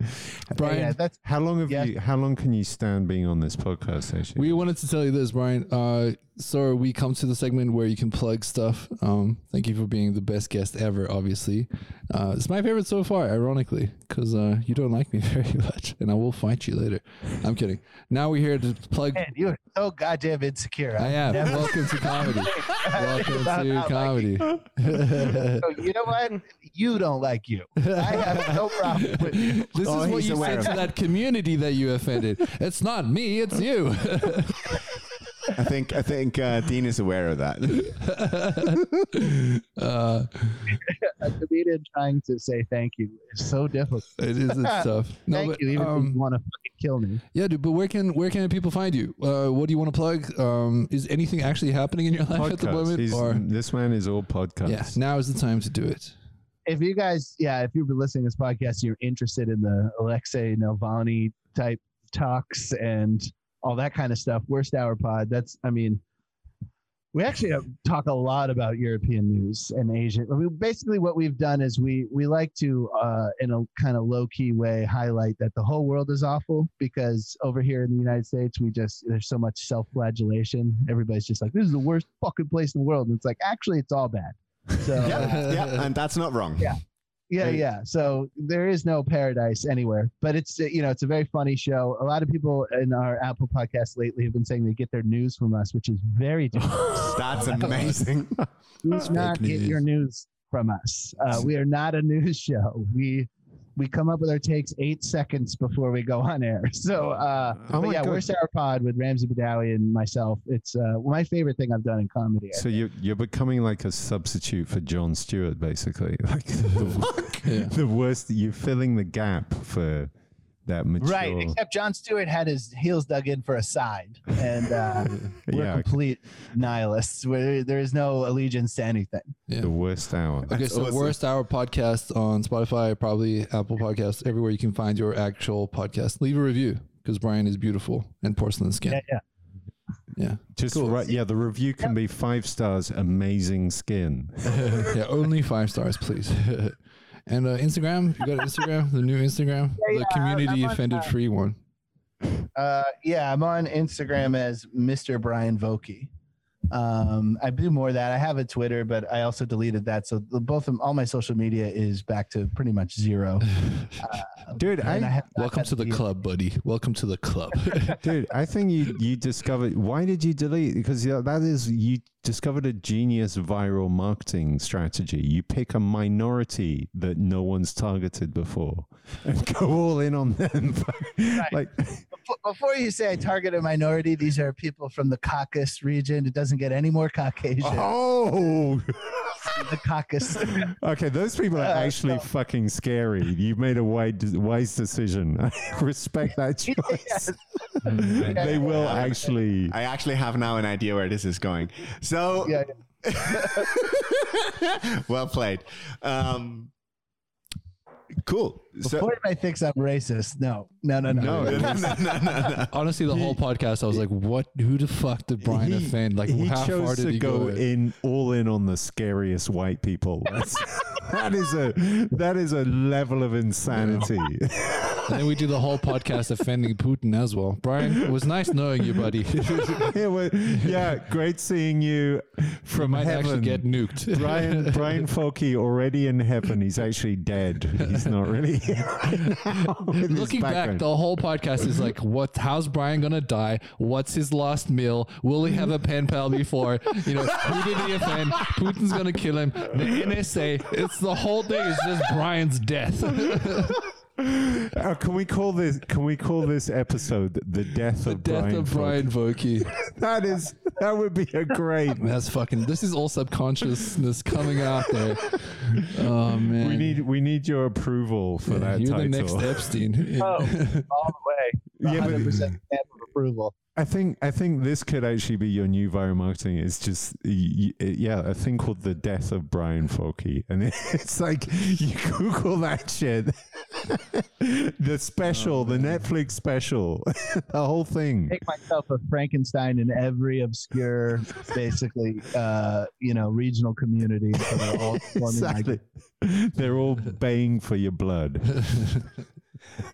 Speaker 2: Bryan,
Speaker 3: yeah, that's
Speaker 1: how long have
Speaker 3: Yeah.
Speaker 1: you? How long can you stand being on this podcast? Actually,
Speaker 2: we wanted to tell you this, Bryan. Uh, so we come to the segment where you can plug stuff. Um, thank you for being the best guest ever. Obviously, uh, it's my favorite so far. Ironically, because uh, you don't like me very much, and I will fight you later. I'm kidding. Now we're here to plug.
Speaker 3: man, you're so goddamn insecure.
Speaker 2: I am.
Speaker 3: Never-
Speaker 2: Welcome to comedy. Welcome
Speaker 3: Not-
Speaker 2: to
Speaker 3: not
Speaker 2: comedy.
Speaker 3: So you know what? You don't like you. I have no problem with you.
Speaker 2: This
Speaker 4: Oh,
Speaker 2: is what you said to that community that you offended. It's not me, it's you.
Speaker 4: I think I think uh, Dean is aware of that.
Speaker 2: uh,
Speaker 3: A comedian trying to say thank you is so difficult.
Speaker 2: it is it's tough. No,
Speaker 3: thank
Speaker 2: but,
Speaker 3: you, even if
Speaker 2: um,
Speaker 3: you want to fucking kill me.
Speaker 2: yeah, dude. But where can where can people find you? Uh, what do you want to plug? Um, is anything actually happening in your life at the moment?
Speaker 1: He's-
Speaker 2: Or
Speaker 1: this man is all podcasts.
Speaker 2: yeah, now is the time to do it.
Speaker 3: If you guys, yeah, if you've been listening to this podcast, you're interested in the Alexei Navalny type talks and all that kind of stuff. Worst Hour Pod. That's, I mean, we actually talk a lot about European news and Asian. I mean, basically, what we've done is we we like to, uh, in a kind of low key way, highlight that the whole world is awful because over here in the United States, we just there's so much self flagellation. Everybody's just like, this is the worst fucking place in the world, and it's like actually it's all bad. So
Speaker 4: yeah, yeah, and that's not wrong.
Speaker 3: Yeah. Yeah,
Speaker 1: Right.
Speaker 3: yeah. So there is no paradise anywhere, but it's uh, you know it's a very funny show. A lot of people in our Apple podcast lately have been saying they get their news from us, which is very different.
Speaker 4: That's amazing.
Speaker 3: Do not get your news from us. Uh, we are not a news show. We we come up with our takes eight seconds before we go on air. So uh,
Speaker 1: Oh
Speaker 3: but yeah,
Speaker 1: God.
Speaker 3: we're Sour Pod with Ramsey Badawi and myself. It's uh, my favorite thing I've done in comedy.
Speaker 1: So you're you're becoming like a substitute for Jon Stewart, basically. Like the,
Speaker 2: Yeah.
Speaker 1: the worst. You're filling the gap for that mature.
Speaker 3: Right, except Jon Stewart had his heels dug in for a side, and uh, we're
Speaker 1: Yeah,
Speaker 3: complete nihilists. Where there is no allegiance to anything.
Speaker 2: Yeah.
Speaker 1: the worst hour.
Speaker 2: Okay,
Speaker 4: That's
Speaker 2: so
Speaker 4: awesome.
Speaker 2: worst hour podcast on Spotify, probably Apple Podcasts, everywhere you can find your actual podcast. Leave a review because Bryan is beautiful and porcelain skin.
Speaker 3: Yeah, yeah.
Speaker 2: Yeah,
Speaker 1: Just
Speaker 2: Cool.
Speaker 1: right. Yeah, the review can be five stars. Amazing skin.
Speaker 2: yeah, only five stars, please. and uh, Instagram, you got Instagram, the new Instagram,
Speaker 3: Yeah,
Speaker 2: the
Speaker 3: yeah,
Speaker 2: community
Speaker 3: I'm on,
Speaker 2: offended free one.
Speaker 3: Uh, yeah, I'm on Instagram as Mr. Bryan Vokey. Um, I do more of that. I have a Twitter, but I also deleted that. So both of all my social media is back to pretty much zero. Uh,
Speaker 1: Dude,
Speaker 3: And
Speaker 1: I,
Speaker 2: Welcome to the
Speaker 3: deal.
Speaker 2: club, buddy. Welcome to the club.
Speaker 1: dude, I think you you discovered. Why did you delete? Because yeah, that is you discovered a genius viral marketing strategy. You pick a minority that no one's targeted before, and go all in on them. like,
Speaker 3: Before, before you say I target a minority, these are people from the Caucasus region. It doesn't get any more Caucasian.
Speaker 1: oh,
Speaker 3: The Caucasus.
Speaker 1: okay. Those people are
Speaker 3: Uh,
Speaker 1: actually fucking scary. You made a wise wise decision. I respect that choice. they will actually.
Speaker 4: I actually have now an idea where this is going. So,
Speaker 3: yeah,
Speaker 4: well played. Um, cool. So,
Speaker 3: Before anybody thinks I'm racist, no, no, no, no.
Speaker 4: no, no, no, no, no.
Speaker 2: Honestly, the whole podcast, I was like, "What? Who the fuck did Bryan
Speaker 1: he,
Speaker 2: offend? Like,
Speaker 1: he
Speaker 2: how far
Speaker 1: chose
Speaker 2: did
Speaker 1: to
Speaker 2: he
Speaker 1: go,
Speaker 2: go?"
Speaker 1: in all in on the scariest white people. That's, that is a that is a level of insanity.
Speaker 2: And then we do the whole podcast offending Putin as well. Bryan, it was nice knowing you, buddy.
Speaker 1: yeah, well, yeah, great seeing you
Speaker 2: you
Speaker 1: from
Speaker 2: might
Speaker 1: heaven.
Speaker 2: actually get nuked.
Speaker 1: Bryan Bryan Vokey already in heaven. He's actually dead. He's not really here right now
Speaker 2: Looking back, the whole podcast is like, what? How's Bryan gonna die? What's his last meal? Will he have a pen pal before? You know, who did he offend? Putin's gonna kill him. The NSA. It's the whole thing is just Bryan's death.
Speaker 1: Uh, can we call this? Can we call this episode the death of
Speaker 2: the
Speaker 1: of
Speaker 2: death
Speaker 1: Bryan?
Speaker 2: of Bryan Vokey.
Speaker 1: That is that would be a great.
Speaker 2: That's fucking. This is all subconsciousness coming out there. Oh man,
Speaker 1: We need we need your approval for
Speaker 2: Yeah,
Speaker 1: that
Speaker 2: You're
Speaker 1: title.
Speaker 2: the next Epstein.
Speaker 3: Oh, all the way.
Speaker 1: Yeah, but-
Speaker 3: 100% stamp of approval.
Speaker 1: I think I think this could actually be your new viral marketing. It's just yeah, a thing called the death of Bryan Vokey, and it's like you Google that shit. the special, the Netflix special, the whole thing.
Speaker 3: Make myself a Frankenstein in every obscure, basically, uh, you know, regional community. So they're all forming like-
Speaker 1: Exactly. They're all baying for your blood.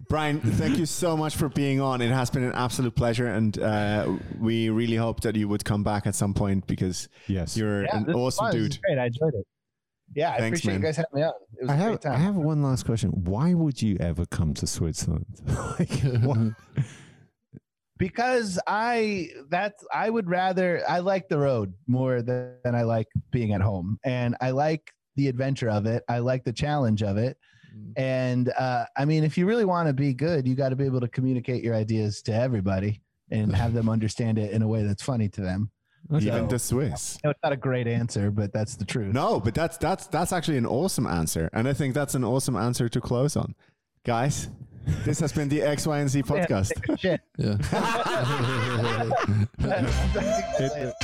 Speaker 4: Bryan, thank you so much for being on. It has been an absolute pleasure, and uh, we really hope that you would come back at some point because
Speaker 1: Yes.
Speaker 4: you're
Speaker 3: Yeah,
Speaker 4: an awesome
Speaker 3: fun. This was
Speaker 4: dude.
Speaker 3: great. I enjoyed it. Yeah, I
Speaker 4: Thanks,
Speaker 3: appreciate
Speaker 4: man.
Speaker 3: you guys having me on. It was
Speaker 1: I
Speaker 3: a
Speaker 1: have
Speaker 3: great
Speaker 1: I have one last question. Why would you ever come to Switzerland? like,
Speaker 3: because I that's I would rather I like the road more than, than I like being at home, and I like the adventure of it. I like the challenge of it. And uh, I mean, if you really want to be good, you got to be able to communicate your ideas to everybody and have them understand it in a way that's funny to them.
Speaker 4: Even the Swiss.
Speaker 3: No, it's not a great answer, but that's the truth.
Speaker 4: No, but that's that's that's actually an awesome answer, and I think that's an awesome answer to close on, guys. This has been the X, Y, and Z podcast.
Speaker 3: Shit.
Speaker 2: yeah.